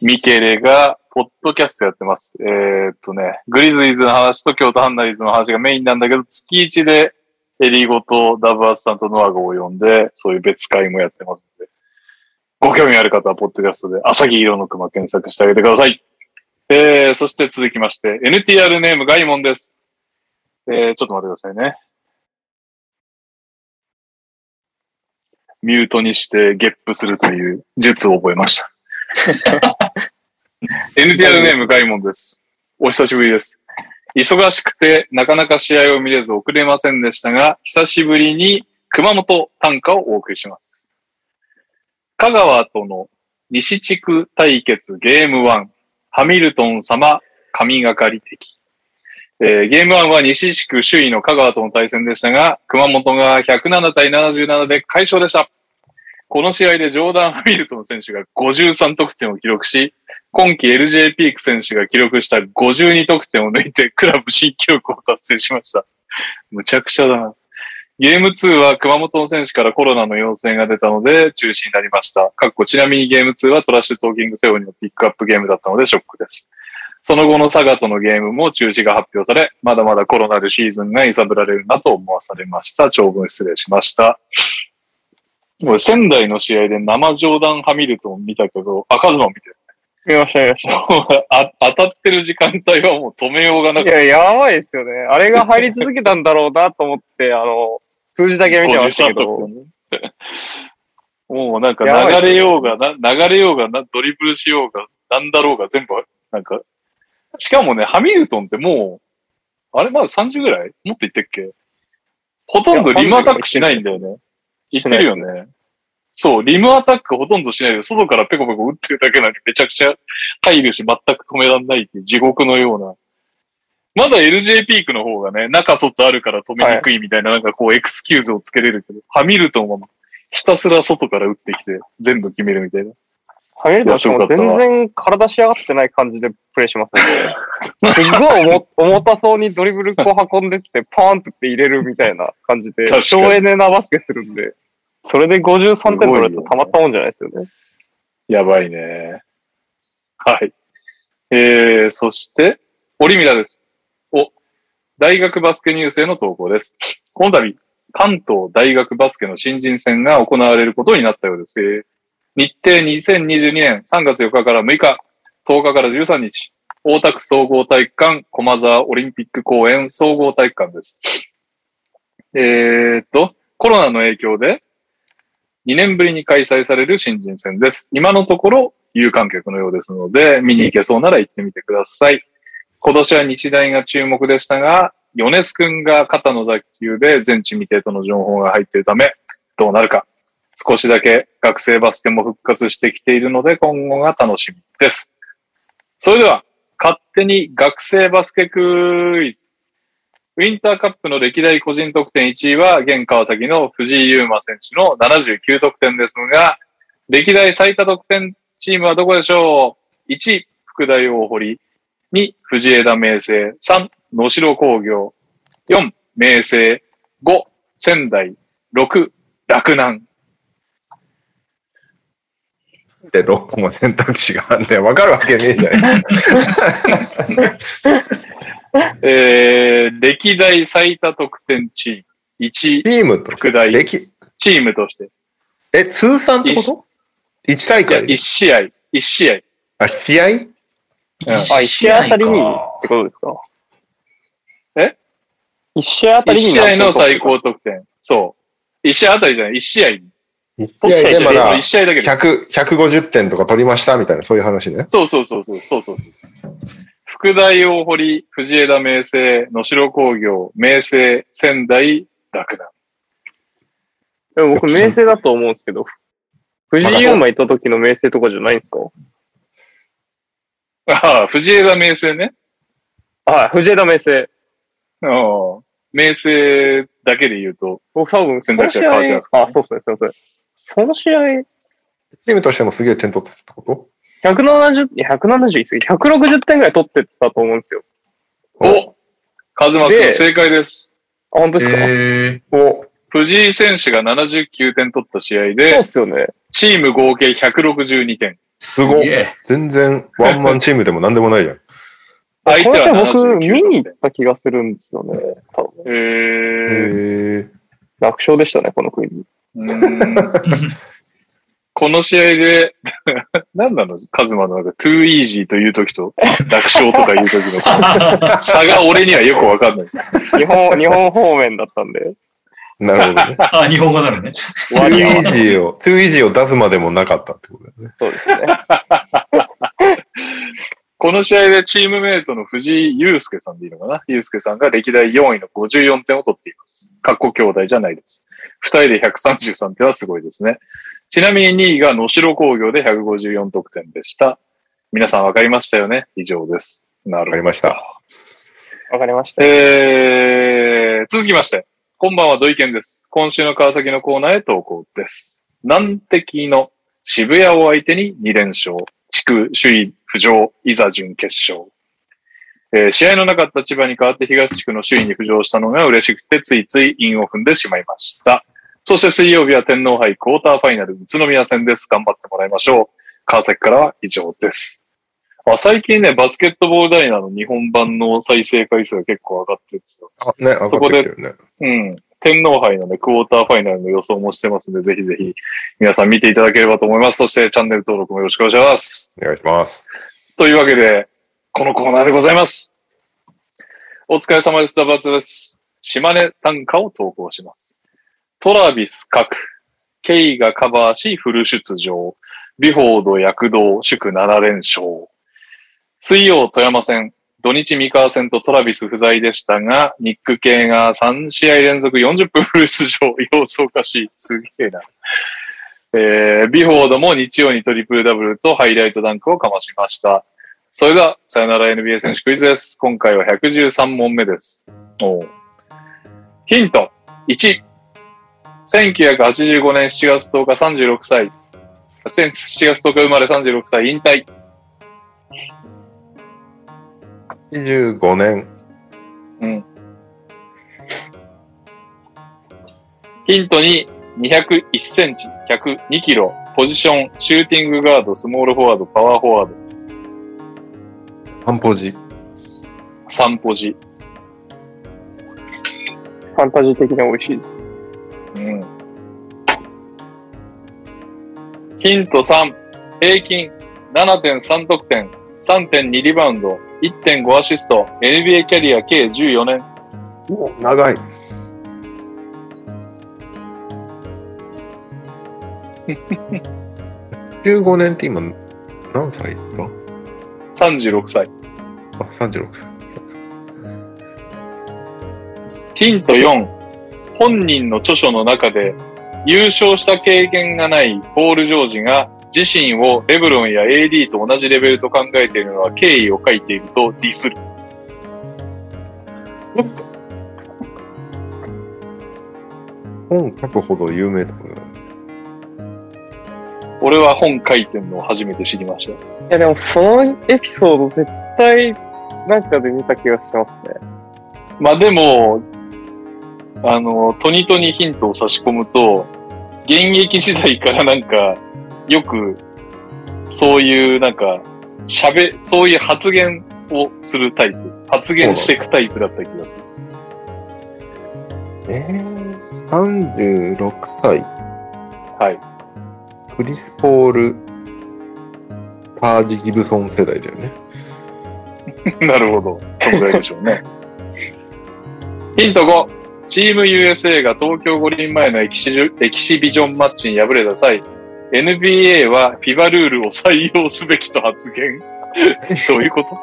Speaker 2: ミケレが、ポッドキャストやってます。えっ、とね、グリズリーズの話と京都ハンナリーズの話がメインなんだけど、月一でエリーゴとダブアスさんとノアゴを呼んで、そういう別会もやってますので、ご興味ある方は、ポッドキャストで、朝木色の熊検索してあげてください。えー、そして続きまして、NTR ネームガイモンです。えー、ちょっと待ってくださいね。ミュートにしてゲップするという術を覚えました。NTR ネームガイモンです。お久しぶりです。忙しくてなかなか試合を見れず遅れませんでしたが、久しぶりに熊本短歌をお送りします。香川との西地区対決ゲーム1、ハミルトン様神がかり的。えーゲーム1は西地区首位の香川との対戦でしたが、熊本が107対77で快勝でした。この試合でジョーダン・ハミルトン選手が53得点を記録し、今季 LJ ピーク選手が記録した52得点を抜いてクラブ新記録を達成しました。むちゃくちゃだな。ゲーム2は熊本の選手からコロナの陽性が出たので中止になりました。かっこちなみにゲーム2はトラッシュトーキングセオリーのピックアップゲームだったのでショックです。その後の佐賀とのゲームも中止が発表され、まだまだコロナでシーズンが揺さぶられるなと思わされました。長文失礼しました。もう仙台の試合で生ジョーダン・ハミルトン見たけど、あ、カズマも見てる。
Speaker 5: 見ました、見ました。
Speaker 2: 当たってる時間帯はもう止めようがないく
Speaker 5: や、やばいですよね。あれが入り続けたんだろうなと思って、あの、数字だけ見てましたけど、
Speaker 2: 53得点もうなんか流れようが、な流れようがな、ドリブルしようが、なんだろうが全部、なんか、しかもね、ハミルトンってもう、あれまだ30ぐらい？もっと言ってっけ？ほとんどリムアタックしないんだよね。言ってるよね。そう、リムアタックほとんどしないで、外からペコペコ打ってるだけなのにめちゃくちゃ入るし、全く止めらんないっていう地獄のような。まだ LJ ピークの方がね、中外あるから止めにくいみたいな、なんかこうエクスキューズをつけれるけど、ハミルトンはひたすら外から打ってきて全部決めるみたいな。
Speaker 5: しかも全然体仕上がってない感じでプレイしますね。すっごい重重たそうにドリブルこう運んでって、パーンって入れるみたいな感じで省エネなバスケするんで、それで53点取れるとたまったもんじゃないですよね。
Speaker 2: やばいね。はい。えー、そして、オリミラです。お、大学バスケ入生の投稿です。この度、関東大学バスケの新人戦が行われることになったようです。えー日程2022年3月4日から6日、10日から13日、大田区総合体育館、駒沢オリンピック公園総合体育館です。えーっと、コロナの影響で、2年ぶりに開催される新人戦です。今のところ有観客のようですので、見に行けそうなら行ってみてください。今年は日大が注目でしたが、米津くんが肩の脱臼で全治未定との情報が入っているため、どうなるか。少しだけ学生バスケも復活してきているので、今後が楽しみです。それでは、勝手に学生バスケクイズ。ウィンターカップの歴代個人得点1位は、現川崎の藤井優馬選手の79得点ですが、歴代最多得点チームはどこでしょう ?1、福大大堀。2、藤枝明星。3、能代工業。4、明星。5、仙台。6、洛南。
Speaker 1: で、6個も選択肢があんねわかるわけねえじゃん。
Speaker 2: えー、歴代最多得点チーム。1
Speaker 1: チ、ームと
Speaker 2: 福大
Speaker 1: 歴？
Speaker 2: チームとして。
Speaker 1: え、通算ってこと ?1 大
Speaker 2: いや、
Speaker 1: 会
Speaker 2: 1試合。1試合。
Speaker 1: あ、試合？
Speaker 2: うん
Speaker 5: あ、1試合あたりにってことですか？
Speaker 2: え
Speaker 5: ?1 試合あた
Speaker 2: 1
Speaker 5: りに
Speaker 2: 試合の最高得点。そう。1試合あたりじゃない。1試合に。
Speaker 1: ?1 試合でまだ
Speaker 2: 1試合だけで。
Speaker 1: 100、150点とか取りましたみたいな、そういう話ね。
Speaker 2: そうそうそうそう。そうそう福大大堀、藤枝明星、能代工業、明星、仙台、洛南。
Speaker 5: でも僕、明星だと思うんですけど、藤井優馬行った時の明星とかじゃないんですか？
Speaker 2: ああ、藤枝明星ね。
Speaker 5: はい、藤枝明星。
Speaker 2: ああ明星だけで言うと、
Speaker 5: 僕多分、そ
Speaker 2: 選択肢が変わっちゃうんです、か
Speaker 5: あ、そうですね、すいません。その試合、
Speaker 1: チームとしてもすげえ点取ってこと
Speaker 5: ？170、いや170言い過ぎ、160点ぐらい取ってたと思うんですよ。
Speaker 2: おカズマ君
Speaker 5: で
Speaker 2: 正解です。
Speaker 5: あ、本当ですか、
Speaker 3: え
Speaker 1: お、
Speaker 2: 藤井選手が79点取った試合
Speaker 5: そう
Speaker 2: で
Speaker 5: っ、すよね。
Speaker 2: チーム合計162点。
Speaker 1: すごっ
Speaker 3: げえ
Speaker 1: 全然ワンマンチームでも何でもないじゃん。
Speaker 2: 相手は
Speaker 5: 僕、
Speaker 2: 79
Speaker 5: 見に行った気がするんですよね。多分
Speaker 2: え
Speaker 1: へ
Speaker 2: ー、
Speaker 1: え。
Speaker 5: 楽勝でしたね、このクイズ。
Speaker 2: うーん この試合で、何なの？カズマのなんか、too easy という時と、楽勝とかいう時の 差が俺にはよくわかんない。
Speaker 5: 日本、日本方面だったんで。
Speaker 1: なるほどね。
Speaker 3: あ、日本語なのね。
Speaker 1: トゥーイージーを、トゥーイージーを出すまでもなかったってことだよね。
Speaker 5: そうですね。
Speaker 2: この試合でチームメイトの藤井祐介さんでいいのかな？祐介さんが歴代4位の54点を取っています。過去兄弟じゃないです。2人で133点はすごいですね。ちなみに2位が能代工業で154得点でした。皆さん分かりましたよね？以上です。なるほど。
Speaker 1: わかりました。
Speaker 5: わかりました。
Speaker 2: えー、続きまして、こんばんは土井健です。今週の川崎のコーナーへ投稿です。難敵の渋谷を相手に2連勝。地区首位浮上、いざ準決勝。えー試合のなかった千葉に代わって東地区の首位に浮上したのが嬉しくてついつい韻を踏んでしまいました。そして水曜日は天皇杯クォーターファイナル宇都宮戦です。頑張ってもらいましょう。川崎からは以上です。あ最近ね、バスケットボールダイナーの日本版の再生回数が結構上がってるんですよ。
Speaker 1: あ、ね、上がってるね。
Speaker 2: うん。天皇杯のね、クォーターファイナルの予想もしてますので、ぜひぜひ皆さん見ていただければと思います。そしてチャンネル登録もよろしくお願いします。
Speaker 1: お願いします。
Speaker 2: というわけで、このコーナーでございます。お疲れ様です。ザバツです。島根短歌を投稿します。トラビス各、ケイがカバーしフル出場。ビフォード躍動、祝7連勝。水曜富山戦、土日三河戦とトラビス不在でしたが、ニック系が3試合連続40分フル出場、様子おかしい。すげえな。えー、ビフォードも日曜にトリプルダブルとハイライトダンクをかましました。それでは、さよなら NBA 選手クイズです。今回は113問目です。ヒント1。1985年7月10日36歳。7月10日生まれ36歳引退。
Speaker 1: 25年。
Speaker 2: うん。ヒント2、201センチ、102キロ、ポジション、シューティングガード、スモールフォワード、パワーフォワード、
Speaker 1: 散歩時。
Speaker 2: 散歩時。
Speaker 5: ファンタジー的に美味しいです。
Speaker 2: うん。ヒント3、平均7.3得点、3.2リバウンド、1.5アシスト、NBA キャリア計14年。
Speaker 1: 長い。15年って今、何歳だ
Speaker 2: ？36歳。
Speaker 1: あ、36歳。
Speaker 2: ヒント4、本人の著書の中で優勝した経験がないポール・ジョージが自身をレブロンや AD と同じレベルと考えているのは敬意を書いているとディスる。
Speaker 1: 本書くほど有名だよ
Speaker 2: 俺は本書いてるのを初めて知りました。
Speaker 5: いや、でもそのエピソード絶対なんかで見た気がしますね。
Speaker 2: まあでも、あの、トニトにヒントを差し込むと、現役時代からなんか、よく、そういうなんか、喋、そういう発言をするタイプ。発言していくタイプだった気がする。
Speaker 1: えー、36歳。
Speaker 2: はい。
Speaker 1: クリス・ポール・パージ・ギブソン世代だよね。
Speaker 2: なるほど。そのぐらいでしょうね。ヒント5。チーム USA が東京五輪前のエキシジエキシビジョンマッチに敗れた際、NBA は FIBA ルールを採用すべきと発言。どういうこと？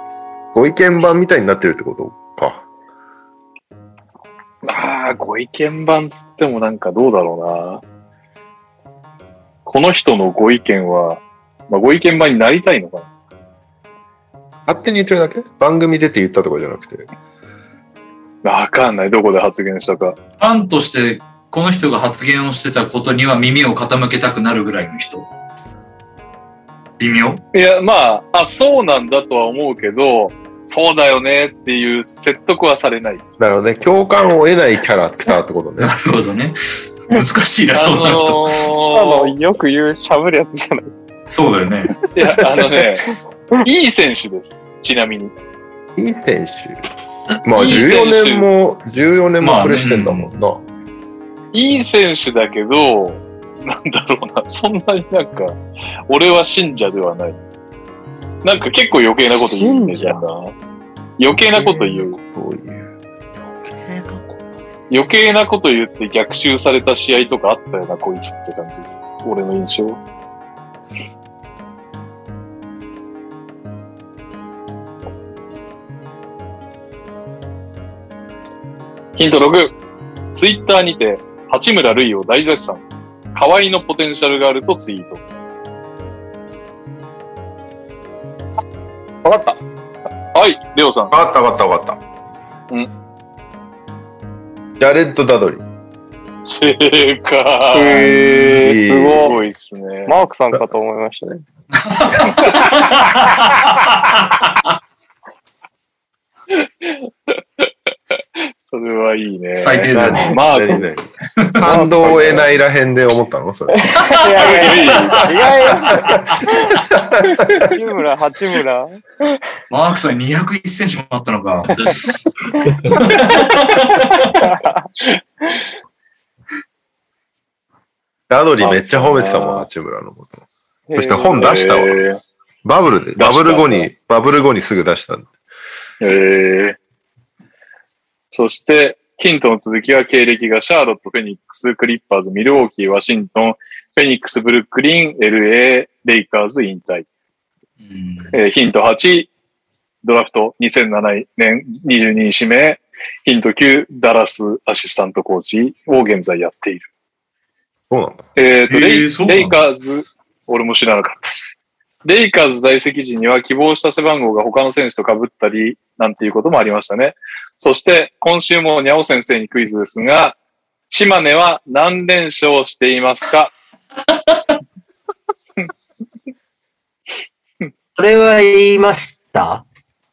Speaker 1: ご意見番みたいになってるってこと？か。
Speaker 2: ああ、ご意見番つってもなんかどうだろうな。この人のご意見は、まあ、ご意見番になりたいのかな
Speaker 1: 勝手に言ってるだけ？番組出て言ったとかじゃなくて？
Speaker 2: わかんない。どこで発言したか。
Speaker 3: ファンとしてこの人が発言をしてたことには耳を傾けたくなるぐらいの人。微妙？
Speaker 2: いや、まあ、あ、そうなんだとは思うけど、そうだよねっていう説得はされないです。
Speaker 1: なので、共感を得ないキャラクターってことね
Speaker 3: な。るほどね。難しいな、
Speaker 2: あ
Speaker 3: そうなると。
Speaker 5: あの、
Speaker 2: のー、
Speaker 5: よく言う喋るやつじゃないですか。
Speaker 3: そうだよね。
Speaker 2: いや、あのね、いい選手です。ちなみに。
Speaker 1: いい選手。まあ、
Speaker 2: いい選手
Speaker 1: 14年も、14年もプレーしてんだもんな。
Speaker 2: いい選手だけど、なんだろうな。そんなになんか、俺は信者ではない。なんか結構余計なこと言うイメージだな。余計なこと言う。余計なこと言って逆襲された試合とかあったよな、こいつって感じ。俺の印象。ヒント6。ツイッターにて、八村塁を大絶賛。河合のポテンシャルがあるとツイート。
Speaker 5: わかった。
Speaker 2: はい、レオさん。
Speaker 1: わかったわかったわかった。
Speaker 2: うん。
Speaker 1: ジャレット・ダドリー。
Speaker 2: 正解。
Speaker 5: へー、す
Speaker 2: す
Speaker 5: ごい。
Speaker 2: ごいですね。
Speaker 5: マークさんかと思いましたね。
Speaker 2: それはいいね。
Speaker 3: 最低だね。
Speaker 2: マー
Speaker 1: 感動を得ないらへんで思ったの？それ。
Speaker 5: いやいやいや、意外八村、八村。
Speaker 3: マークさん201センチもあったのか。
Speaker 1: ダドリーめっちゃ褒めてたもん、八村のこと。そして本出したわ。
Speaker 2: えー
Speaker 1: バブルで、バブル後に、バブル後にすぐ出した。
Speaker 2: えーそして、ヒントの続きは経歴がシャーロット、フェニックス、クリッパーズ、ミルウォーキー、ワシントン、フェニックス、ブルックリン、LA、レイカーズ、引退。
Speaker 3: うん
Speaker 2: えーヒント8、ドラフト2007年22位指名。ヒント9、ダラスアシスタントコーチを現在やっている。
Speaker 1: そうなんだ。
Speaker 2: えっ、
Speaker 3: ー
Speaker 2: レイ
Speaker 3: そうなの
Speaker 2: レイカーズ、俺も知らなかったです。レイカーズ在籍時には希望した背番号が他の選手と被ったり、なんていうこともありましたね。そして、今週もニャオ先生にクイズですが、島根は何連勝していますか？
Speaker 4: それは言いました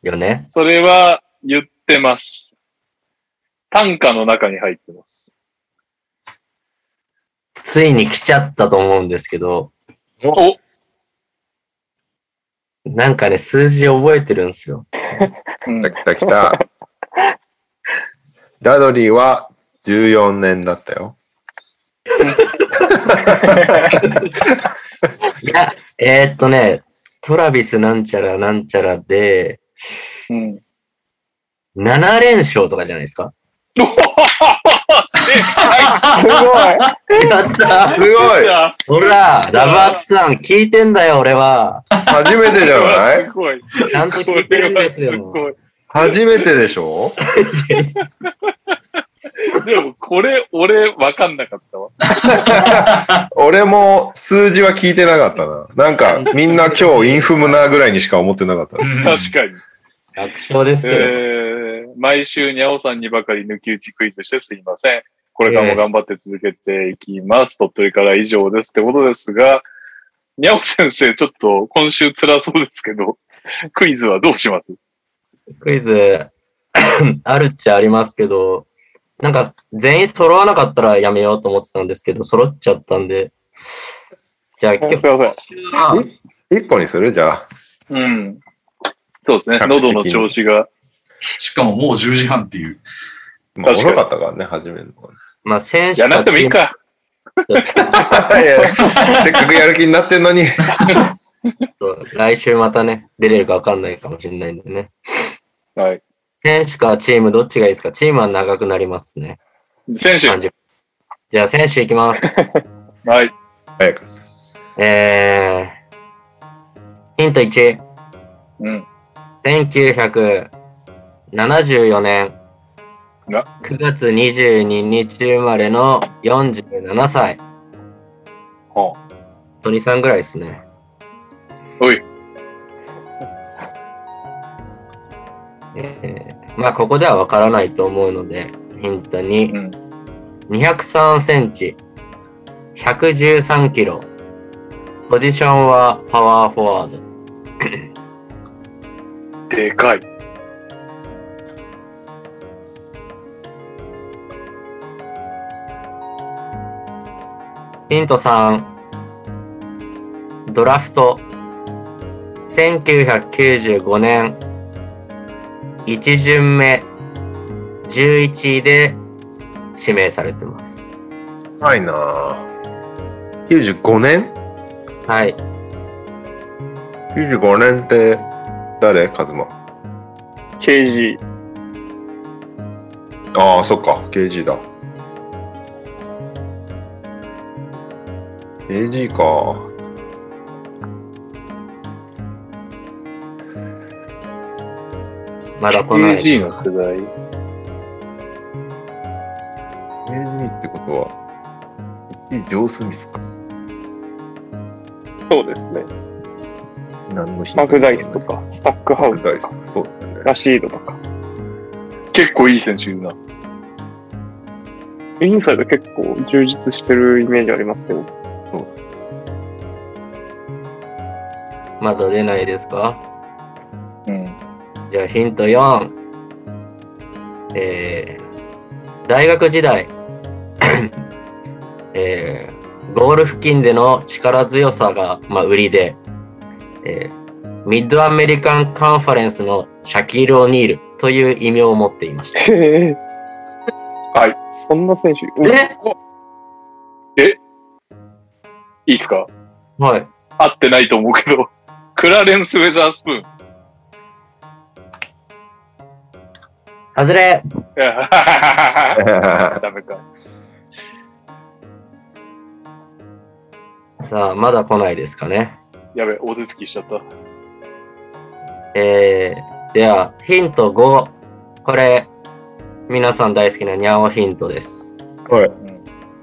Speaker 4: よね。
Speaker 2: それは言ってます。短歌の中に入ってます。
Speaker 4: ついに来ちゃったと思うんですけど、
Speaker 2: お、
Speaker 4: なんかね、数字覚えてるんですよ。
Speaker 2: うん
Speaker 1: 来た来た。ダドリーは14年だったよ。
Speaker 4: いや、えーっとね、トラビスなんちゃらなんちゃらで、
Speaker 2: うん。
Speaker 4: 7連勝とかじゃないですか
Speaker 5: すごい。
Speaker 4: やった
Speaker 1: すごい
Speaker 4: ほら、ラブアツさん、聞いてんだよ、俺は。
Speaker 1: 初めてじゃない？
Speaker 2: すごい。
Speaker 4: ちゃんと
Speaker 2: こ
Speaker 4: 聞いてるんですよ。
Speaker 2: ごい。
Speaker 1: 初めてでしょ？
Speaker 2: でも、これ、俺、わかんなかったわ。
Speaker 1: 俺も数字は聞いてなかったな。なんかみんな今日インフムなぐらいにしか思ってなかった。
Speaker 2: 確かに。
Speaker 4: 楽勝ですよ。
Speaker 2: えー、毎週、にゃおさんにばかり抜き打ちクイズしてすいません。これからも頑張って続けていきます。鳥取から以上ですってことですが、にゃお先生、ちょっと今週辛そうですけど、クイズはどうします？
Speaker 4: クイズ、あるっちゃありますけど、なんか全員揃わなかったらやめようと思ってたんですけど、揃っちゃったんで。じゃあ
Speaker 5: す
Speaker 4: 今日。は、
Speaker 1: 一個にする？じゃあ。
Speaker 2: うん。そうですね。喉の調子が。
Speaker 3: しかももう10時半っていう。
Speaker 1: まあ
Speaker 2: 確かに
Speaker 1: 遅かったからね、始めるのがね。
Speaker 4: まあ選手
Speaker 2: やらなくてもいいか。
Speaker 1: いやせっかくやる気になってんのに。
Speaker 4: と来週またね、出れるかわかんないかもしれないんでね。
Speaker 2: はい。
Speaker 4: 選手かチームどっちがいいですか？チームは長くなりますね。
Speaker 2: 選手。
Speaker 4: 30じゃあ選手いきます。
Speaker 2: はい。
Speaker 1: 早く。
Speaker 4: えー、ヒント1。
Speaker 2: うん。
Speaker 4: 1974年
Speaker 2: な
Speaker 4: 9月22日生まれの47歳。
Speaker 2: は
Speaker 4: トニさんぐらいですね。
Speaker 2: おい。
Speaker 4: えーまあ、ここではわからないと思うので、ヒントに、
Speaker 2: うん。
Speaker 4: 203センチ、113キロ、ポジションはパワーフォワード。
Speaker 2: でかい。
Speaker 4: ヒント3、ドラフト、1995年、1巡目、11位で指名されてます。
Speaker 1: ないなぁ。95年？
Speaker 4: はい。
Speaker 1: ?95 年って誰カズマ
Speaker 5: ？KG。
Speaker 1: ああ、そっか。KG だ。KG か。
Speaker 4: まだ来ない。
Speaker 2: AG の世代。
Speaker 1: KG ってことは、1位上手にか？
Speaker 5: そうですね。
Speaker 1: 何の
Speaker 5: マグダイスとか、スタックハウスとか、
Speaker 1: ス。そうですね。
Speaker 5: ラシードとか。
Speaker 2: 結構いい選手いるな。
Speaker 5: インサイド結構充実してるイメージありますけど。
Speaker 4: まだ出ないですか？
Speaker 2: うん。
Speaker 4: じゃあヒント4。えー、大学時代、えー、ゴール付近での力強さが、まあ、売りで、えー、ミッドアメリカンカンファレンスのシャキール・オニールという異名を持っていました。
Speaker 2: はい。
Speaker 5: そんな選手。
Speaker 4: え？
Speaker 2: いいっすか？
Speaker 4: はい。
Speaker 2: 合ってないと思うけど。クラレンス・ウェザースプーン。
Speaker 4: 外れ
Speaker 2: ダメか。
Speaker 4: さあ、まだ来ないですかね。
Speaker 2: やべ、お手つきしちゃった。
Speaker 4: えー、では、ヒント5。これ、皆さん大好きなニャオヒントです。
Speaker 1: はい。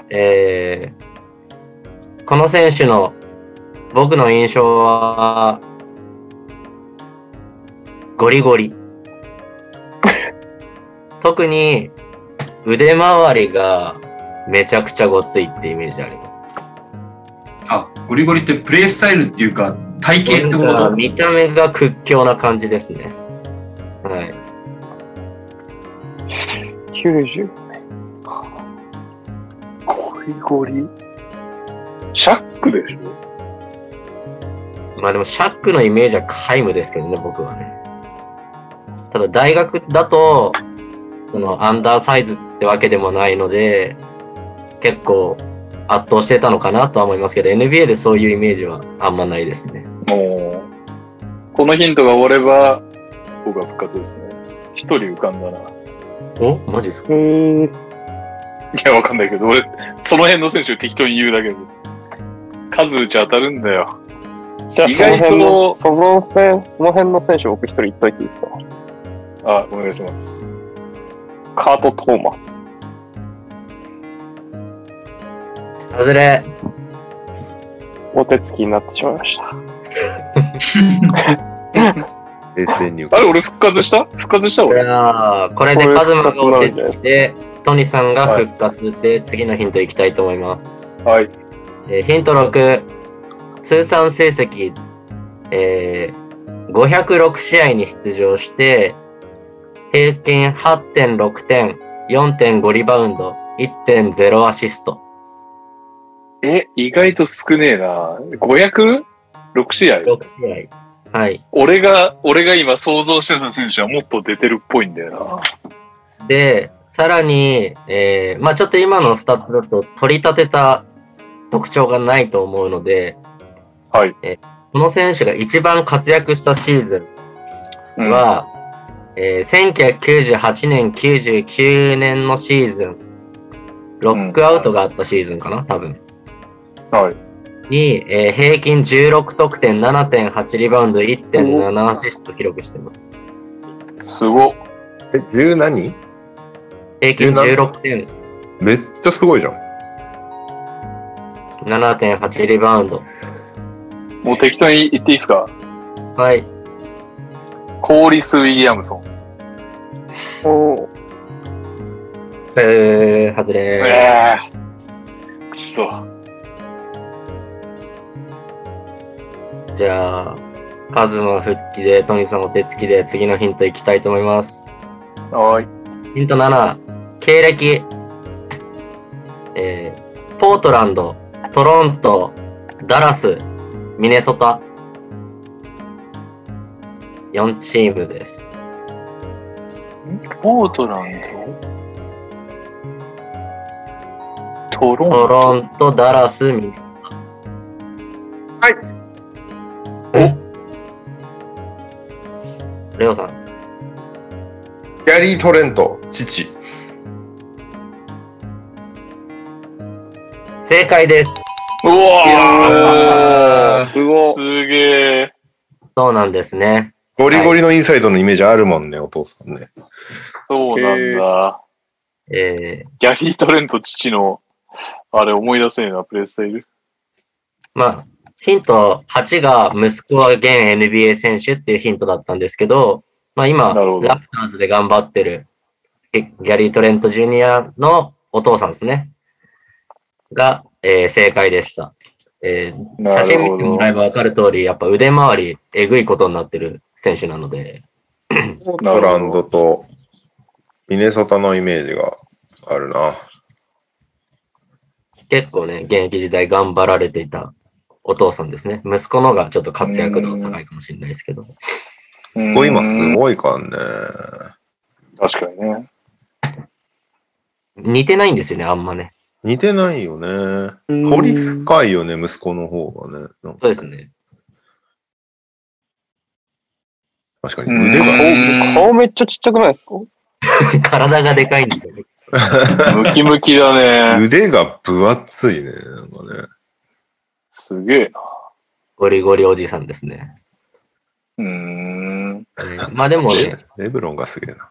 Speaker 4: えー、この選手の僕の印象は、ゴリゴリ。特に腕周りがめちゃくちゃごついってイメージあります。
Speaker 3: あ、ゴリゴリってプレイスタイルっていうか、体型ってこと？
Speaker 4: 見た目が屈強な感じですね。はい。
Speaker 5: 90。
Speaker 2: ゴリゴリ？シャックでしょ？
Speaker 4: まあでもシャックのイメージは皆無ですけどね、僕はね。ただ大学だと、そのアンダーサイズってわけでもないので、結構圧倒してたのかなとは思いますけど、NBA でそういうイメージはあんまないですね。
Speaker 2: もう、このヒントが終われば、僕は復活ですね。一人浮かんだな。い
Speaker 4: おマジですか？
Speaker 5: へえ。
Speaker 2: や、わかんないけど、俺、その辺の選手を適当に言うだけで。数打ち当たるんだよ。
Speaker 5: じゃあ、
Speaker 2: 意外と
Speaker 5: その辺その辺の選手僕一人言っといていいですか？
Speaker 2: あ、お願いします。
Speaker 5: カート・トーマス。
Speaker 4: 外れ。
Speaker 5: お手つきになってしまいました。
Speaker 1: 冷静に
Speaker 2: あれ、俺復活した？復活した
Speaker 4: こ
Speaker 2: 俺。
Speaker 4: これでカズマがお手つきで、トニさんが復活で、次のヒントいきたいと思います。
Speaker 2: はい。
Speaker 4: えーヒント6、通算成績、えー506試合に出場して、平均8.6点、4.5リバウンド、1.0アシスト。
Speaker 2: え、意外と少ねえな。500?6 試合
Speaker 4: ？6試合。はい。
Speaker 2: 俺が、俺が今想像してた選手はもっと出てるっぽいんだよな。
Speaker 4: で、さらに、えーまあちょっと今のスタッツだと取り立てた特徴がないと思うので、
Speaker 2: はい。
Speaker 4: この選手が一番活躍したシーズ
Speaker 2: うん
Speaker 4: ンは、えー1998年、99年のシーズン、ロックアウトがあったシーズンかな、多分。
Speaker 2: はい。
Speaker 4: に、えー平均16得点、7.8リバウンド、1.7アシスト記録してます。
Speaker 2: すごっ。
Speaker 1: え、10何
Speaker 4: 平均16点、
Speaker 1: めっちゃすごいじゃん。
Speaker 4: 7.8リバウンド。
Speaker 2: もう適当に言っていいですか？
Speaker 4: はい。
Speaker 2: コーリス・ウィリアムソン。
Speaker 5: おー
Speaker 4: えー、外れー。
Speaker 2: ええくそ。
Speaker 4: じゃあ、カズマ復帰で、トニーさんお手つきで次のヒントいきたいと思います。
Speaker 2: はい。
Speaker 4: ヒント7、経歴。えー、ポートランド、トロント、ダラス、ミネソタ。4チームです。
Speaker 2: ポートランド？トロン
Speaker 4: トロント、ダラス、ミネソタ。レオさん。
Speaker 1: ギャリー・トレント、父。
Speaker 4: 正解です。
Speaker 2: うわ
Speaker 5: すごい。
Speaker 2: すげえ。
Speaker 4: そうなんですね。
Speaker 1: ゴリゴリのインサイドのイメージあるもんね、お父さんね。
Speaker 2: そうなんだ。
Speaker 4: えー、
Speaker 2: ギャリー・トレント父の、あれ思い出せねえな、プレイスタイル。
Speaker 4: まあ、ヒント8が息子は現 NBA 選手っていうヒントだったんですけど、まあ今、ラプターズで頑張ってるギャリー・トレント・ジュニアのお父さんですね。が、えー正解でした。えー写真見てもらえばわかる通り、やっぱ腕回り、えぐいことになってる選手なので、
Speaker 1: ポートランドとミネソタのイメージがあるな。
Speaker 4: 結構ね、現役時代頑張られていたお父さんですね。息子のがちょっと活躍度高いかもしれないですけど。
Speaker 1: ここ今すごいからね。
Speaker 2: 確かにね。
Speaker 4: 似てないんですよね、あんまね。
Speaker 1: 似てないよね。掘り深いよね、息子の方がね。なんか
Speaker 4: そうですね。
Speaker 1: 確かに腕が。
Speaker 2: うん
Speaker 5: 顔めっちゃちっちゃくないですか？
Speaker 4: 体がでかいんだよね。
Speaker 2: ムキムキだね。
Speaker 1: 腕が分厚いね。なんかね。
Speaker 2: すげえな。
Speaker 4: ゴリゴリおじさんですね。
Speaker 2: うーん。
Speaker 4: まあでもね、
Speaker 1: レブロンがすげえな。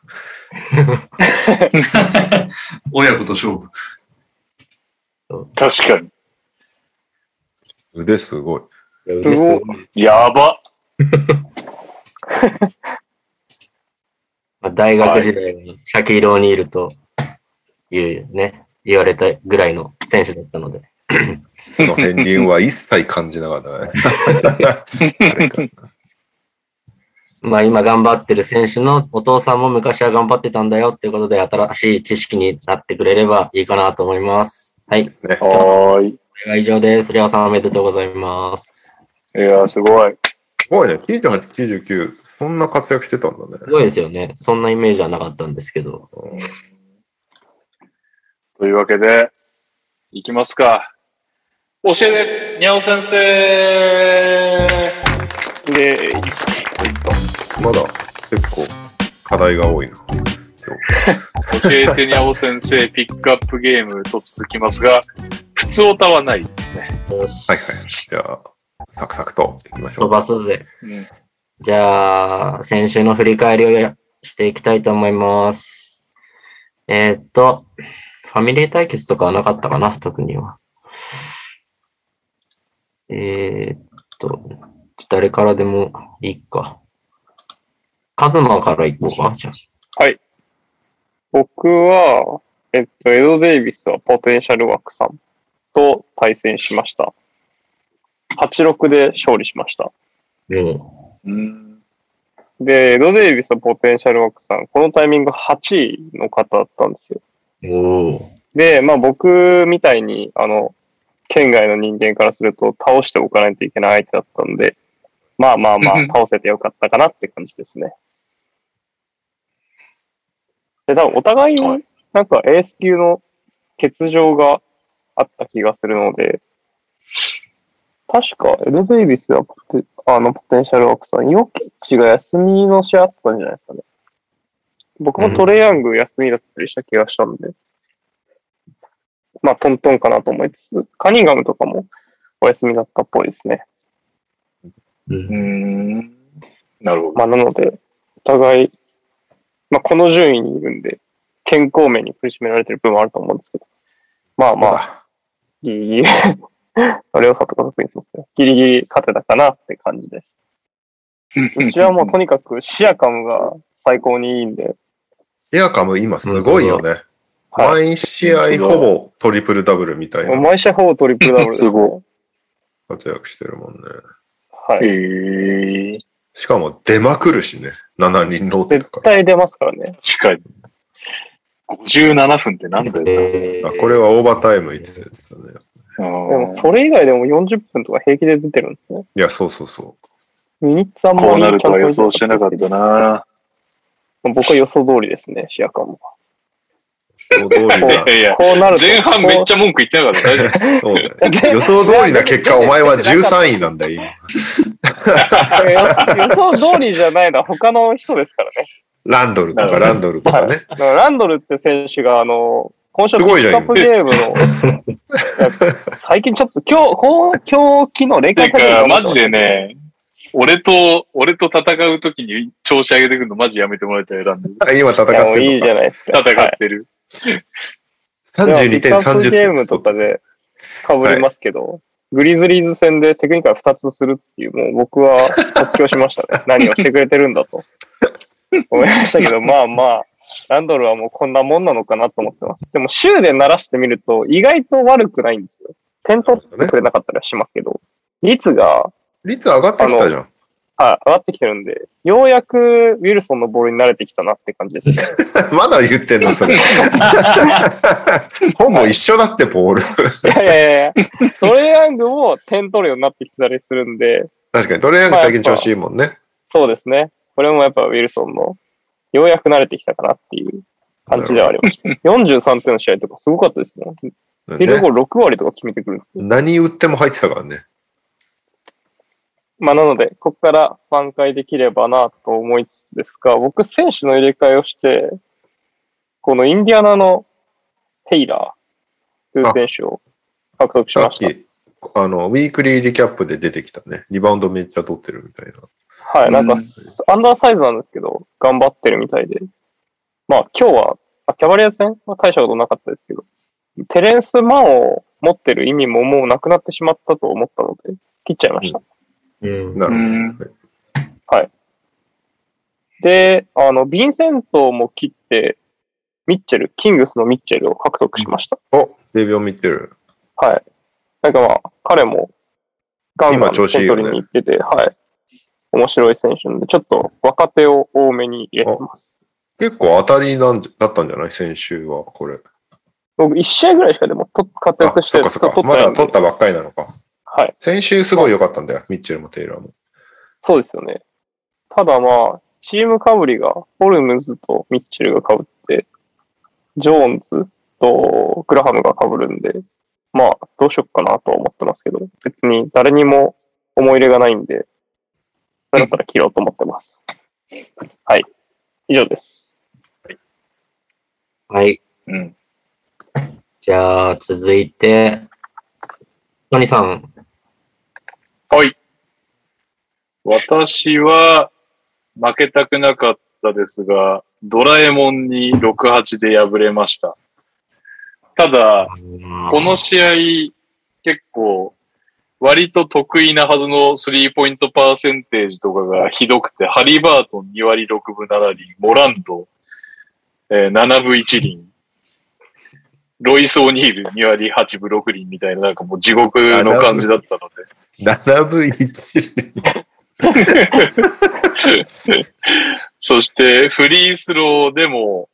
Speaker 3: 親子と勝負。
Speaker 2: 確かに。
Speaker 1: 腕すごい。
Speaker 4: 腕すごい
Speaker 2: やば。
Speaker 4: まあ、大学時代にシャキール・オニールというね、言われたぐらいの選手だったので。
Speaker 1: その片鱗は一切感じなかったね。
Speaker 4: まあ今頑張ってる選手のお父さんも昔は頑張ってたんだよっていうことで新しい知識になってくれればいいかなと思います。はい。こ
Speaker 1: ね
Speaker 2: はーい。
Speaker 4: れが以上です。レオさんおめでとうございます。
Speaker 2: いや、すごい。
Speaker 1: すごいね。98、99。そんな活躍してたんだね
Speaker 4: す。ごいですよね。そんなイメージはなかったんですけど。
Speaker 2: というわけで、いきますか。教えて、にゃお先生
Speaker 5: で、
Speaker 1: まだ結構課題が多いな。
Speaker 2: 教えてにゃお先生、ピックアップゲームと続きますが、普通オタはないですね。
Speaker 1: はいはい。じゃあ、サクサクといきましょ
Speaker 4: 飛
Speaker 1: う。
Speaker 4: ばすぜ。
Speaker 2: うん。
Speaker 4: じゃあ、先週の振り返りをやしていきたいと思います。えーっと、ファミリー対決とかはなかったかな、特には。えーっと、誰からでもいいか。カズマからいこうか、じゃあ。
Speaker 5: 僕は、えっと、エド・デイビスはポテンシャルワークさんと対戦しました。8-6で勝利しました。
Speaker 4: も
Speaker 2: うん。
Speaker 5: で、エド・デイビスとポテンシャルワークさん、このタイミング8位の方だったんですよ。で、まあ僕みたいに、あの、県外の人間からすると倒しておかないといけない相手だったんで、まあまあまあ倒せてよかったかなって感じですね。で、多分お互い
Speaker 2: はい
Speaker 5: なんかエース級の欠場があった気がするので、確かエド・デイビスはポテあのポテンシャルワークさん、ヨキッチが休みの試合あったんじゃないですかね。僕もトレイヤング休みだったりした気がしたんで、まあトントンかなと思いつつ、カニンガムとかもお休みだったっぽいですね。
Speaker 4: う。
Speaker 2: うんん。なるほど。
Speaker 5: まあなので、お互い、まあこの順位にいるんで、健康面に苦しめられてる部分はあると思うんですけど、まあまあ、
Speaker 1: あ、
Speaker 5: ギリギリ、レオさんとか特にそうですね。ギリギリ勝てたかなって感じです。うちはもうとにかくシアカムが最高にいいんで、
Speaker 1: エアカム今すごいよね。
Speaker 5: は
Speaker 1: 毎試合ほぼトリプルダブルみたいな
Speaker 5: もう毎試合ほぼトリプルダブルです、ね。
Speaker 2: すご
Speaker 1: 活躍してるもんね。
Speaker 5: はい。
Speaker 1: しかも出まくるしね。7人ローテだ
Speaker 5: 絶。対出ますからね。
Speaker 2: 近い。57分ってなんだよ。
Speaker 4: えー
Speaker 1: あこれはオーバータイム言ってたね。
Speaker 2: で
Speaker 5: でもそれ以外でも40分とか平気で出てるんですね。
Speaker 1: いや、そうそうそ
Speaker 5: ミニッツあんまり
Speaker 2: こうなるとは予想してなかったな。
Speaker 5: 僕は予想通りですね、シアカムは。
Speaker 1: 想通りな。
Speaker 2: いやいや、
Speaker 5: こうなると。
Speaker 2: 前半めっちゃ文句言ってなかった。大丈夫
Speaker 1: 予想通りな結果、お前は13位なんだよ、今。
Speaker 5: 予想通りじゃないのは他の人ですからね。
Speaker 1: ランドルとかランドルとかね。
Speaker 5: だからランドルって選手が、あの、今週
Speaker 1: すごいじゃん
Speaker 5: ピックアップゲームの、最近ちょっと今日、こう今日、昨日、霊
Speaker 2: て
Speaker 5: 感
Speaker 2: か、マジでね、俺と、俺と戦うときに調子上げてくるのマジやめてもらいたい、ランドル。
Speaker 1: あ今戦
Speaker 5: いや、もういいじ
Speaker 1: ってるの
Speaker 5: ゃないですか。
Speaker 2: 戦ってる。
Speaker 1: か。
Speaker 5: でも
Speaker 1: 32点、
Speaker 5: ピックアップ
Speaker 1: 30点。
Speaker 5: ゲームとかで被りますけど、グリズリーズ戦でテクニカル2つするっていう、もう僕は 即興しましたね。何をしてくれてるんだと思いましたけど、まあまあ、ランドルはもうこんなもんなのかなと思ってます。でも、週で鳴らしてみると、意外と悪くないんですよ。点取ってくれなかったりはしますけど、率が、
Speaker 1: 率上がってきたじゃん。
Speaker 5: はい、上がってきてるんで、ようやくウィルソンのボールに慣れてきたなって感じですね。
Speaker 1: まだ言ってんの、それ。ほぼ一緒だって、ボール。
Speaker 5: いやいやいや、トレイヤングも点取るようになってきたりするんで、
Speaker 1: 確かに、トレーニング最近調子いいもんね。
Speaker 5: そうですね。これもやっぱウィルソンの、ようやく慣れてきたかなっていう感じではありました。43点の試合とかすごかったですね。フィールドゴール6割とか決めてくるんですよ。
Speaker 1: 何打っても入ってたからね。
Speaker 5: まあなので、ここから挽回できればなと思いつつですが、僕選手の入れ替えをして、このインディアナのテイラーという選手を獲得しました。
Speaker 1: き、あの、ウィークリーリキャップで出てきたね。リバウンドめっちゃ取ってるみたいな。
Speaker 5: はい、なんか
Speaker 2: うん、
Speaker 5: アンダーサイズなんですけど、頑張ってるみたいで。まあ、今日は、あキャバリア戦？は大したことなかったですけど、テレンス・マンを持ってる意味ももうなくなってしまったと思ったので、切っちゃいました。
Speaker 4: うん。
Speaker 1: なるほ
Speaker 2: うん
Speaker 1: ど。
Speaker 5: で、あの、ビンセントも切って、ミッチェル、キングスのミッチェルを獲得しました。
Speaker 1: お、デビオン見てる。
Speaker 5: はい。なんかまあ、彼も、ガンガン
Speaker 1: 今調子いいよね
Speaker 5: 点取りに行ってて、はい。面白い選手なんで、ちょっと若手を多めに入れてます。
Speaker 1: 結構当たりなんじだったんじゃない？先週は、これ。
Speaker 5: 僕、1試合ぐらいしかでもと活
Speaker 1: あ
Speaker 5: 躍、して
Speaker 1: そっかそっか。
Speaker 5: 取
Speaker 1: まだ取ったばっかりなのか。
Speaker 5: はい。
Speaker 1: 先週すごい良かったんだよ。ミッチェルもテイラーも。
Speaker 5: そうですよね。ただまあ、チームかぶりが、ホルムズとミッチェルがかぶって、ジョーンズとグラハムがかぶるんで、まあ、どうしよっかなとは思ってますけど、別に誰にも思い入れがないんで、だったら切ろうと思ってます。はい。以上です。
Speaker 4: はい。
Speaker 2: うん。
Speaker 4: じゃあ、続いて、のにさん。
Speaker 2: はい。私は負けたくなかったですが、ドラえもんに6、8で敗れました。ただ、この試合、結構、割と得意なはずのスリーポイントパーセンテージとかがひどくて、ハリバートン2割6分7厘、モランド、えー7分1厘、ロイス・オニール2割8分6厘みたいな、なんかもう地獄の感じだったので、
Speaker 1: 7分1
Speaker 2: そしてフリースローでも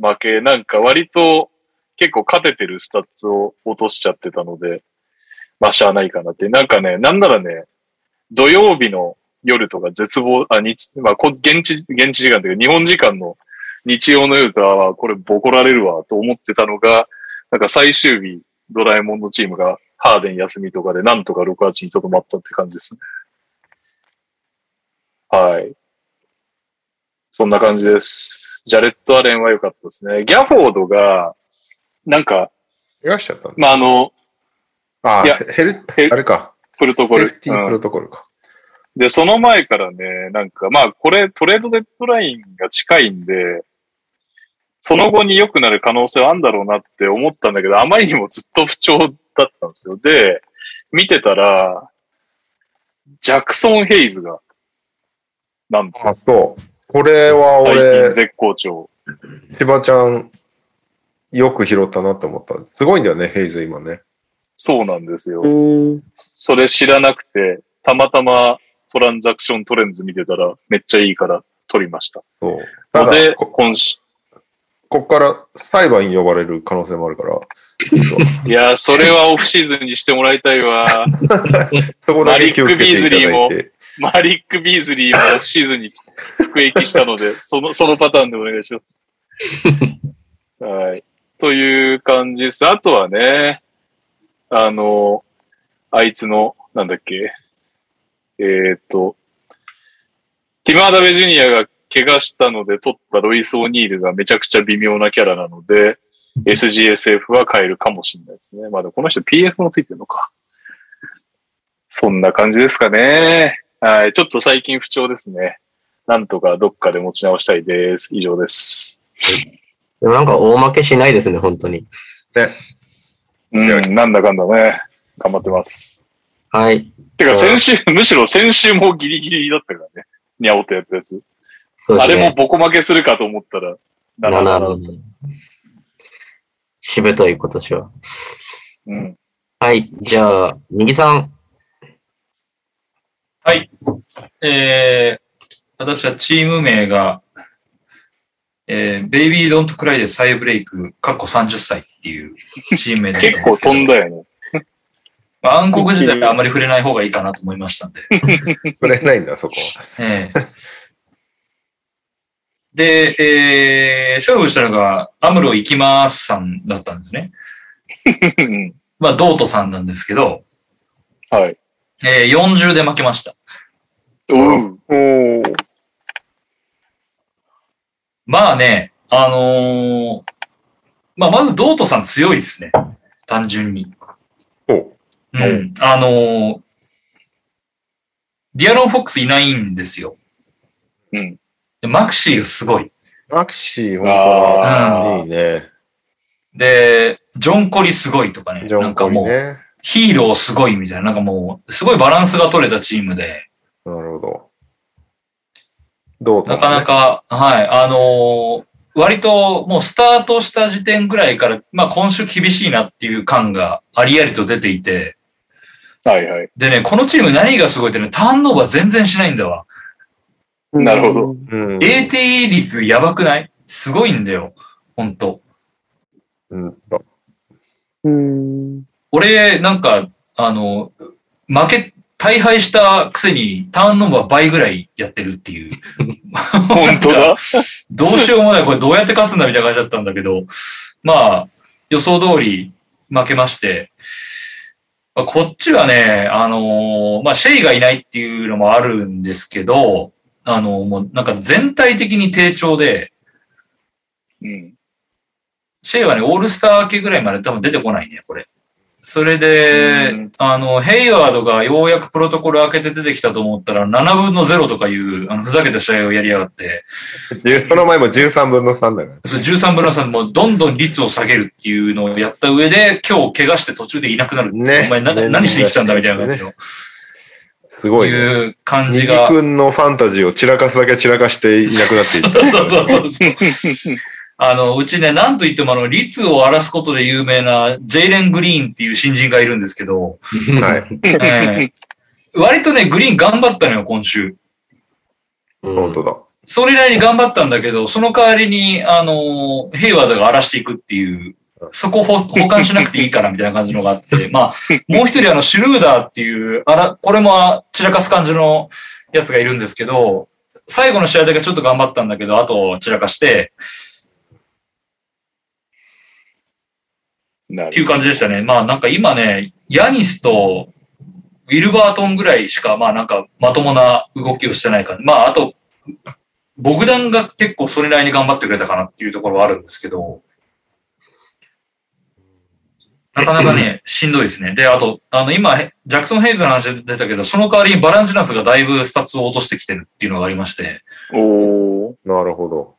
Speaker 2: 負け、なんか割と結構勝ててるスタッツを落としちゃってたので、まあしゃあないかなって。なんかね、なんならね、土曜日の夜とか絶望、あ、日、まあ現地、現地時間というか日本時間の日曜の夜とは、これボコられるわと思ってたのが、なんか最終日、ドラえもんのチームがハーデン休みとかでなんとか6、8にとどまったって感じですね。はい。そんな感じです。ジャレット・アレンは良かったですね。ギャフォードが、なんか、
Speaker 1: しゃったんだ。
Speaker 2: まあ、あの、
Speaker 1: あ
Speaker 2: いや
Speaker 1: ヘル、
Speaker 2: ヘル
Speaker 1: あれか。
Speaker 2: プロトコル
Speaker 1: ヘル。ティープ
Speaker 2: うん
Speaker 1: ロトコルか。
Speaker 2: で、その前からね、なんか、まあ、これ、トレードデッドラインが近いんで、その後に良くなる可能性はあるんだろうなって思ったんだけど、あまりにもずっと不調だったんですよ。で、見てたら、ジャクソン・ヘイズが、なんと、
Speaker 1: あ、そう。これは
Speaker 2: 最近
Speaker 1: 俺、
Speaker 2: 絶好調。
Speaker 1: 千葉ちゃん、よく拾ったなって思った。すごいんだよね、ヘイズ今ね。
Speaker 2: そうなんですよ。
Speaker 5: ん。
Speaker 2: それ知らなくて、たまたまトランザクショントレンズ見てたら、めっちゃいいから取りました。
Speaker 1: そう。ただ、
Speaker 2: ので、
Speaker 1: こ
Speaker 2: 今週、
Speaker 1: こっから裁判に呼ばれる可能性もあるから、
Speaker 2: いやー、それはオフシーズンにしてもらいたいわ。マリックビーズリ
Speaker 1: て。
Speaker 2: マリック・ビーズリーもオフシーズンに 服役したので、その、そのパターンでお願いします。はい。という感じです。あとはね、あの、あいつの、なんだっけ、えっ、と、ティマーダベジュニアが怪我したので取ったロイス・オニールがめちゃくちゃ微妙なキャラなので、SGSF は変えるかもしれないですね。まあでもこの人 PF もついてるのか。そんな感じですかね。はい。ちょっと最近不調ですね。なんとかどっかで持ち直したいです。以上です。
Speaker 4: でもなんか大負けしないですね、本当に。
Speaker 2: うん、なんだかんだね。頑張ってます。
Speaker 4: はい。
Speaker 2: てか先週、むしろ先週もギリギリだったからね。にゃおとやったやつ。
Speaker 4: ね。
Speaker 2: あれもボコ負けするかと思ったら、ならなら。
Speaker 4: しぶとい今年は。
Speaker 2: うん。
Speaker 4: はい。じゃあ、右さん。
Speaker 3: はい。えー、私はチーム名が、えー、ベイビードントクライで再ブレイク、かっこ30歳っていうチーム名で
Speaker 2: 結構飛んだよね。
Speaker 3: まあ暗黒時代はあまり触れない方がいいかなと思いましたんで。
Speaker 1: 触れないんだ、そこは。
Speaker 3: ええで、えー、勝負したのが、アムロ行きますさんだったんですね。
Speaker 2: う ん
Speaker 3: まあ、ドートさんなんですけど、
Speaker 2: はい。
Speaker 3: えー、40で負けました。
Speaker 2: おう。
Speaker 5: おー。
Speaker 3: まあね、あのーまあ、まずドートさん強いですね。単純に。
Speaker 1: おう
Speaker 3: うん。あのーディアロン・フォックスいないんですよ。
Speaker 2: うん。
Speaker 3: でマクシーがすごい。
Speaker 1: アクシー、本当
Speaker 2: あ
Speaker 1: だ。いいね。
Speaker 3: で、ジョン・コリすごいとかね。
Speaker 1: ジョンコリ
Speaker 3: なんかもう、
Speaker 1: ね。
Speaker 3: ヒーローすごいみたいな。なんかもう、すごいバランスが取れたチームで、
Speaker 1: なるほど。どうと
Speaker 3: なかなか、はい、あのー割ともうスタートした時点ぐらいから、まあ今週厳しいなっていう感がありありと出ていて、
Speaker 2: はいはい。
Speaker 3: でね、このチーム何がすごいってね、ターンオーバー全然しないんだわ。
Speaker 2: なるほど
Speaker 1: うん。
Speaker 3: AT 率やばくないすごいんだよ。ほんと。
Speaker 1: うん。
Speaker 5: うん。
Speaker 3: 俺、なんか、あの、負け、大敗したくせにターンオーバー倍ぐらいやってるっていう。
Speaker 2: 本当だ。
Speaker 3: どうしようもない。これどうやって勝つんだみたいな感じだったんだけど、まあ、予想通り負けまして、まあこっちはね、あのーまあ、シェイがいないっていうのもあるんですけど、あのーもうなんか全体的に低調で、
Speaker 2: うん。
Speaker 3: シェイはね、オールスター明けぐらいまで多分出てこないね、これ。それで、
Speaker 2: うん
Speaker 3: あの、ヘイワードがようやくプロトコル開けて出てきたと思ったら、7分の0とかいう、あの、ふざけた試合をやりやがって、
Speaker 1: その前も13分の3だから。
Speaker 3: それ13分の3もどんどん率を下げるっていうのをやった上で、今日怪我して途中でいなくなる。
Speaker 1: ね
Speaker 3: お前な、
Speaker 1: ね
Speaker 3: 何しに来たんだみたいな感じの、
Speaker 1: すごいね。
Speaker 3: いう感じ
Speaker 1: 右
Speaker 3: が。
Speaker 1: 君のファンタジーを散らかすだけ散らかしていなくなっていった。
Speaker 3: あの、うちね、なんと言ってもあの、率を荒らすことで有名なジェイレン・グリーンっていう新人がいるんですけど、
Speaker 1: はい。
Speaker 3: えー割とね、グリーン頑張ったのよ、今週。
Speaker 4: うん
Speaker 1: 本当だ。
Speaker 3: それなりに頑張ったんだけど、その代わりに、あの、ヘイワードが荒らしていくっていう、そこ保管 しなくていいからみたいな感じのがあって、まあ、もう一人あの、シュルーダーっていう、あら、これも散らかす感じのやつがいるんですけど、最後の試合だけちょっと頑張ったんだけど、あと散らかして、
Speaker 2: な
Speaker 3: っていう
Speaker 2: る
Speaker 3: 感じでしたね。まあなんか今ね、ヤニスとウィルバートンぐらいしか、まあなんかまともな動きをしてない感じ。まああと、ボグダンが結構それなりに頑張ってくれたかなっていうところはあるんですけど、なかなかね、しんどいですね。で、あと、あの今、ジャクソン・ヘイズの話出たけど、その代わりにバランチューナスがだいぶスタッツを落としてきてるっていうのがありまして、
Speaker 2: おー。
Speaker 1: なるほど。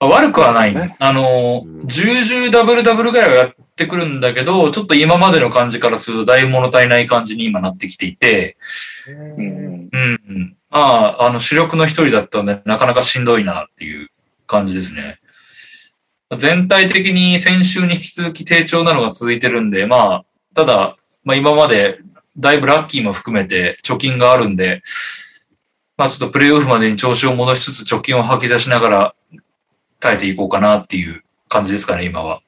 Speaker 3: まあ悪くはない。
Speaker 2: ね
Speaker 3: あの
Speaker 1: うん、
Speaker 3: 10、10ダブルダブルぐらいはやってくるんだけど、ちょっと今までの感じからするとだいぶ物足りない感じに今なってきていて、
Speaker 2: うん。
Speaker 3: うん、うん。まあ、あの、主力の一人だったんで、なかなかしんどいなっていう感じですね。全体的に先週に引き続き低調なのが続いてるんで、まあ、ただ、まあ今までだいぶラッキーも含めて貯金があるんで、まあちょっとプレイオフまでに調子を戻しつつ貯金を吐き出しながら耐えていこうかなっていう感じですかね、今は。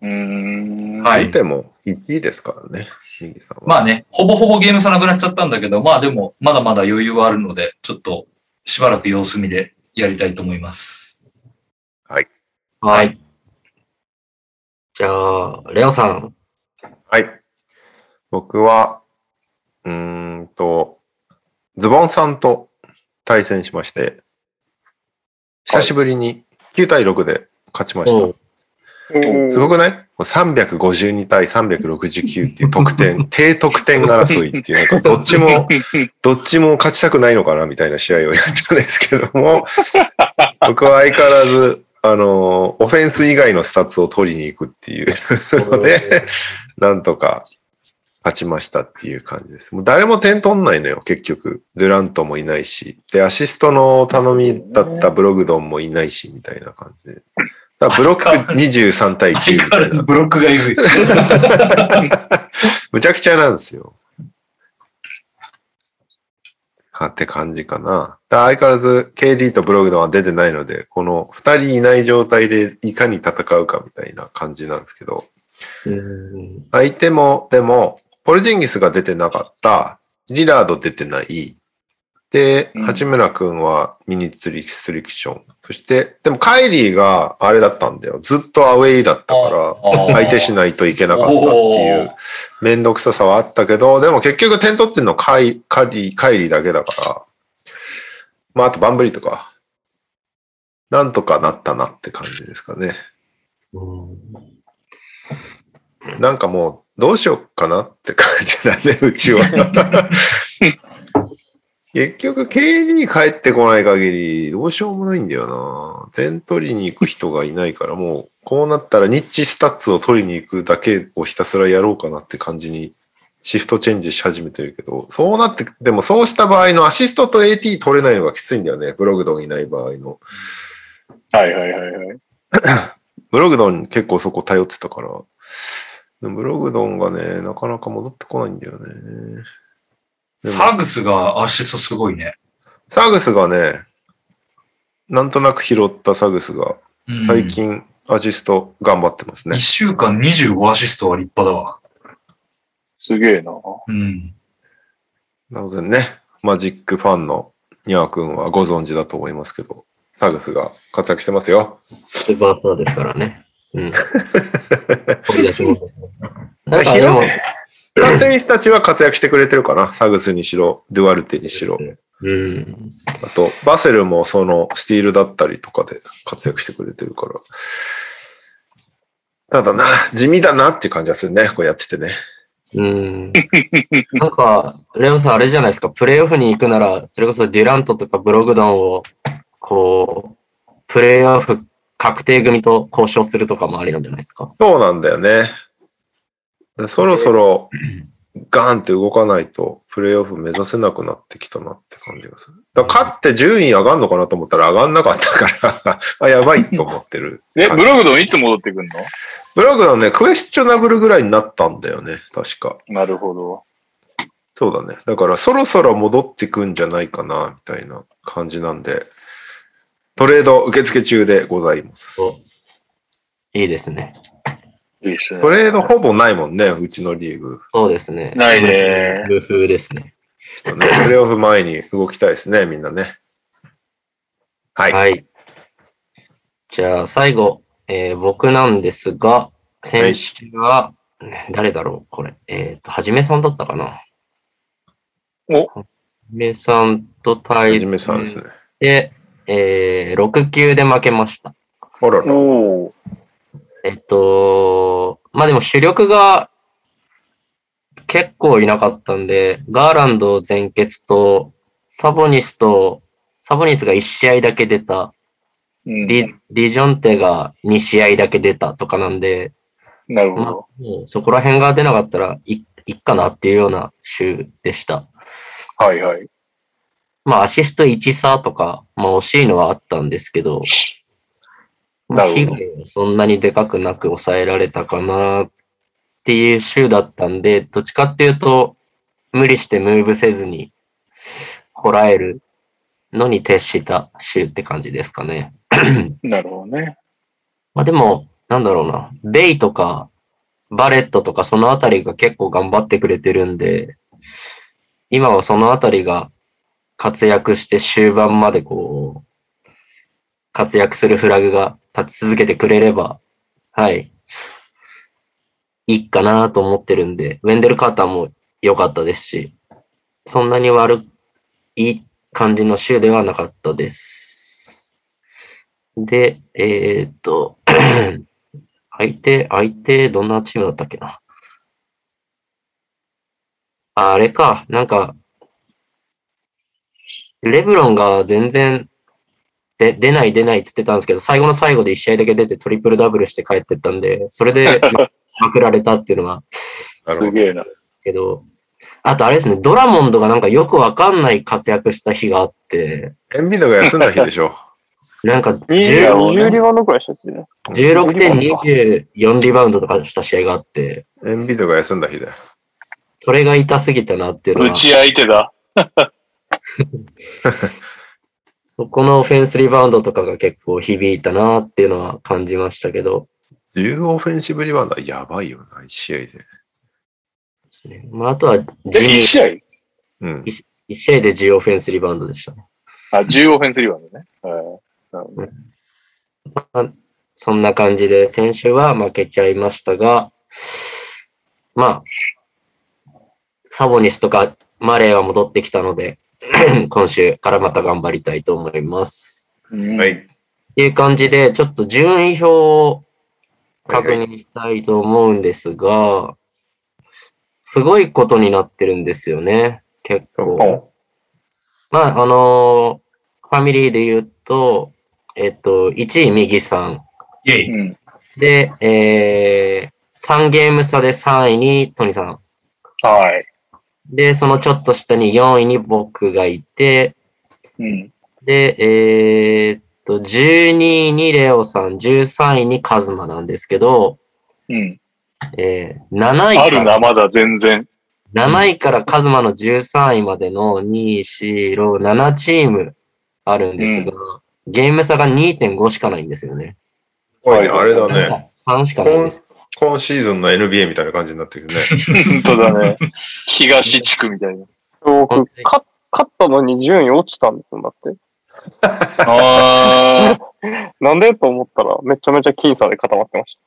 Speaker 2: うーん。
Speaker 3: はい
Speaker 1: 見ても1位ですからね。右さんは。
Speaker 3: まあね、ほぼほぼゲーム差なくなっちゃったんだけど、まあでも、まだまだ余裕はあるので、ちょっとしばらく様子見でやりたいと思います。
Speaker 1: はい。
Speaker 4: はい。じゃあ、レオさん。
Speaker 1: はい。僕は、うーんと、ズボンさんと対戦しまして、久しぶりに9対6で勝ちました。すごくない？もう ?352 対369っていう得点、低得点争いっていう、なんかどっちも、どっちも勝ちたくないのかなみたいな試合をやったんですけども、僕は相変わらず、あの、オフェンス以外のスタッツを取りに行くっていうの で、なんとか勝ちましたっていう感じです。もう誰も点取んないのよ、結局。デュラントもいないし。で、アシストの頼みだったブログドンもいないし、みたいな感じで。だブロック23対10
Speaker 3: 相
Speaker 1: みたいな。
Speaker 3: ブロックが緩い。
Speaker 1: むちゃくちゃなんですよ。かって感じかな。だ相変わらず KD とブログドンは出てないので、この2人いない状態でいかに戦うかみたいな感じなんですけど、
Speaker 4: うん。
Speaker 1: 相手も、でも、ポルジンギスが出てなかった、リラード出てない、で、
Speaker 2: うん
Speaker 1: 八村くんはミニッツリストリクション。そして、でもカイリーがあれだったんだよ。ずっとアウェイだったから、相手しないといけなかったっていうめんどくささはあったけど、でも結局点取ってんのカイカリー、カイリーだけだから、まああとバンブリとか、なんとかなったなって感じですかね。
Speaker 4: うん
Speaker 1: なんかもうどうしようかなって感じだね、うちは。結局 KD 帰ってこない限りどうしようもないんだよな。点取りに行く人がいないからもうこうなったらニッチスタッツを取りに行くだけをひたすらやろうかなって感じにシフトチェンジし始めてるけど、そうなって、でもそうした場合のアシストと AT 取れないのがきついんだよね。ブログドンいない場合の。
Speaker 2: はいはいはいはい。
Speaker 1: ブログドン結構そこ頼ってたから。ブログドンがね、なかなか戻ってこないんだよね。
Speaker 3: サグスがアシストすごいね。
Speaker 1: サグスがね、なんとなく拾ったサグスが
Speaker 3: うん
Speaker 1: 最。近アシスト頑張ってますね
Speaker 3: 1。週間25アシストは立派だわ。
Speaker 2: すげえな。
Speaker 3: うん。
Speaker 1: なのでね、マジックファンのニャー君はご存知だと思いますけど、サグスが活躍してますよ。
Speaker 4: スーパースターですからね。うん。掘り出し物ですね。なんかでも、
Speaker 1: 他選手たちは活躍してくれてるかな。サグスにしろ、デュアルテにしろ。
Speaker 4: うん。
Speaker 1: あと、バセルもそのスティールだったりとかで活躍してくれてるから。ただな、地味だなって感じがするね、こうやっててね。
Speaker 4: うん。なんか、レオさんあれじゃないですか、プレイオフに行くなら、それこそデュラントとかブログドンを、こう、プレイオフ確定組と交渉するとかもありなんじゃないですか。
Speaker 1: そうなんだよね。そろそろガーンって動かないと、プレイオフ目指せなくなってきたなって感じがする。だ勝って順位上がんのかなと思ったら上がんなかったから、あ、やばいと思ってる。
Speaker 2: え、ブログドンいつ戻ってくんの？
Speaker 1: ブログのね、クエスチョナブルぐらいになったんだよね、確か。
Speaker 2: なるほど。
Speaker 1: そうだね。だからそろそろ戻ってくんじゃないかな、みたいな感じなんで、トレード受付中でございます。
Speaker 4: いいですね。
Speaker 2: いいですね。
Speaker 1: トレードほぼないもんね、うちのリーグ。
Speaker 4: そうですね。
Speaker 2: ないね
Speaker 4: 無風ですね。
Speaker 1: ねプレイオフ前に動きたいですね、みんなね。はい。
Speaker 4: はい。じゃあ、最後、えー僕なんですが、先週は、誰だろうこれ。えっ、と、はじめさんだったかな
Speaker 2: お
Speaker 4: はじめさんと対
Speaker 1: はじめさん
Speaker 4: 戦
Speaker 1: ですね。
Speaker 4: で、えー、6級で負けました。
Speaker 1: あらら。
Speaker 2: おー
Speaker 4: えっと、まあでも主力が結構いなかったんで、ガーランド全欠と、サボニスと、サボニスが1試合だけ出た、
Speaker 2: うん
Speaker 4: ディディジョンテが2試合だけ出たとかなんで、まあ、
Speaker 2: なるほど。
Speaker 4: もうそこら辺が出なかったらいいっかなっていうような週でした。
Speaker 2: はいはい。
Speaker 4: まあアシスト1差とか、まあ惜しいのはあったんですけど被害はそんなにでかくなく抑えられたかなっていう週だったんで、どっちかっていうと、無理してムーブせずに、こらえるのに徹した週って感じですかね。
Speaker 2: なるほどね。
Speaker 4: まあでも、なんだろうな、ベイとか、バレットとかそのあたりが結構頑張ってくれてるんで、今はそのあたりが活躍して終盤までこう、活躍するフラグが立ち続けてくれれば、はい、いいかなと思ってるんで、ウェンデル・カーターも良かったですし、そんなに悪い感じの週ではなかったです。で、えーっと、相手、相手、どんなチームだったっけな。ああれか、なんか、レブロンが全然で出ない出ないって言ってたんですけど、最後の最後で1試合だけ出てトリプルダブルして帰ってったんで、それで まくられたっていうのは。
Speaker 2: すげえな。
Speaker 4: けど、あとあれですね、ドラモンドがなんかよくわかんない活躍した日があって、
Speaker 1: エンビードが休んだ日でしょ。
Speaker 4: なんか
Speaker 5: 20
Speaker 4: 10
Speaker 5: 20リバウンドくらいしたやつじゃないですか
Speaker 4: ？16点24リバウンドとかした試合があって、
Speaker 1: エンビードが休んだ日だよ。
Speaker 4: それが痛すぎたなっていうのは、
Speaker 2: 打ち相手だ。
Speaker 4: そこのオフェンスリバウンドとかが結構響いたなっていうのは感じましたけど、
Speaker 1: 10オフェンシブリバウンドはやばいよな、1試合で。
Speaker 4: ですねまあ、あとは
Speaker 2: え、
Speaker 4: 地味
Speaker 2: 1試合？
Speaker 1: うん。
Speaker 4: 1試合で10オフェンスリバウンドでしたね。
Speaker 2: あ、10オフェンスリバウンドね。はいなるほど
Speaker 4: まあ、そんな感じで、先週は負けちゃいましたが、まあ、サボニスとかマレーは戻ってきたので、今週からまた頑張りたいと思います。
Speaker 2: うん
Speaker 1: はい。
Speaker 4: っていう感じで、ちょっと順位表を確認したいと思うんですが、すごいことになってるんですよね、結構。まあ、あのーファミリーで言うと、えっと、1位右さん。
Speaker 3: イェイ。
Speaker 2: うん。
Speaker 4: で、えー、3ゲーム差で3位にトニさん。
Speaker 2: はい。
Speaker 4: で、そのちょっと下に4位に僕がいて、
Speaker 2: うん。
Speaker 4: で、えーっと、12位にレオさん、13位にカズマなんですけど、
Speaker 2: うん。
Speaker 4: えー、7位
Speaker 2: あるな、
Speaker 4: から、
Speaker 2: まだ全然。
Speaker 4: 7位からカズマの13位までの2、4、6、7チームあるんですが、ゲーム差が2.5しかないんですよね。
Speaker 1: おいね、あれだね。
Speaker 4: 3しかないんです。
Speaker 1: 今シーズンの NBA みたいな感じになってるね。
Speaker 2: 本当だね。東地区みたいな。
Speaker 5: 僕、勝勝ったのに順位落ちたんですよ、だって。
Speaker 2: あ
Speaker 5: なんでと思ったら、めちゃめちゃ僅差で固まってまし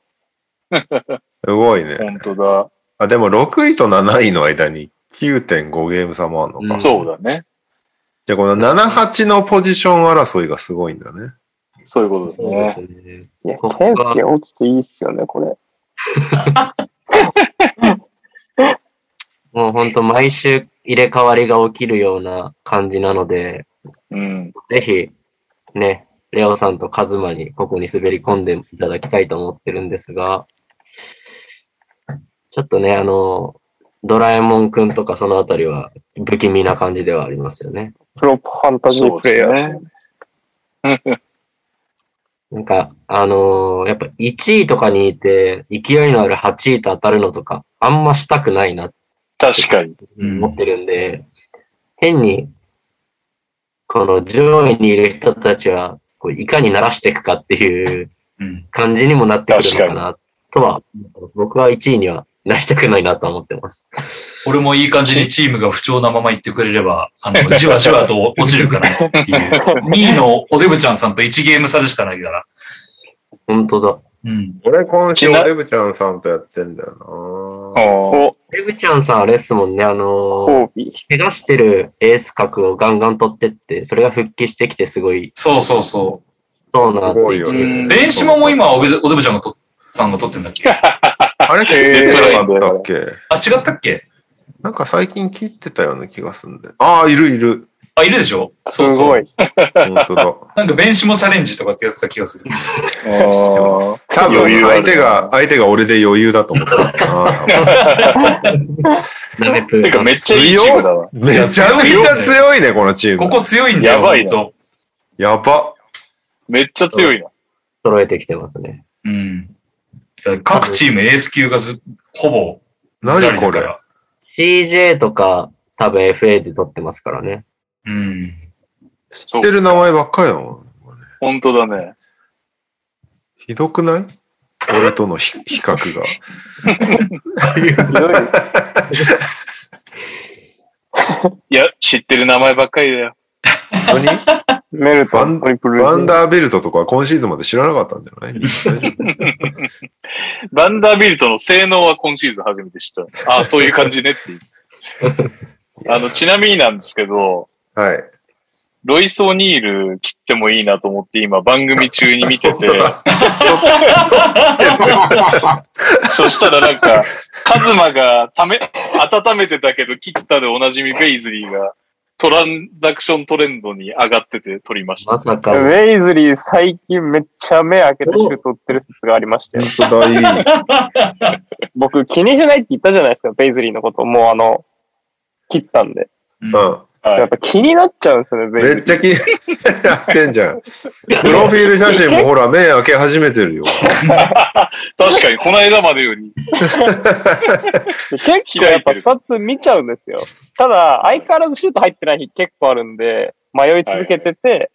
Speaker 1: すごい
Speaker 2: あ、
Speaker 1: ね。
Speaker 2: 本当だ。
Speaker 1: あ、でも6位と7位の間に9.5ゲーム差もあるのか。
Speaker 4: うん
Speaker 2: そうだね。
Speaker 1: じゃあこの7、8のポジション争いがすごいんだね。
Speaker 2: そういうことで
Speaker 4: すすね。
Speaker 5: た。いや、ケンス
Speaker 4: が
Speaker 5: ケ落ちていいっすよね、これ。
Speaker 4: もう本当毎週入れ替わりが起きるような感じなので、
Speaker 2: うん。
Speaker 4: ぜひ、ね、レオさんとカズマにここに滑り込んでいただきたいと思ってるんですが、ちょっとね、あの、ドラえもんくんとかそのあたりは不気味な感じではありますよね。
Speaker 5: プロファンタジープレイヤー。
Speaker 2: ね。
Speaker 4: なんか、あのーやっぱ1位とかにいて、勢いのある8位と当たるのとか、あんましたくないな
Speaker 2: 確かに。
Speaker 4: 思ってるんで、変に、この上位にいる人たちは、こういかに鳴らしていくかっていう
Speaker 3: うん。
Speaker 4: 感じにもなってくるのかな、とは僕は1位にはなりたくないなとは思ってます。
Speaker 3: 俺もいい感じにチームが不調なまま行ってくれれば、あの、じわじわと落ちるかなっていう。2位のおデブちゃんさんと1ゲーム差でしかないから。
Speaker 4: 本当だ。
Speaker 3: うん。
Speaker 1: 俺今週
Speaker 2: ちな
Speaker 1: デブちゃんさんとやってんだよな。
Speaker 2: お
Speaker 5: お、
Speaker 4: デブちゃんさんあれっすもんね、あの
Speaker 5: ー。
Speaker 4: 怪我してるエース格をガンガン取ってって、それが復帰してきてすごい、
Speaker 3: そうそうそ
Speaker 4: そうな
Speaker 1: すごいよ
Speaker 4: ツイート
Speaker 2: うん
Speaker 3: う。電子もも今おデおデブちゃんがとさんが取ってんだっけ？あ、
Speaker 1: あれ切ってなかったっけ？
Speaker 3: 違ったっけ？
Speaker 1: なんか最近切ってたような気がするんで。ああ、いるいる。
Speaker 3: あ、いるでしょ？
Speaker 5: す
Speaker 3: そうそう。
Speaker 5: ごい。
Speaker 1: 本当だ。
Speaker 3: なんか弁士もチャレンジとかってやってた気がする。
Speaker 1: 多分相手が、相手が俺で余裕だと思ったな。
Speaker 2: てかめっちゃいいチームだわ。
Speaker 1: めちゃめちゃ強いね、このチーム。
Speaker 3: ここ強いんだよ、
Speaker 2: やばい
Speaker 3: と
Speaker 1: やば。
Speaker 2: めっちゃ強いな。
Speaker 4: 揃えてきてますね。
Speaker 3: うん。各チームエース級がず、ほぼ、ずらりだから。
Speaker 4: CJ とか多分 FA で取ってますからね。
Speaker 3: うん。
Speaker 1: 知ってる名前ばっかりだもん。
Speaker 2: 本当だね。
Speaker 1: ひどくない？俺との比比較が。
Speaker 5: ひどい。
Speaker 2: いや、知ってる名前ばっかりだよ。
Speaker 1: 本当に？
Speaker 5: メルトン、トリプル
Speaker 1: ワンダーベルトとか今シーズンまで知らなかったんじゃない？大丈夫
Speaker 2: バンダービルトの性能は今シーズン初めて知った。ああ、そういう感じねっていう。あの、ちなみになんですけど、
Speaker 1: はい。
Speaker 2: ロイス・オニール切ってもいいなと思って今番組中に見てて、そしたらなんか、カズマがため、温めてたけど切ったでおなじみベイズリーがトランザクショントレンドに上がってて取りました。
Speaker 4: まさか、
Speaker 5: ウェイズリー最近めっちゃ目開けてシュート打ってる説がありまして、
Speaker 1: 本当だ、いい。
Speaker 5: 僕気にしないって言ったじゃないですか、ベイズリーのこと。もうあの、切ったんで。
Speaker 3: うん
Speaker 5: やっぱ気になっちゃうんですよね。
Speaker 1: めっちゃ気にやってんじゃん。プロフィール写真もほら、目開け始めてるよ。
Speaker 2: 確かに、この間までより。
Speaker 5: 結構やっぱ2つ見ちゃうんですよ。ただ、相変わらずシュート入ってない日結構あるんで、迷い続けてて、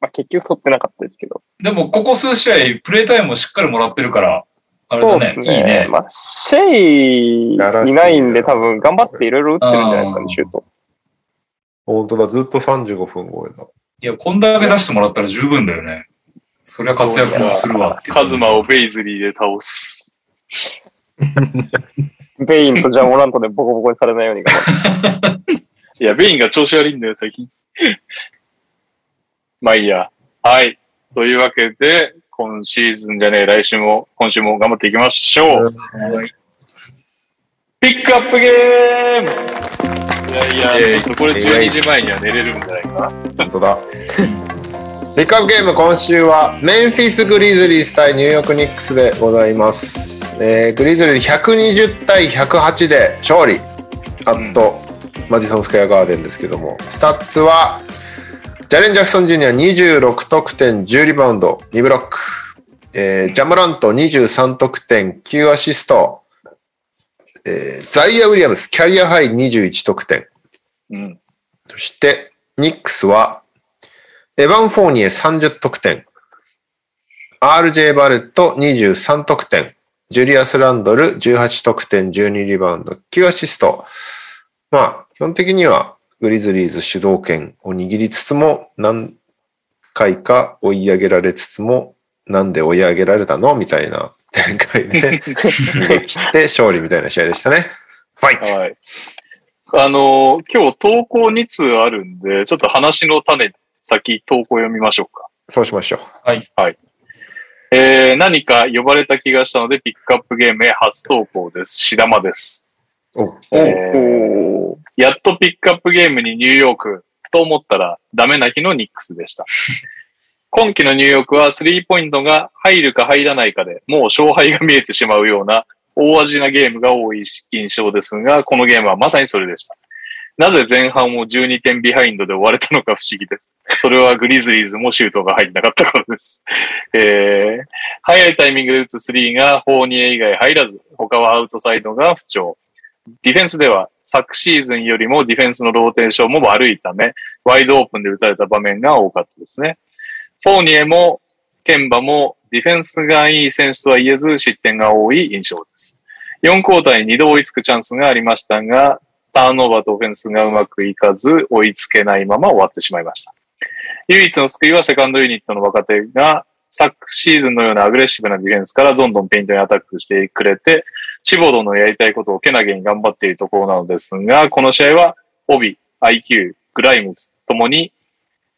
Speaker 5: まあ結局取ってなかったですけど。
Speaker 3: でも、ここ数試合、プレイタイムもしっかりもらってるから、あれだね、いいね。
Speaker 5: まあ、シェイいないんで多分頑張っていろいろ打ってるんじゃないですかね、シュート。
Speaker 1: 本当だ、ずっと35分超えだ。
Speaker 3: いや、こんだけ出してもらったら十分だよね。そりゃ活躍もするわっていう。
Speaker 2: カズマをベイズリーで倒す。
Speaker 5: ベインとジャン・オラントでボコボコにされないように。
Speaker 2: いや、ベインが調子悪いんだよ、最近。まあいいや。はい。というわけで、今シーズンじゃねえ、来週も、今週も頑張っていきましょう。
Speaker 3: はい
Speaker 2: ピックアップゲームいやいや、ちょっとこれ12時前には寝れるんじゃないかな。
Speaker 1: 本当だ。ピックアップゲーム今週はメンフィス・グリズリース対ニューヨーク・ニックスでございます。えーグリズリー120対108で勝利。あっと、マディソン・スクエア・ガーデンですけども、スタッツはジャレン・ジャクソン・ジュニア26得点10リバウンド2ブロック、えージャ・モラント23得点9アシスト、えーザイア・ウィリアムスキャリアハイ21得点。
Speaker 2: うん。
Speaker 1: そして、ニックスは、エヴァン・フォーニエ30得点、RJ バレット23得点、ジュリアス・ランドル18得点、12リバウンド、9アシスト。まあ、基本的にはグリズリーズ主導権を握りつつも、何回か追い上げられつつも、なんで追い上げられたの？みたいな 展開で逃げ切って勝利みたいな試合でしたね。ファイト
Speaker 2: はい。あのー今日投稿2通あるんで、ちょっと話の種、先投稿読みましょうか。
Speaker 1: そうしましょう。
Speaker 2: えー、何か呼ばれた気がしたので、ピックアップゲームへ初投稿です。しだまです。
Speaker 1: お
Speaker 2: えー
Speaker 5: おー
Speaker 2: やっとピックアップゲームにニューヨークと思ったらダメな日のニックスでした。今季のニューヨークはスリーポイントが入るか入らないかでもう勝敗が見えてしまうような大味なゲームが多い印象ですが、このゲームはまさにそれでした。なぜ前半を12点ビハインドで終われたのか不思議です。それはグリズリーズもシュートが入んなかったからです。えー、早いタイミングで打つスリーがフォーニエ以外入らず、他はアウトサイドが不調。ディフェンスでは昨シーズンよりもディフェンスのローテーションも悪いため、ワイドオープンで打たれた場面が多かったですね。フォーニエもケンバもディフェンスがいい選手とは言えず失点が多い印象です。4交代2度追いつくチャンスがありましたが、ターンオーバーとオフェンスがうまくいかず追いつけないまま終わってしまいました。唯一の救いはセカンドユニットの若手が昨シーズンのようなアグレッシブなディフェンスからどんどんペイントにアタックしてくれて、シボドのやりたいことをけなげに頑張っているところなのですが、この試合は、オビ、IQ、グライムズともに、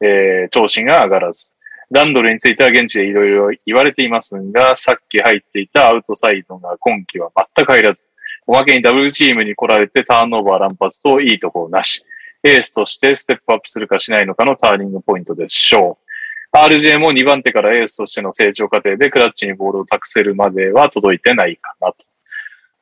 Speaker 2: えー、調子が上がらず、ランドルについては現地でいろいろ言われていますが、さっき入っていたアウトサイドが今季は全く入らず、おまけにダブルチームに来られてターンオーバー乱発といいところなし、エースとしてステップアップするかしないのかのターニングポイントでしょう。RJ も2番手からエースとしての成長過程でクラッチにボールを託せるまでは届いてないかなと。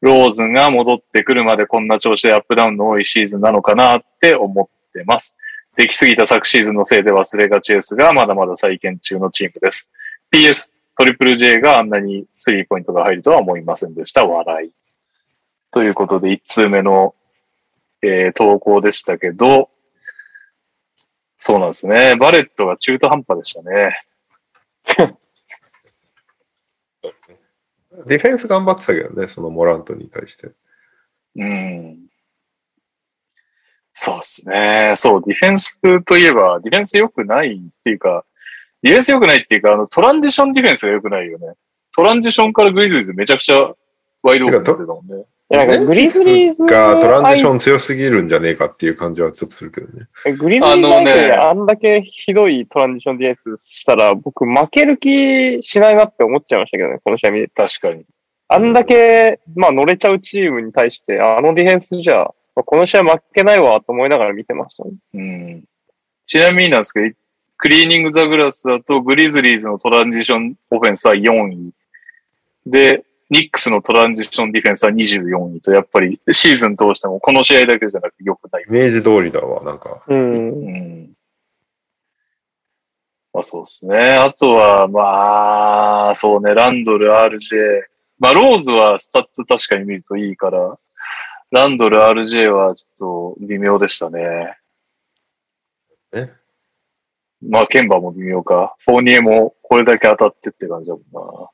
Speaker 2: ローズンが戻ってくるまでこんな調子でアップダウンの多いシーズンなのかなって思ってます。できすぎた昨シーズンのせいで忘れがちですが、まだまだ再建中のチームです。PS、トリプル J があんなにスリーポイントが入るとは思いませんでした。笑い。ということで、1通目の、えー投稿でしたけど、そうなんですね。バレットが中途半端でしたね。
Speaker 1: ディフェンス頑張ってたけどね、そのモラントに対して。
Speaker 2: うん。そうですね。そう、ディフェンスといえば、ディフェンス良くないっていうか、ディフェンス良くないっていうか、あの、トランジションディフェンスが良くないよね。トランジションからグイズグイズめちゃくちゃワイドオープン出てたもんね。
Speaker 5: なんかグリズリーズ
Speaker 1: がトランジション強すぎるんじゃねえかっていう感じはちょっとするけどね。
Speaker 5: グリズリーズ
Speaker 2: あのね
Speaker 5: 相手であんだけひどいトランジションディフェンスしたら、僕負ける気しないなって思っちゃいましたけどね、この試合見てて。
Speaker 2: 確かに。
Speaker 5: あんだけ、まあ乗れちゃうチームに対して、あのディフェンスじゃ、まあこの試合負けないわと思いながら見てましたね。
Speaker 2: うん。ちなみになんですけど、Cleaning the Glass だとグリズリーズのトランジションオフェンスは4位。で、ニックスのトランジションディフェンスは24位と、やっぱりシーズン通してもこの試合だけじゃなく良くない
Speaker 1: イ。メージ通りだわ、なんか。
Speaker 5: うん。
Speaker 2: うん。まあそうですね。あとは、まあ、そうね、ランドル、RJ。まあ、ローズはスタッツ確かに見るといいから、ランドル、RJ はちょっと微妙でしたね。
Speaker 1: え？
Speaker 2: まあ、ケンバーも微妙か。フォーニエもこれだけ当たってって感じだもんな。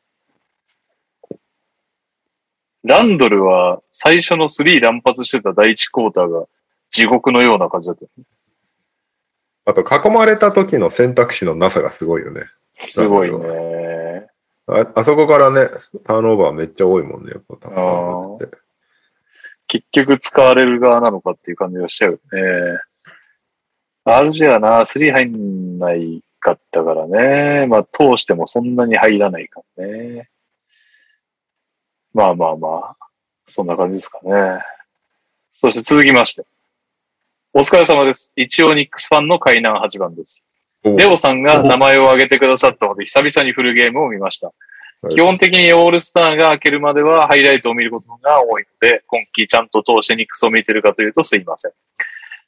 Speaker 2: ランドルは最初の3乱発してた第1クォーターが地獄のような感じだった。
Speaker 1: あと、囲まれた時の選択肢のなさがすごいよね。
Speaker 2: すごいね。
Speaker 1: ああそこからね、ターンオーバーめっちゃ多いもんね、やっぱターンオーバーって。
Speaker 2: 結局使われる側なのかっていう感じがしちゃうよね。RJ はな、3入んないかったからね。まあ、通してもそんなに入らないからね。まあまあまあ、そんな感じですかね。そして続きまして。お疲れ様です。一応ニックスファンの海南8番です。
Speaker 1: お
Speaker 2: レオさんが名前を挙げてくださったので、久々にフルゲームを見ました。
Speaker 1: はい
Speaker 2: 基本的にオールスターが明けるまではハイライトを見ることが多いので、今季ちゃんと通してニックスを見てるかというとすいません。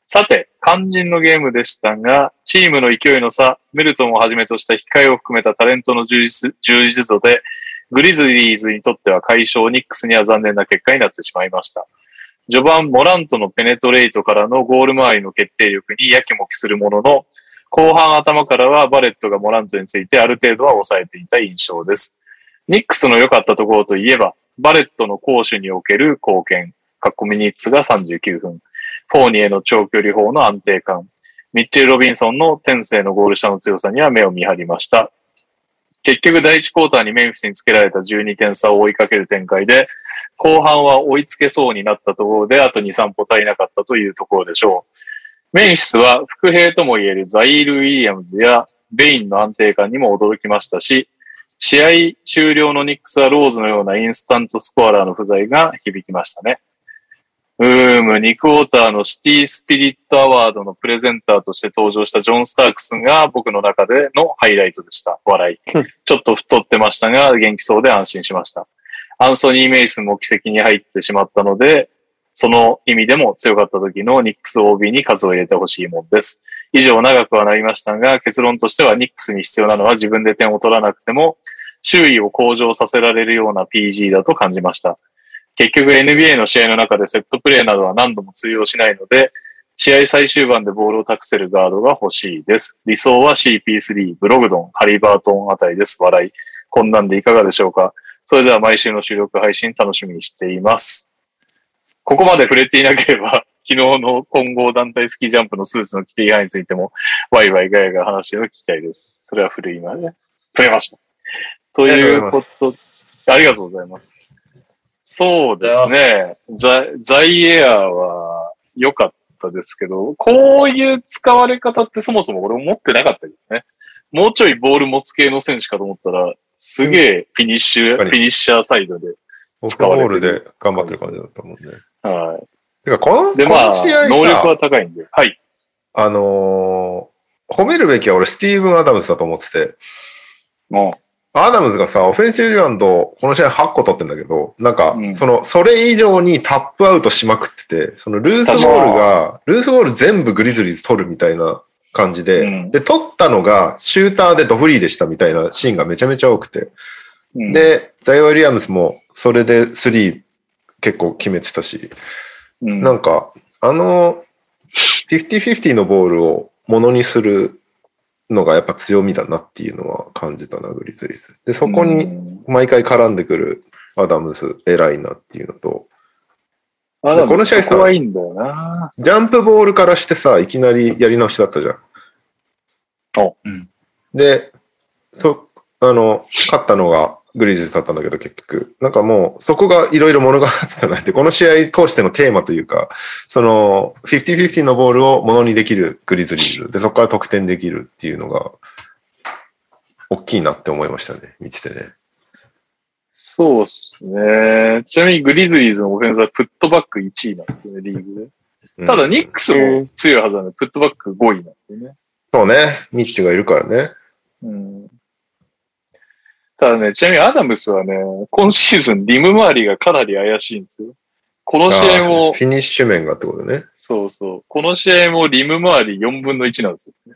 Speaker 2: さて、肝心のゲームでしたが、チームの勢いの差、メルトンをはじめとした控えを含めたタレントの充実充実度で、グリズリーズにとっては快勝、ニックスには残念な結果になってしまいました。序盤、モラントのペネトレイトからのゴール周りの決定力にやきもきするものの、後半頭からはバレットがモラントについてある程度は抑えていた印象です。ニックスの良かったところといえば、バレットの攻守における貢献、カッコミニッツが39分、フォーニエの長距離砲の安定感、ミッチェル・ロビンソンの天性のゴール下の強さには目を見張りました。結局第1クォーターにメンフィスにつけられた12点差を追いかける展開で、後半は追いつけそうになったところで、あと2、3歩足りなかったというところでしょう。メンフィスは副兵ともいえるザイール・ウィリアムズやベインの安定感にも驚きましたし、試合終了のニックスはローズのようなインスタントスコアラーの不在が響きましたね。うーむ、2クォーターのシティスピリットアワードのプレゼンターとして登場したジョン・スタークスが僕の中でのハイライトでした。笑い。ちょっと太ってましたが、元気そうで安心しました。アンソニー・メイスも奇跡に入ってしまったので、その意味でも強かった時のニックス OB に数を入れてほしいもんです。以上長くはなりましたが、結論としてはニックスに必要なのは自分で点を取らなくても、周囲を向上させられるような PG だと感じました。結局 NBA の試合の中でセットプレーなどは何度も通用しないので、試合最終盤でボールを託せるガードが欲しいです。理想は CP3、ブログドン、ハリバートンあたりです。笑い。こんなんでいかがでしょうか？それでは毎週の収録配信楽しみにしています。ここまで触れていなければ、昨日の混合団体スキージャンプのスーツの規定違反についても、ワイワイガヤガヤ話してるのを聞きたいです。それは古いまで、触れました。ということ、ありがとうございます。そうですね。ザザイエアは良かったですけど、こういう使われ方ってそもそも俺思ってなかったけどね。もうちょいボール持つ系の選手かと思ったら、すげえフィニッシュ、
Speaker 1: 確かに
Speaker 2: フィニッシャーサイドで。
Speaker 1: オフボールで頑張ってる感じだったもんね。
Speaker 2: は
Speaker 1: てか、この、
Speaker 2: い。で、
Speaker 1: こ
Speaker 2: まあ能力
Speaker 1: さ
Speaker 2: は高いんで。はい。
Speaker 1: あのー褒めるべきは俺、スティーブン・アダムスだと思ってて、
Speaker 2: も
Speaker 1: アダムズがさ、オフェンシブリバウンド、この試合8個取ってんだけど、なんか
Speaker 2: う、ん。
Speaker 1: その、それ以上にタップアウトしまくってて、そのルースボールが、ルースボール全部グリズリーズ取るみたいな感じで、
Speaker 2: うん。
Speaker 1: で、取ったのが、シューターでドフリーでしたみたいなシーンがめちゃめちゃ多くて、
Speaker 2: う、うん、
Speaker 1: で、ザイア・ウィリアムスも、それでスリー結構決めてたし、
Speaker 2: うん、
Speaker 1: なんか、あの、50-50のボールをものにするのがやっぱ強みだなっていうのは感じたな、グリズリーズ。で、そこ
Speaker 2: う
Speaker 1: に
Speaker 2: ん
Speaker 1: 毎回絡んでくるアダムズ偉いなっていうのと、この試合さ
Speaker 2: いいんだよな。
Speaker 1: ジャンプボールからしてさ、いきなりやり直しだったじゃん。
Speaker 2: お
Speaker 3: うん
Speaker 1: で、そ、あの、勝ったのがグリーズだったんだけど、結局。なんかもう、そこがいろいろ物語ってない？で、この試合通してのテーマというか、その、50-50のボールをものにできるグリズリーズ。で、そこから得点できるっていうのが、大きいなって思いましたね、見ててね。
Speaker 2: そうっすね。ちなみにグリズリーズのオフェンスはプットバック1位なんですよね、リーグ
Speaker 1: うん
Speaker 2: で。ただ、ニックスも強いはずなんで、プットバック5位なんですよね。
Speaker 1: そうね、ミッチがいるからね。
Speaker 2: うん。ただね、ちなみにアダムスはね、今シーズンリム周りがかなり怪しいんですよ。この試合
Speaker 1: あ
Speaker 2: も
Speaker 1: ー、フィニッシュ面がってことね。
Speaker 2: そうそう。この試合もリム周り4分の1なんですよ。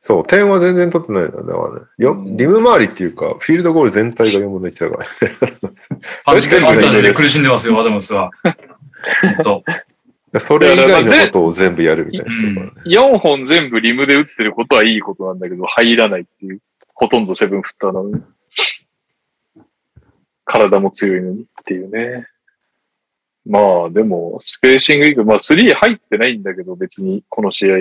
Speaker 1: そう、点は全然取ってないんだね。よ
Speaker 2: うん
Speaker 1: リム周りっていうか、フィールドゴール全体が4分の1だから。
Speaker 3: ファン
Speaker 1: 確かに
Speaker 3: ファンタジーで苦しんでますよ、アダムスは。と。
Speaker 1: それ以外のことを全部やるみたいな人ね。
Speaker 2: 4本全部リムで打ってることはいいことなんだけど、入らないっていう。ほとんどセブンフッターなのに。体も強いのにっていうね。まあでも、スペーシング以外、まあ3入ってないんだけど、別にこの試合。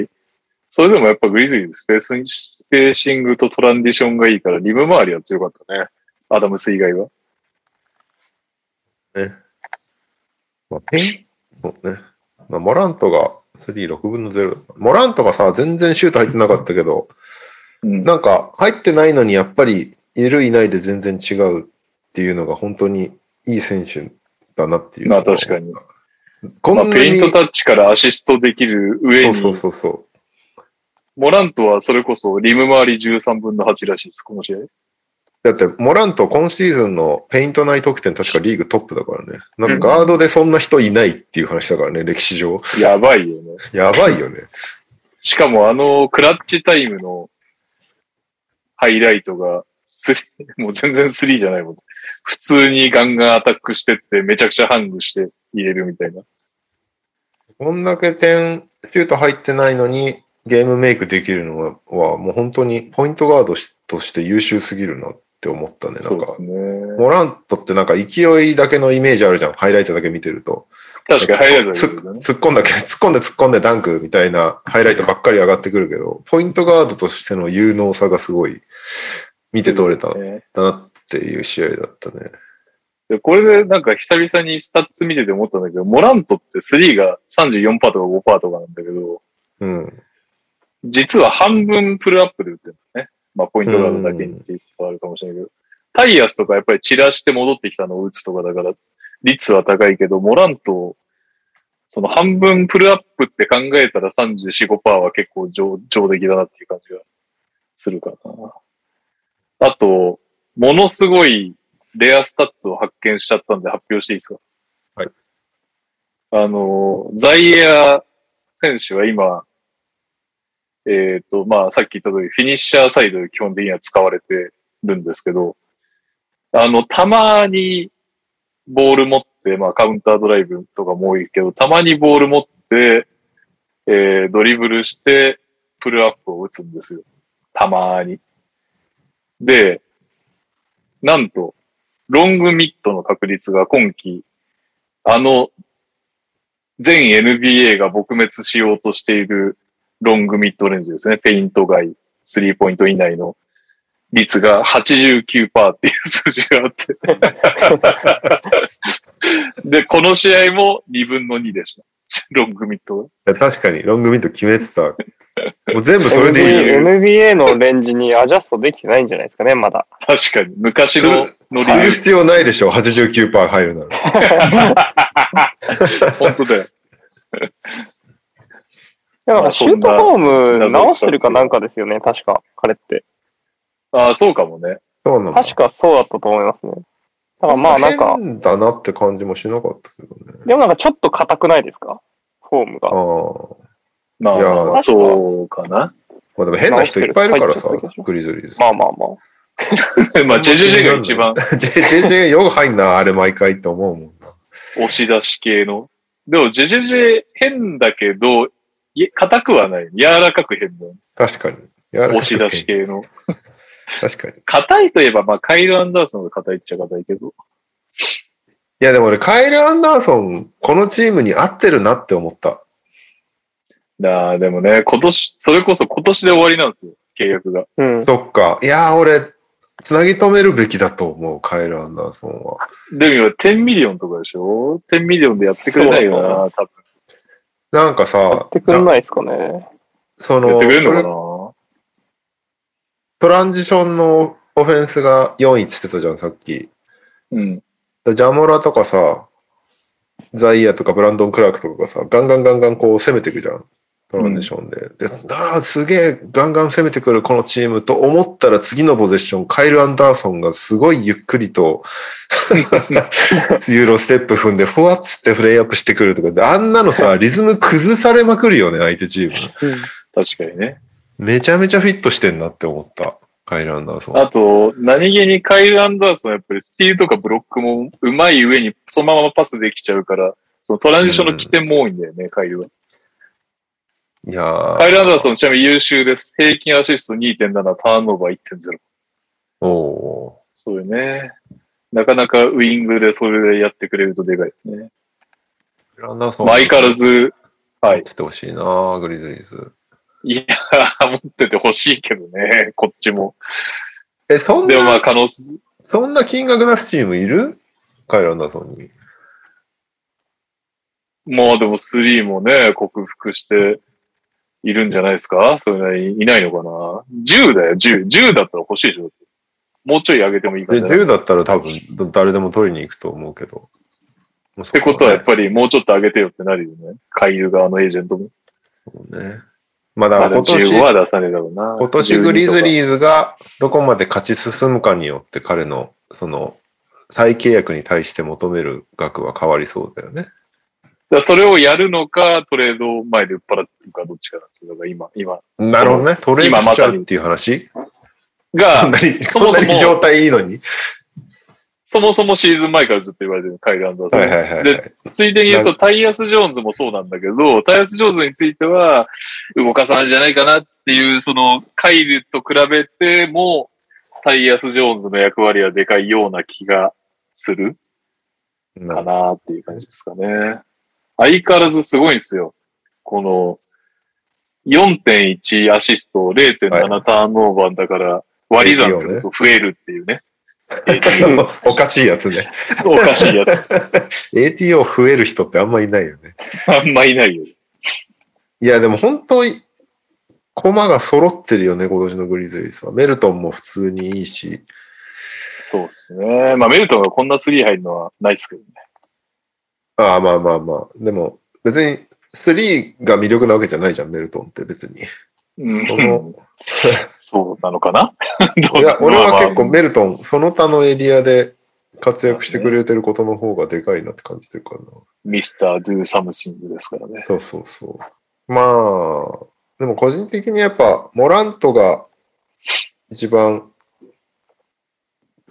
Speaker 2: それでもやっぱグリズリーズスペース、スペーシングとトランジションがいいから、リム周りは強かったね。アダムス以外は。
Speaker 1: まあ、ペイントそうね。まあ、モラントが3、6分の0。モラントがさ、全然シュート入ってなかったけど、
Speaker 2: うん。
Speaker 1: なんか入ってないのにやっぱりいるいないで全然違うっていうのが本当にいい選手だなっていう。
Speaker 2: まあ確かに。まあ、
Speaker 1: こんなに、
Speaker 2: ペイントタッチからアシストできる上に、
Speaker 1: そうそうそうそう。
Speaker 2: モラントはそれこそリム周り13分の8らしいです、この試合。
Speaker 1: だって、モラント今シーズンのペイント内得点確かリーグトップだからね。なんかガードでそんな人いないっていう話だからね、歴史上。
Speaker 2: やばいよね。
Speaker 1: やばいよね。
Speaker 2: しかもあのクラッチタイムのハイライトがスリー、もう全然3じゃないもん。普通にガンガンアタックしてってめちゃくちゃハングして入れるみたいな。
Speaker 1: こんだけ点、シュート入ってないのにゲームメイクできるのは、はもう本当にポイントガードしとして優秀すぎるなって思ったね。なんか
Speaker 2: ね。
Speaker 1: モラントってなんか勢いだけのイメージあるじゃん。ハイライトだけ見てると。
Speaker 2: 確かにハイライトだ
Speaker 1: つ
Speaker 2: けどね。
Speaker 1: 突っ込んだけ、突っ込んで突っ込んでダンクみたいなハイライトばっかり上がってくるけど、ポイントガードとしての有能さがすごい見て取れた
Speaker 2: ね
Speaker 1: なっていう試合だったね。
Speaker 2: でこれでなんか久々にスタッツ見てて思ったんだけど、モラントって3が34%とか5%とかなんだけど、
Speaker 1: うん。
Speaker 2: 実は半分プルアップで打ってるのね。まあ、ポイントガードだけにっていうことはあるかもしれないけど、タイアスとかやっぱり散らして戻ってきたのを打つとかだから、率は高いけど、モラント、その半分プルアップって考えたら34、5%は結構上上出来だなっていう感じがするかな。あと、ものすごいレアスタッツを発見しちゃったんで発表していいですか？
Speaker 1: はい。
Speaker 2: あの、ザイア選手は今、えっ、と、まあ、さっき言った通り、フィニッシャーサイドで基本的には使われてるんですけど、あの、たまにボール持って、まあ、カウンタードライブとかも多いけど、たまにボール持って、えードリブルして、プルアップを打つんですよ。たまに。で、なんと、ロングミットの確率が今季、あの、全 NBA が撲滅しようとしているロングミッドレンジですね。ペイント外、スリーポイント以内の率が89%っていう数字があって。で、この試合も2分の2でした。ロングミットが。
Speaker 1: いや確かに、ロングミット決めてた。もう全部それでいいよ。
Speaker 5: NBA のレンジにアジャストできてないんじゃないですかね、まだ。
Speaker 2: 確かに、昔のノリで。
Speaker 1: 入る必要ないでしょ、89%入るなら。
Speaker 2: 本当だよ。
Speaker 5: でもなんかシュートフォーム
Speaker 2: 謎
Speaker 5: 直してるかなんかですよね、確か、彼って。
Speaker 2: ああ、そうかもね。
Speaker 1: そうなんだ。
Speaker 5: 確かそうだったと思いますね。だからまあなんか、
Speaker 1: 変だなって感じもしなかったけどね。
Speaker 5: でもなんかちょっと硬くないですか？フォームが。
Speaker 1: ああ。
Speaker 2: まあまあまあ、そうかな。
Speaker 1: まあでも変な人いっぱいいるからさグリズリーズ。
Speaker 5: まあまあまあ。
Speaker 2: まあ、JJJ が一番
Speaker 1: JJ よく入んな、あれ毎回って思うもんな。
Speaker 2: 押し出し系の。でも、JJJ 変だけど、い硬くはない。柔らかく変だよ。
Speaker 1: 確かに。柔らかく
Speaker 2: 押し出し系の。
Speaker 1: 確かに。
Speaker 2: 硬いといえば、まあ、カイル・アンダーソンが硬いっちゃ硬いけど。
Speaker 1: いやでも俺、カイル・アンダーソン、このチームに合ってるなって思った。
Speaker 2: だあでもね、今年、それこそ今年で終わりなんですよ、契約が。
Speaker 5: うん。
Speaker 1: そっか。いやー、俺、つなぎ止めるべきだと思う、カイル・アンダーソンは。
Speaker 2: でも今、10ミリオンとかでしょ ?10 ミリオンでやってくれないよな、多分。
Speaker 1: なんか
Speaker 5: や
Speaker 1: さ
Speaker 5: っ、てくんないですかね。
Speaker 1: その
Speaker 2: やってくれるの
Speaker 1: トランジションのオフェンスが4位って言ってたじゃん、さっき。
Speaker 2: うん。
Speaker 1: ジャモラとかさ、ザイアとかブランドン・クラークとかがさ、ガンガンガンガンこう攻めていくじゃん。トランジションで。で、ああ、すげえガンガン攻めてくるこのチームと思ったら次のポゼッション、カイル・アンダーソンがすごいゆっくりと、ユーロステップ踏んで、ふわっつってフレイアップしてくるとかで、あんなのさ、リズム崩されまくるよね、相手チーム。
Speaker 2: 確かにね。
Speaker 1: めちゃめちゃフィットしてんなって思った。カイル・アンダーソン。
Speaker 2: あと、何気にカイル・アンダーソンやっぱりスティールとかブロックもうまい上にそのままパスできちゃうから、そのトランジションの起点も多いんだよね、カイルは。
Speaker 1: いやー
Speaker 2: カイル・アンダーソンちなみに優秀です。平均アシスト2.7、ターンオーバー1.0。
Speaker 1: おー
Speaker 2: そうよね。なかなかウイングでそれでやってくれるとでかいですね。
Speaker 1: カイル・アンダーソン。
Speaker 2: まあ相変わらず、はい
Speaker 1: 持っててほしいなグリズリーズ。
Speaker 2: いや、持っててほしいけどね、こっちも。
Speaker 1: え、そん
Speaker 2: でもまあ
Speaker 1: な、
Speaker 2: 可能す、
Speaker 1: そんな金額なスチームいる？カイル・アンダーソンに。
Speaker 2: まあでも3もね、克服しているんじゃないですか？それなりにいないのかな ?10 だよ、10。10だったら欲しいでしょもうちょい上げてもいいか
Speaker 1: で、
Speaker 2: な。っ
Speaker 1: 10だったら多分誰でも取りに行くと思うけど。って
Speaker 2: ことはやっぱりもうちょっと上げてよってなるよね。海流側のエージェントも。
Speaker 1: りね。まあだ今
Speaker 2: 15
Speaker 1: 年、
Speaker 2: は出さねえだろうな。
Speaker 1: 今年グリズ
Speaker 2: ー。
Speaker 1: リーズがどこまで勝ち進むかによって彼のその再契約に対して求める額は変わりそうだよね。
Speaker 2: だそれをやるのか、トレード前で売っ払ってるか、どっちかなんですよ。だから今、今。
Speaker 1: なるほどね。トレードしちゃうっていう話？
Speaker 2: がそもそも
Speaker 1: 状態いいのに？
Speaker 2: そもそもシーズン前からずっと言われてるカイル・アンダーソン。
Speaker 1: はいはいはい、はい
Speaker 2: で。ついでに言うと、タイヤス・ジョーンズもそうなんだけど、タイヤス・ジョーンズについては、動かさないんじゃないかなっていう、その、カイルと比べても、タイヤス・ジョーンズの役割はでかいような気がするかなっていう感じですかね。相変わらずすごいんですよ。この、4.1アシスト、0.7
Speaker 1: はい
Speaker 2: ターンオーバーだから、割り算すると増えるっていうね。
Speaker 1: おかしいやつね。
Speaker 2: おかしいやつ。
Speaker 1: ATO 増える人ってあんまいないよね。
Speaker 2: あんまいないよ。
Speaker 1: いや、でも本当に、駒が揃ってるよね、今年のグリズリーズは。メルトンも普通にいいし。
Speaker 2: そうですね。まあ、メルトンがこんなスリー入るのはないですけどね。
Speaker 1: ああ、まあまあまあ。でも、別に、3が魅力なわけじゃないじゃん、メルトンって別に。
Speaker 2: うん
Speaker 1: その
Speaker 2: そうなのかな？
Speaker 1: いや、俺は結構メルトン、その他のエリアで活躍してくれてることの方がでかいなって感じてるからな。
Speaker 2: Mr. Do Something ですからね。
Speaker 1: そうそうそう。まあ、でも個人的にやっぱ、モラントが一番、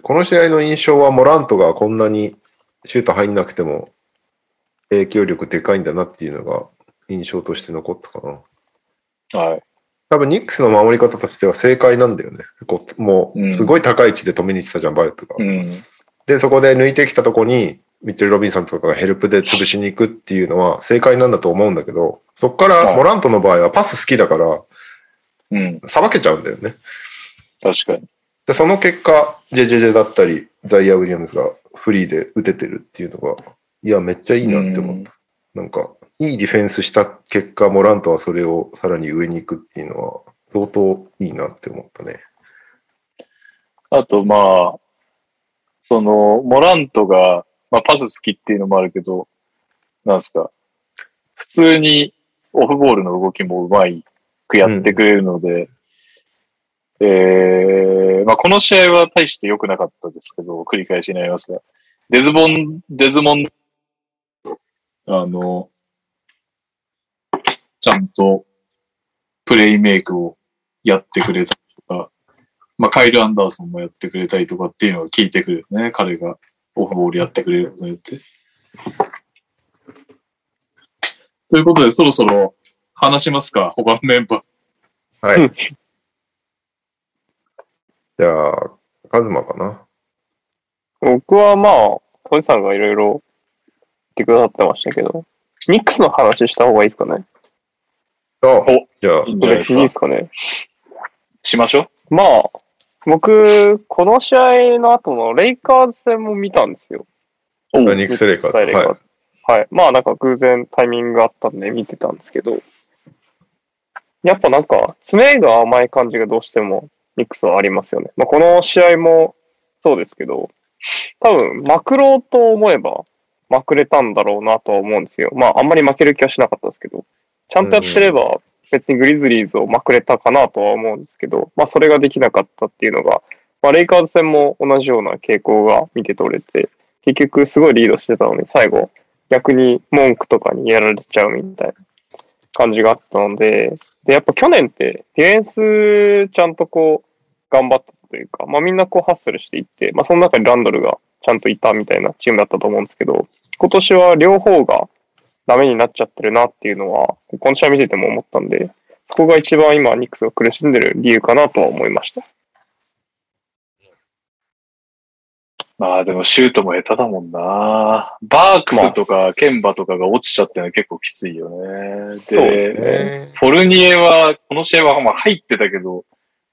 Speaker 1: この試合の印象はモラントがこんなにシュート入んなくても影響力でかいんだなっていうのが印象として残ったかな。
Speaker 2: はい。
Speaker 1: 多分ニックスの守り方としては正解なんだよね。こうも
Speaker 2: うん
Speaker 1: う、すごい高い位置で止めに行ってたじゃん、バレットが。
Speaker 2: うん。
Speaker 1: で、そこで抜いてきたとこに、ミッチェル・ロビンソンとかがヘルプで潰しに行くっていうのは正解なんだと思うんだけど、そこからモラントの場合はパス好きだから、
Speaker 2: うん。
Speaker 1: さばけちゃうんだよね。
Speaker 2: 確かに。
Speaker 1: で、その結果、ジェジェジェだったり、ザイヤー・ウィリアムズがフリーで打ててるっていうのが、いや、めっちゃいいなって思った。なんか、いいディフェンスした結果、モラントはそれをさらに上に行くっていうのは、相当いいなって思ったね。
Speaker 2: あと、まあ、その、モラントが、まあ、パス好きっていうのもあるけど、なんですか、普通にオフボールの動きもうまいくやってくれるので、えー、まあ、この試合は大して良くなかったですけど、繰り返しになりますが、デズボン、デズモン、あの、ちゃんとプレイメイクをやってくれたとか、まあ、カイル・アンダーソンもやってくれたりとかっていうのが聞いてくるよね。彼がオフボールやってくれることによって。ということで、そろそろ話しますか他のメンバー。
Speaker 1: はい。じゃあ、カズマかな。
Speaker 5: 僕はまあ、トジさんがいろいろ言ってくださってましたけど、ニックスの話した方がいいですかね
Speaker 1: あ
Speaker 2: お
Speaker 1: じゃあ
Speaker 2: いい、ですか
Speaker 5: ね
Speaker 2: しましょ
Speaker 5: まあ、僕、この試合の後のレイカーズ戦も見たんですよ。
Speaker 2: う。おう
Speaker 1: ニックスレイカーズ。
Speaker 5: 対レイカーズはい。まあなんか偶然タイミングがあったんで見てたんですけど、やっぱなんか爪が甘い感じがどうしてもニックスはありますよね。まあこの試合もそうですけど、多分まくろうと思えばまくれたんだろうなとは思うんですよ。まああんまり負ける気はしなかったですけど、ちゃんとやってれば別にグリズリーズをまくれたかなとは思うんですけど、まあそれができなかったっていうのが、まあレイカーズ戦も同じような傾向が見て取れて、結局すごいリードしてたのに最後逆に文句とかにやられちゃうみたいな感じがあったので、で、やっぱ去年ってディフェンスちゃんとこう頑張ったというか、まあみんなこうハッスルしていって、まあその中にランドルがちゃんといたみたいなチームだったと思うんですけど、今年は両方がダメになっちゃってるなっていうのは、この試合見てても思ったんで、そこが一番今ニックスが苦しんでる理由かなとは思いました。
Speaker 2: まあでもシュートも下手だもんな。バークスとかケンバとかが落ちちゃってるのは結構きついよね。
Speaker 5: そうです
Speaker 2: で、
Speaker 1: ね
Speaker 2: フォルニエは、この試合はまあ入ってたけど、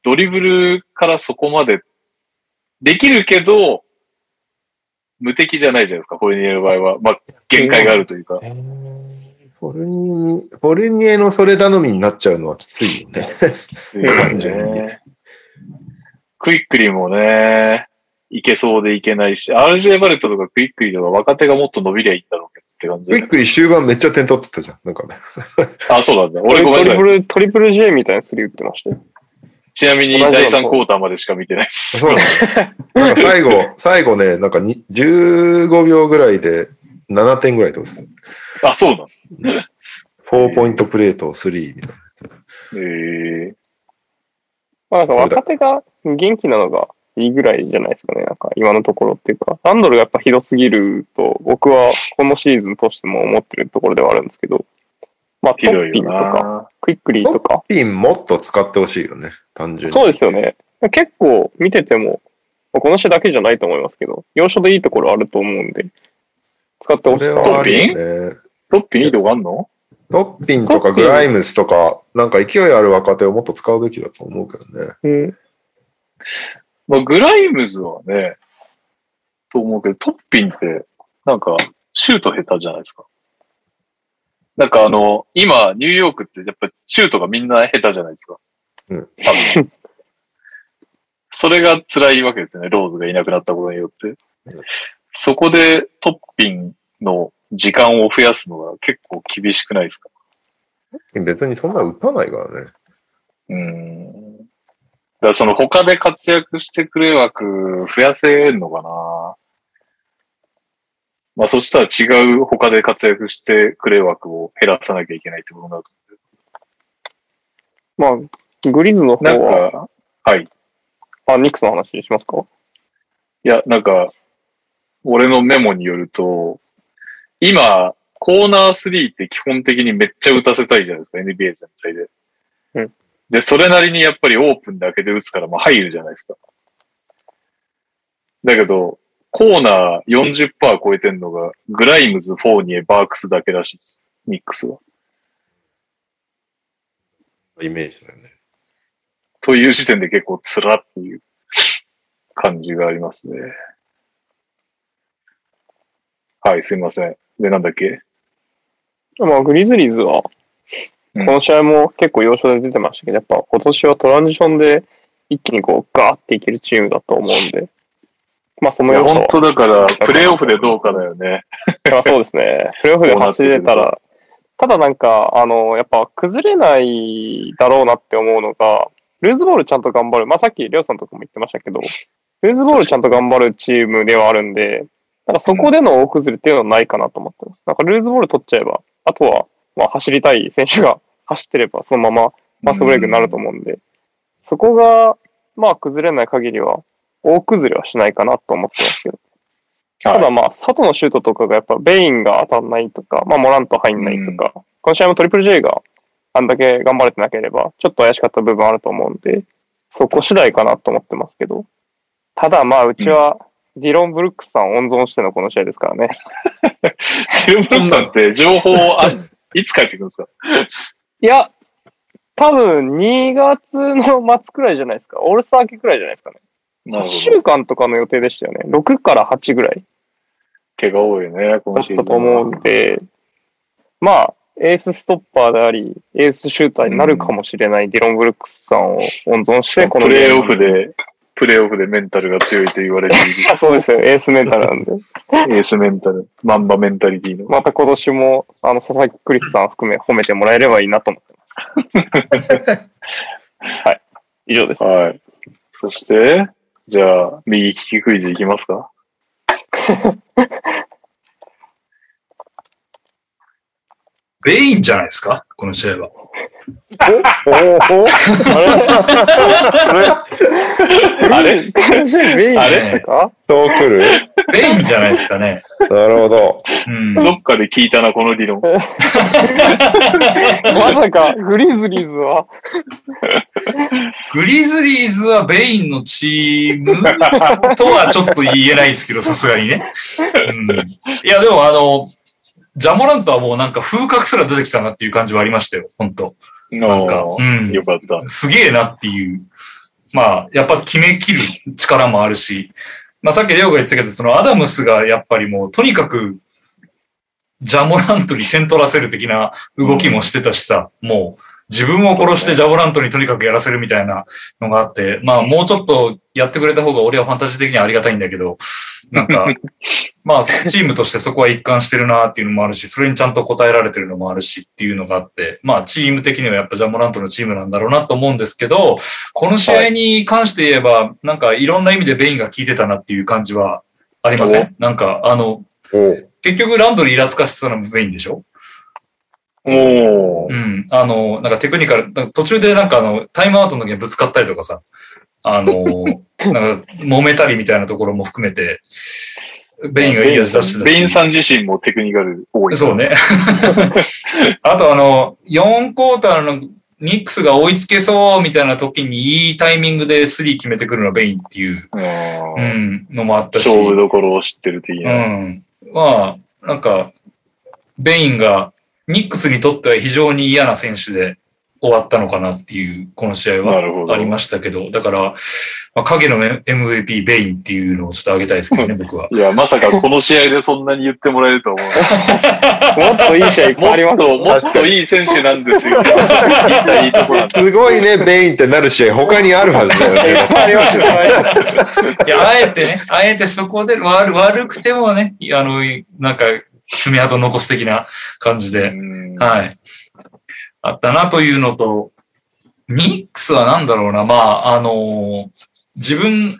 Speaker 2: ドリブルからそこまでできるけど、無敵じゃないじゃないですか、フォルニエの場合は。まあ、限界があるというか。
Speaker 1: フォルニエ、フォルニエのそれ頼みになっちゃうのはきついよね。単純に
Speaker 2: ねクイックリーもね、いけそうでいけないし、RJ バレットとかクイックリーとか若手がもっと伸びりゃいいんだろうけどって感じで。
Speaker 1: クイックリ終盤めっちゃ点取ってたじゃん。なんかね。
Speaker 2: あ、そうなんだ。俺ごめんなさい
Speaker 5: トリプ。ル、トリプル J みたいなスリー打ってましたよ。
Speaker 2: ちなみに第3クォーターまでしか見てないです。
Speaker 1: そうなんか最後、最後ね、なんかに15秒ぐらいで7点ぐらい取ってた。
Speaker 2: あ、そうなんだ。
Speaker 1: 4ポイントプレート3みたいな。
Speaker 2: えー、
Speaker 5: まあなんか若手が元気なのがいいぐらいじゃないですかね。なんか今のところっていうか、ランドルがやっぱひどすぎると僕はこのシーズンとしても思ってるところではあるんですけど、まあト
Speaker 2: ひどいよ
Speaker 5: ッピンとか、
Speaker 2: な。
Speaker 5: クイックリーとか、
Speaker 1: ピンもっと使ってほしいよね。単純に。
Speaker 5: そうですよね。結構見てても、まあこの試合だけじゃないと思いますけど、要所でいいところあると思うんで、使ってほしさ
Speaker 1: これはあ
Speaker 5: はある。
Speaker 1: るよね。
Speaker 2: トッピンいいとこあんの？
Speaker 1: トッピンとかグライムスとか、なんか勢いある若手をもっと使うべきだと思うけどね。
Speaker 5: うん。
Speaker 2: まあ、グライムズはね、と思うけど、トッピンって、なんか、シュート下手じゃないですか。なんかあの、今、ニューヨークってやっぱシュートがみんな下手じゃないですか。
Speaker 1: うん
Speaker 2: 多分。それが辛いわけですよね、ローズがいなくなったことによって。そこでトッピンの時間を増やすのが結構厳しくないですか？
Speaker 1: 別にそんな打たないからね。
Speaker 2: うーん。だからその他で活躍してくれ枠増やせんのかなまあそしたら違う他で活躍してくれ枠を減らさなきゃいけないってことになる。
Speaker 5: まあ、グリズの方は、
Speaker 2: か、はい。
Speaker 5: あ、ニックスの話しますか？
Speaker 2: いや、なんか、俺のメモによると、今、コーナー3って基本的にめっちゃ打たせたいじゃないですか、NBA 全体で。
Speaker 5: うん
Speaker 2: で、それなりにやっぱりオープンだけで打つから、まあ入るじゃないですか。だけど、コーナー40%超えてんのが、グライムズ、フォーニエ、バークスだけらしいです。ミックスは。
Speaker 1: イメージだよね。
Speaker 2: という時点で結構つらっていう感じがありますね。はい、すいません。で、なんだっけ？
Speaker 5: まあ、グリズリーズは、こ
Speaker 2: うん
Speaker 5: の試合も結構要所で出てましたけど、やっぱ今年はトランジションで一気にこうガーっていけるチームだと思うんで、まあその要素は
Speaker 2: 本当だから、プレイオフでどうかだよね。
Speaker 5: まあそうですね。プレーオフで走れたら、ただなんか、あの、やっぱ崩れないだろうなって思うのが、ルーズボールちゃんと頑張る。まあさっき、りょうさんとかも言ってましたけど、ルーズボールちゃんと頑張るチームではあるんで、なんかそこでの大崩れっていうのはないかなと思ってます。なんかルーズボール取っちゃえば、あとは、まあ走りたい選手が 走ってれば、そのままファーストブレイクになると思うんで、そこが、まあ崩れない限りは、大崩れはしないかなと思ってますけど。ただまあ、外のシュートとかがやっぱベインが当たんないとか、まあ、モラント入んないとか、この試合もトリプル J があんだけ頑張れてなければ、ちょっと怪しかった部分あると思うんで、そこ次第かなと思ってますけど、ただまあ、うちはディロン・ブルックスさんを温存してのこの試合ですからね。
Speaker 2: ジルブロックさんって情報あるいつ帰ってくるんですか？
Speaker 5: いや、多分2月の末くらいじゃないですか。オールスター明けくらいじゃないですかね。1
Speaker 2: なるほど
Speaker 5: 週間とかの予定でしたよね。6から8ぐらい
Speaker 2: 怪我多いよね、こ
Speaker 5: だっ
Speaker 2: のシーズン
Speaker 5: たと思うんで、まあ、エースストッパーであり、エースシューターになるかもしれないディロン・ブルックスさんを温存して、この
Speaker 2: プレーオフ。で、プレーオフでメンタルが強いと言われている
Speaker 5: あそうですよ、エースメンタルなんで。
Speaker 2: エースメンタル、マンバメンタリティの。
Speaker 5: また今年も、あの、佐々木クリスさん含め褒めてもらえればいいなと思ってます。はい。以上です。
Speaker 2: はい。そして、じゃあ、右利きクイズいきますか？
Speaker 3: ベインじゃないですか？この試合は。
Speaker 5: おおおあれ？あれ？この試合ベインですか
Speaker 1: そう来る
Speaker 3: ベインじゃないですか？ね。
Speaker 1: なるほど。
Speaker 3: うん。
Speaker 2: どっかで聞いたな、この理論。
Speaker 5: まさか、グリズリーズは、
Speaker 3: グリズリーズはベインのチームとはちょっと言えないですけど、さすがにね。うん、いや、でもあの、ジャモラントはもうなんか風格すら出てきたなっていう感じはありましたよ、本当なんか、うん。
Speaker 2: よかった。
Speaker 3: すげえなっていう。まあ、やっぱ決めきる力もあるし、まあさっきレオが言ってたけど、そのアダムスがやっぱりもうとにかく、ジャモラントに点取らせる的な動きもしてたしさ、もう自分を殺してジャモラントにとにかくやらせるみたいなのがあって、まあもうちょっとやってくれた方が俺はファンタジー的にはありがたいんだけど、なんか、まあチームとしてそこは一貫してるなっていうのもあるし、それにちゃんと応えられてるのもあるしっていうのがあって、まあチーム的にはやっぱジャモラントのチームなんだろうなと思うんですけど、この試合に関して言えば、なんかいろんな意味でベインが効いてたなっていう感じはありません？なんかあの、
Speaker 1: お。
Speaker 3: 結局ランドリーイラつかしてたのもベインでしょ？
Speaker 2: おー。
Speaker 3: うん。あの、なんかテクニカル、途中でなんかあの、タイムアウトの時にぶつかったりとかさ、あの、なんか揉めたりみたいなところも含めて、ベインがいい味出してたし。
Speaker 2: ベインさん自身もテクニカル多い。
Speaker 3: そうね。あとあの、4クォーターのニックスが追いつけそうみたいな時にいいタイミングでスリー決めてくるのはベインっていう、
Speaker 2: う。
Speaker 3: うんん、のもあったし。
Speaker 2: 勝負どころを知ってる的
Speaker 3: う
Speaker 2: な。
Speaker 3: ん。まあ、なんか、ベインがニックスにとっては非常に嫌な選手で終わったのかなっていう、この試合はありましたけど、だから、まあ、影の MVP ベインっていうのをちょっと挙げたいですけどね、僕は。
Speaker 2: いや、まさかこの試合でそんなに言ってもらえるとは思う。
Speaker 5: もっといい試合いっぱいあります
Speaker 2: もっと、もっといい選手なんですよ。
Speaker 1: すごいね、ベインってなる試合他にあるはずだよ
Speaker 5: いっ
Speaker 1: ね。
Speaker 5: ぱ いありますよ。はい
Speaker 3: いや、あえてね、あえてそこで悪悪くてもね、あの、なんか、爪痕残す的な感じで、
Speaker 2: うん
Speaker 3: はい。あったなというのと、ニックスはなんだろうな、まあ、あの自分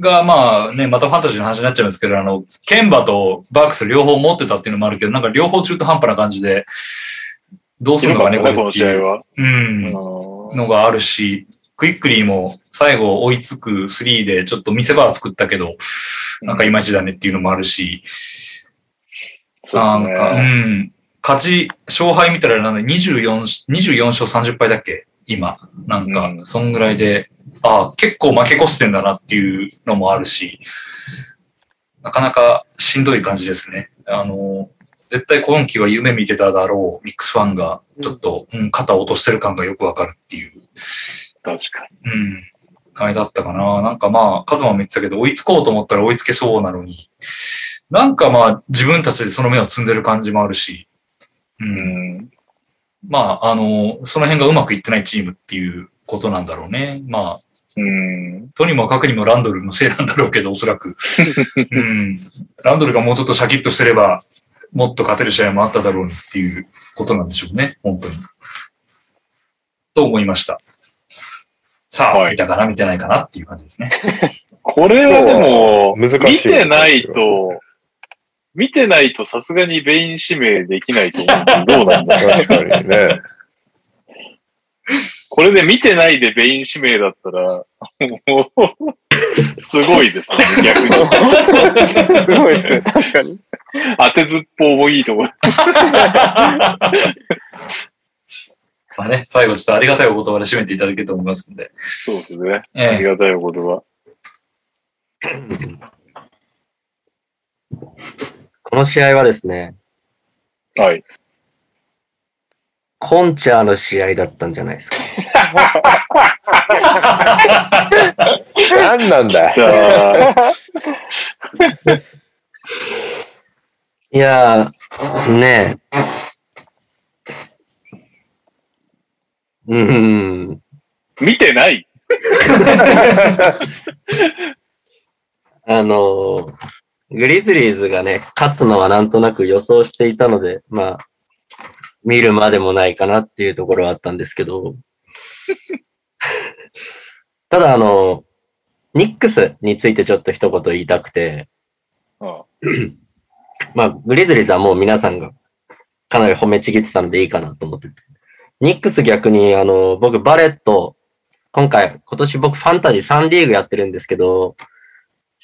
Speaker 3: がまあね、またファンタジーの話になっちゃうんですけど、あの、ケンバとバークス両方持ってたっていうのもあるけど、なんか両方中途半端な感じで、どうするのかね、これ
Speaker 2: この
Speaker 3: っていう。うん。のがあるし、クイックリーも最後追いつく3でちょっと見せ場は作ったけど、なんかいまいちだねっていうのもあるし、
Speaker 2: そう
Speaker 3: なんか、う
Speaker 2: ですね。
Speaker 3: ん。勝ち、勝敗見たらなんだ24、24勝30敗だっけ？今。なんか
Speaker 2: う、ん
Speaker 3: そんぐらいで、あ結構負け越してんだなっていうのもあるし、なかなかしんどい感じですね。あの、絶対今季は夢見てただろうミックスファンが、ちょっと、うん、肩を落としてる感がよくわかるっていう。
Speaker 2: 確か
Speaker 3: うん。あれだったかな。なんかまあ、カズマも言ってたけど、追いつこうと思ったら追いつけそうなのに、なんかまあ、自分たちでその目を積んでる感じもあるし、う。
Speaker 2: んん。
Speaker 3: まあ、あの、その辺がうまくいってないチームっていうことなんだろうね。まあ、
Speaker 2: うん。
Speaker 3: とにもかくにもランドルのせいなんだろうけど、おそらく。うん。ランドルがもうちょっとシャキッとしてれば、もっと勝てる試合もあっただろうにっていうことなんでしょうね。本当に。と思いました。さあ、
Speaker 2: はい
Speaker 3: 見たかな見てないかなっていう感じですね。
Speaker 2: これはでも、
Speaker 1: 難しい
Speaker 2: 見てないと、見てないとさすがにベイン指名できないと思う どうなんだ
Speaker 1: 確かにね。
Speaker 2: これで見てないでベイン指名だったら、もう、すごいですよね、逆に。
Speaker 5: すごいですね。確かに。
Speaker 2: 当てずっぽうもいいところ。
Speaker 3: まあね、最後ちょっとありがたいお言葉で締めていただけると思いますんで。
Speaker 2: そうですね。あ
Speaker 3: ええ
Speaker 2: りがたいお言葉。
Speaker 4: この試合はですね、
Speaker 2: はい。
Speaker 4: コンチャーの試合だったんじゃないですか。
Speaker 1: 何なんだ
Speaker 4: いやー、ねえ。うーん。
Speaker 2: 見てない
Speaker 4: あのーグリズリーズがね、勝つのはなんとなく予想していたので、まあ、見るまでもないかなっていうところはあったんですけど、ただあの、ニックスについてちょっと一言言いたくて、
Speaker 2: うん
Speaker 4: まあ、グリズリーズはもう皆さんがかなり褒めちぎってたのでいいかなと思ってて。ニックス逆に、あの、僕、バレット、今回、今年僕ファンタジー3リーグやってるんですけど、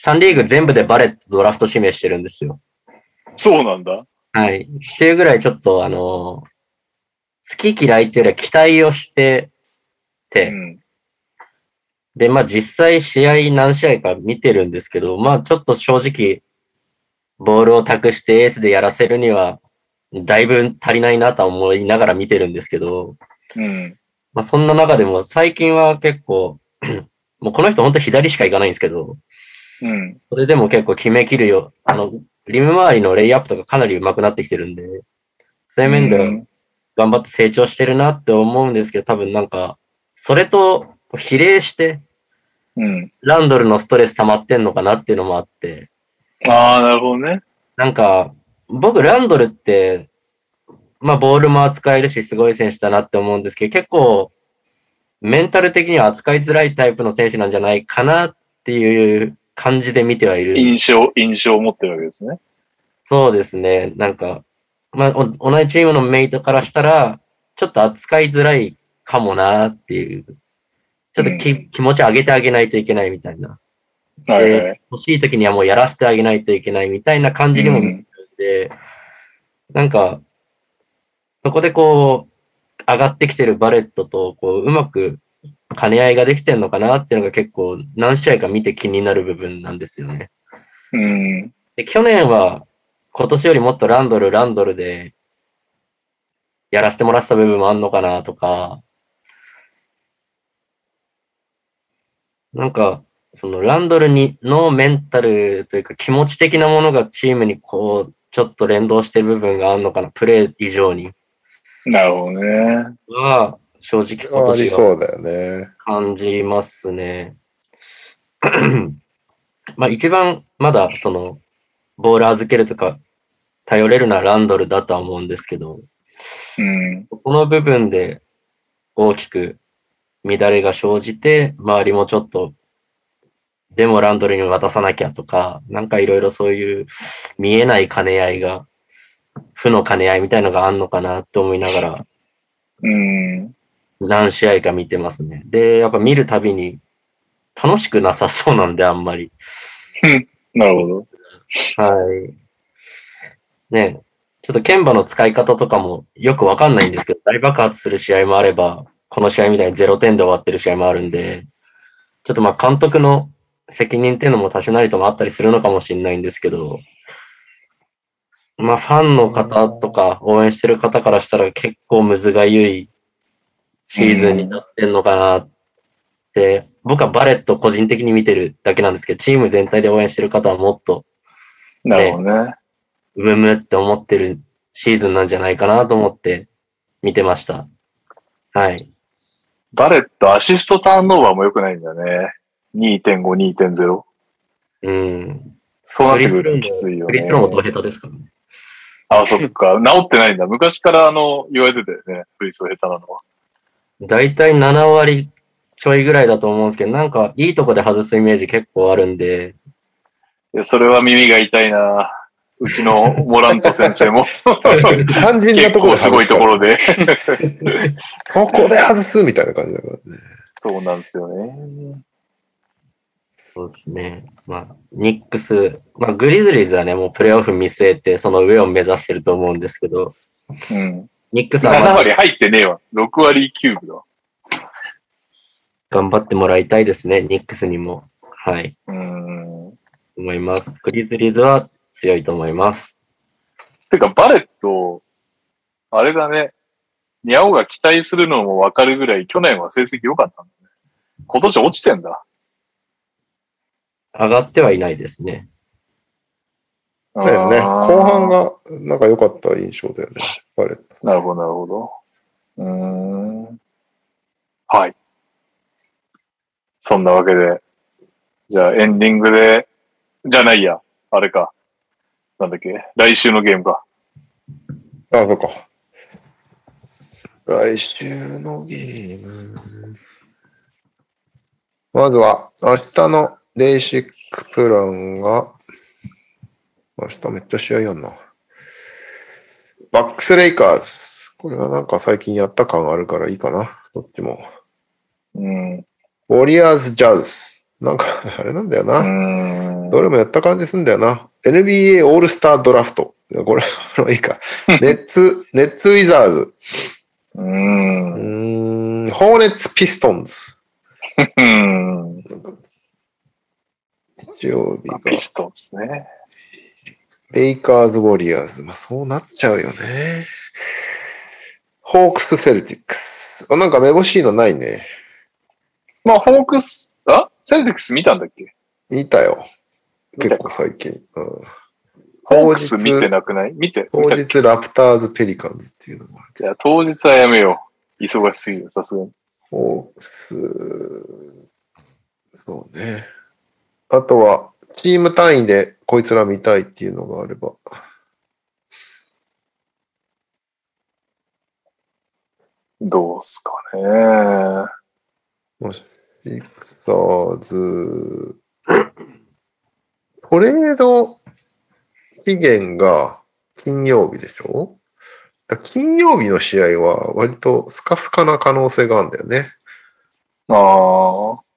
Speaker 4: 3リーグ全部でバレットドラフト指名してるんですよ。
Speaker 2: そうなんだ。
Speaker 4: はい。っていうぐらいちょっと、あの、好き嫌いっていうよりは期待をして
Speaker 2: う
Speaker 4: て、
Speaker 2: ん。
Speaker 4: で、まあ実際試合何試合か見てるんですけど、まあちょっと正直、ボールを託してエースでやらせるには、だいぶ足りないなとは思いながら見てるんですけど、
Speaker 2: うん。
Speaker 4: まあそんな中でも最近は結構、もうこの人本当左しか行かないんですけど、
Speaker 2: うん。
Speaker 4: それでも結構決めきるよ。あの、リム周りのレイアップとかかなり上手くなってきてるんで、そういう面では
Speaker 2: うん
Speaker 4: 頑張って成長してるなって思うんですけど、多分なんか、それと比例して、
Speaker 2: うん。
Speaker 4: ランドルのストレス溜まってんのかなっていうのもあって、
Speaker 2: ああ、なるほどね。
Speaker 4: なんか、僕、ランドルって、まあ、ボールも扱えるし、すごい選手だなって思うんですけど、結構、メンタル的には扱いづらいタイプの選手なんじゃないかなっていう感じで見てはいる。
Speaker 2: 印象、印象を持ってるわけですね。
Speaker 4: そうですね。なんか、まあ、お同じチームのメイトからしたら、ちょっと扱いづらいかもなっていう。ちょっとき、
Speaker 2: うん
Speaker 4: 気持ち上げてあげないといけないみたいな。
Speaker 2: はいはい。
Speaker 4: で、欲しい時にはもうやらせてあげないといけないみたいな感じにも見えるんで、なんか、そこでこう、上がってきてるバレットと、こう、うまく兼ね合いができてんのかなっていうのが結構何試合か見て気になる部分なんですよね。
Speaker 2: うん。
Speaker 4: で、去年は今年よりもっとランドル、ランドルでやらせてもらってた部分もあんのかなとか、なんか、そのランドルにのメンタルというか気持ち的なものがチームにこう、ちょっと連動してる部分があるのかな、プレー以上に。
Speaker 2: なるほどね。
Speaker 4: は、正直今年は
Speaker 1: そうだよね。
Speaker 4: 感じますね。まあ一番まだそのボール預けるとか頼れるのはランドルだとは思うんですけど、
Speaker 2: うん。
Speaker 4: この部分で大きく乱れが生じて、周りもちょっと、でもランドルに渡さなきゃとか、なんかいろいろそういう見えない兼ね合いが、負の兼ね合いみたいのがあんのかなって思いながら、
Speaker 2: うん。
Speaker 4: 何試合か見てますね。で、やっぱ見るたびに楽しくなさそうなんで、あんまり。
Speaker 2: なるほど。
Speaker 4: はい。ねちょっと剣馬の使い方とかもよくわかんないんですけど、大爆発する試合もあれば、この試合みたいに0点で終わってる試合もあるんで、ちょっとまあ監督の責任っていうのも多少なりともあったりするのかもしれないんですけど、まあファンの方とか応援してる方からしたら結構むずがゆいシーズンになってんのかなって、僕はバレット個人的に見てるだけなんですけど、チーム全体で応援してる方はもっと
Speaker 2: なるほどね。
Speaker 4: うむむって思ってるシーズンなんじゃないかなと思って見てました。はい。
Speaker 2: バレット、アシストターンオーバーも良くないんだよね。2.5、2.0。
Speaker 4: うん。
Speaker 2: そうなってくるときついよね
Speaker 4: フリース。ローもド下手ですからね。
Speaker 2: あ、そっか。治ってないんだ。昔からあの、言われてたよね。フリースロー下手なのは。
Speaker 4: だいたい7割ちょいぐらいだと思うんですけど、なんかいいとこで外すイメージ結構あるんで、
Speaker 2: いや、それは耳が痛いな。うちのモラント先生も
Speaker 1: 単純な
Speaker 2: 結
Speaker 1: ところ
Speaker 2: 構すごいところで。
Speaker 1: ここで外すみたいな感じだからね。
Speaker 2: そうなんですよね。
Speaker 4: そうですね。まあ、ニックス、まあ、グリズリーズはね、もうプレイオフ見据えて、その上を目指してると思うんですけど、
Speaker 2: うん。
Speaker 4: ニックスは
Speaker 2: 7
Speaker 4: まだ
Speaker 2: 割入ってねえわ。6割9分だわ。
Speaker 4: 頑張ってもらいたいですね、ニックスにも。はい。
Speaker 2: うん。
Speaker 4: 思います。グリズリーズは強いと思います。
Speaker 2: てか、バレット、あれだね。ニャオが期待するのもわかるぐらい、去年は成績良かったんだね。今年落ちてんだ。
Speaker 4: 上がってはいないですね。
Speaker 1: だよね。後半。がなんか良かった印象だよね。
Speaker 2: なるほど、なるほど。うーん。はい。そんなわけで、じゃあエンディングで、じゃないや、あれか。なんだっけ、来週のゲームか。
Speaker 1: あ、そっか。来週のゲーム。まずは、明日のレーシックプランが、明日めっちゃ試合やんな。バックスレイカーズ。これはなんか最近やった感あるからいいかな。どっちも。
Speaker 2: うん。う
Speaker 1: ウォリアーズ・ジャズ。なんか、あれなんだよな。どれもやった感じすんだよな。NBA オールスタードラフト。これ、いいか。ネッツ、ネッツ・ウィザーズ。
Speaker 2: うー。
Speaker 1: うんホーネッツ・ピストンズ。
Speaker 2: うん。
Speaker 1: 日曜日が、
Speaker 2: ピストンですね。
Speaker 1: レイカーズ・ウォリアーズ。まあ、そうなっちゃうよね。ホークス・セルティックス。あなんかめぼしいのないね。
Speaker 2: まあ、ホークス、あ？センセックス見たんだっけ？
Speaker 1: 見たよ。結構最近。うん、
Speaker 2: ホークス見てなくない？見て。
Speaker 1: 当日、ラプターズ・ペリカンズっていうのもあるけ
Speaker 2: いや、当日はやめよう。忙しすぎる、さすがに。
Speaker 1: ど。ホークス、そうね。あとは、チーム単位でこいつら見たいっていうのがあれば。
Speaker 2: どうすかね。
Speaker 1: もし、シクサーズ、トレード期限が金曜日でしょ？金曜日の試合は割とスカスカな可能性があるんだよね。
Speaker 2: ああ。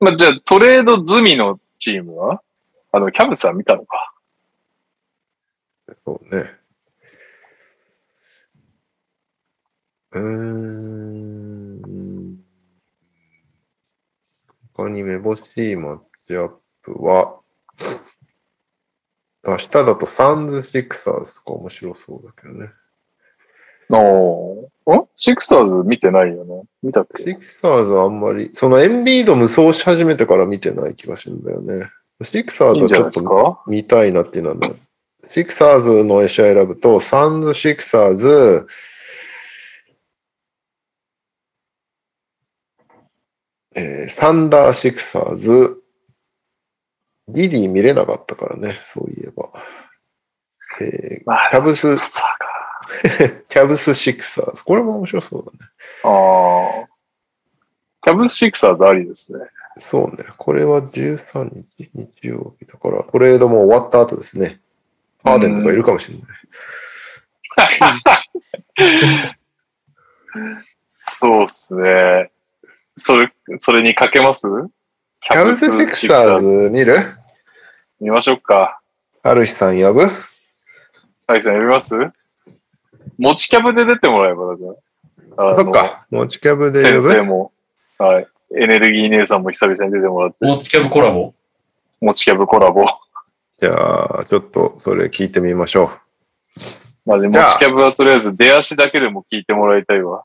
Speaker 2: まあ、じゃあ、トレード済みのチームは？あの、キャブスは見たのか？
Speaker 1: そうね。うーん。他にめぼしいマッチアップは、明日だとサンズ・シクサーズとか面白そうだけどね。
Speaker 2: おーん？シクサーズ見てないよね。見たっけ？
Speaker 1: シクサーズはあんまり、そのエンビード無双し始めてから見てない気がするんだよね。シクサーズはちょっと見たいなっていうのはね、シクサーズの試合選ぶと、サンズ・シクサーズ、えーサンダー・シクサーズ、リリー見れなかったからね、そういえば。えー
Speaker 2: まあ
Speaker 1: キャブス。キャブス・シクサーズ。これも面白そうだね。
Speaker 2: ああ。キャブスシクサーズありですね。
Speaker 1: そうね。これは13日、日曜日だから、トレードも終わった後ですね。ハーデンとかいるかもしれない。
Speaker 2: そうっすね。それ、それにかけます？キ
Speaker 1: キャブス・シクサーズ見る？
Speaker 2: 見ましょうか。
Speaker 1: ハルヒさん呼ぶ？
Speaker 2: 大樹さん呼びます？持ちキャブで出てもらえばだから。あの
Speaker 1: そっか。持ちキャブで呼
Speaker 2: 先生
Speaker 1: ぶ
Speaker 2: も、はい。エネルギー姉さんも久々に出てもらって、
Speaker 3: オーツキャブコラボ？
Speaker 2: 持ちキャブコラボ。
Speaker 1: じゃあ、ちょっとそれ聞いてみましょ
Speaker 2: マジ、持
Speaker 1: じゃあ
Speaker 2: ちキャブはとりあえず出足だけでも聞いてもらいたいわ。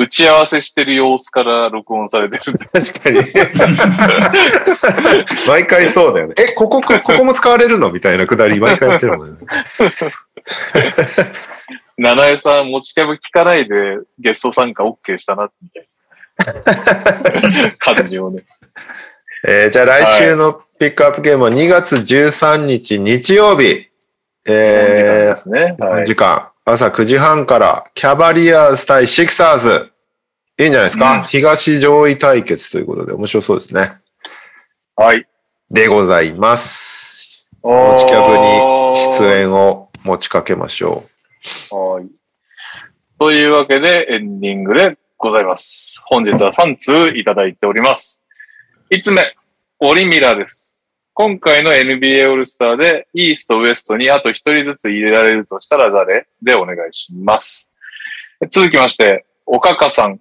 Speaker 2: 打ち合わせしてる様子から録音されてる。
Speaker 1: 確かに。毎回そうだよね。え、ここ、ここも使われるの？みたいなくだり毎回やってるもんね。
Speaker 2: 七重さん、持ちキャブ聞かないでゲスト参加 OK したな、みたいな感じをね。
Speaker 1: えーじゃあ来週のピックアップゲームは2月13日日曜日。えー
Speaker 2: ですね。はい。
Speaker 1: 時間、朝9時半から、キャバリアーズ対シクサーズ。いいんじゃないですか、
Speaker 2: うん
Speaker 1: 東上位対決ということで面白そうですね。
Speaker 2: はい。
Speaker 1: でございます。
Speaker 2: 持
Speaker 1: 持ちキャブに出演を持ちかけましょ
Speaker 2: はい。というわけで、エンディングでございます。本日は3通いただいております。5つ目、オリミラです。今回の NBA オールスターで、イースト、ウエストにあと1人ずつ入れられるとしたら誰？でお願いします。続きまして、おかかさん。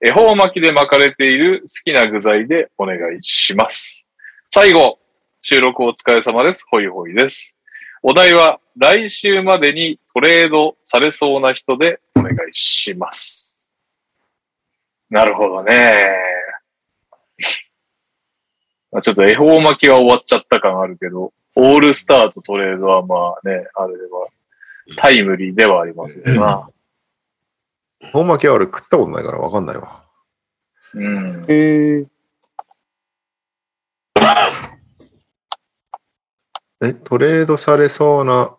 Speaker 2: 恵方巻きで巻かれている好きな具材でお願いします。最後、収録お疲れ様です。ホイホイです。お題は、来週までにトレードされそうな人でお願いします。なるほどね。まあ、ちょっと恵方巻きは終わっちゃった感あるけど、オールスターとトレードはまあね、あれはタイムリーではありますよな。
Speaker 1: 本巻きは俺食ったことないからわかんないわ。
Speaker 2: うん。
Speaker 5: えー、
Speaker 1: え、トレードされそうな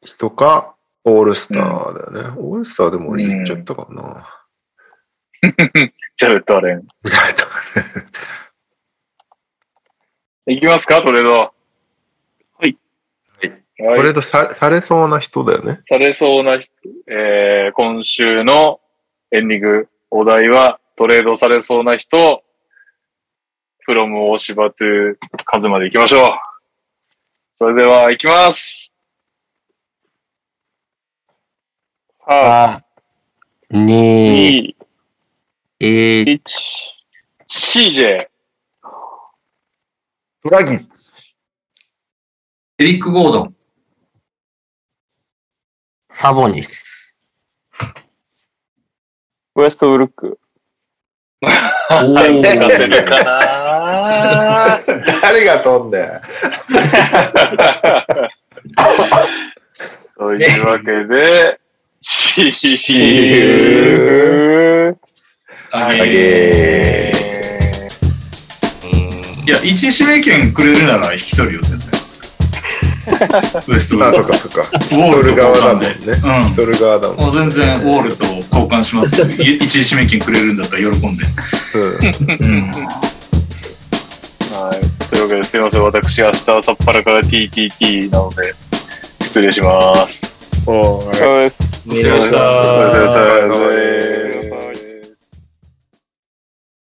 Speaker 1: 人か、オールスターだよね。オールスターでも俺言っちゃったかな。
Speaker 2: ジャレット・アレン。
Speaker 1: みたいな。
Speaker 2: いきますか、トレード。はい。はい。
Speaker 1: トレードさされそうな人だよね。
Speaker 2: されそうな人、えー、今週のエンディング、お題は、トレードされそうな人、フロム大芝と数まで行きましょう。それでは、行きます。
Speaker 5: さあ、
Speaker 4: 2、
Speaker 5: 2、
Speaker 4: 1、
Speaker 5: 1。
Speaker 2: CJ、
Speaker 1: トラギ
Speaker 3: エリック・ゴードン。
Speaker 4: サボニス。
Speaker 5: ウエストブルック。
Speaker 3: お
Speaker 2: 出せる
Speaker 3: ー。
Speaker 2: か な
Speaker 1: 誰が飛んで
Speaker 2: というわけで、
Speaker 3: あげ
Speaker 1: げ
Speaker 3: いや、一指名権くれるなら一人よ、全然。ウエストブル
Speaker 1: あ、
Speaker 3: ック
Speaker 1: そっかそっか。
Speaker 3: ウォー
Speaker 1: 人
Speaker 3: ルと
Speaker 1: る側だもん
Speaker 3: 交
Speaker 1: ね。
Speaker 3: 換で。うん。
Speaker 1: 人る側だもん。
Speaker 3: もう全然ウォールと交換しますけど、い一時指名権くれるんだったら喜んで。
Speaker 1: うん。
Speaker 3: うん。
Speaker 2: はい。というわけで、すいません。私、明日、朝っぱらから TTT なので、失礼しま
Speaker 5: す。
Speaker 3: お疲れ様でした
Speaker 2: お疲れ様です
Speaker 1: お疲れ様です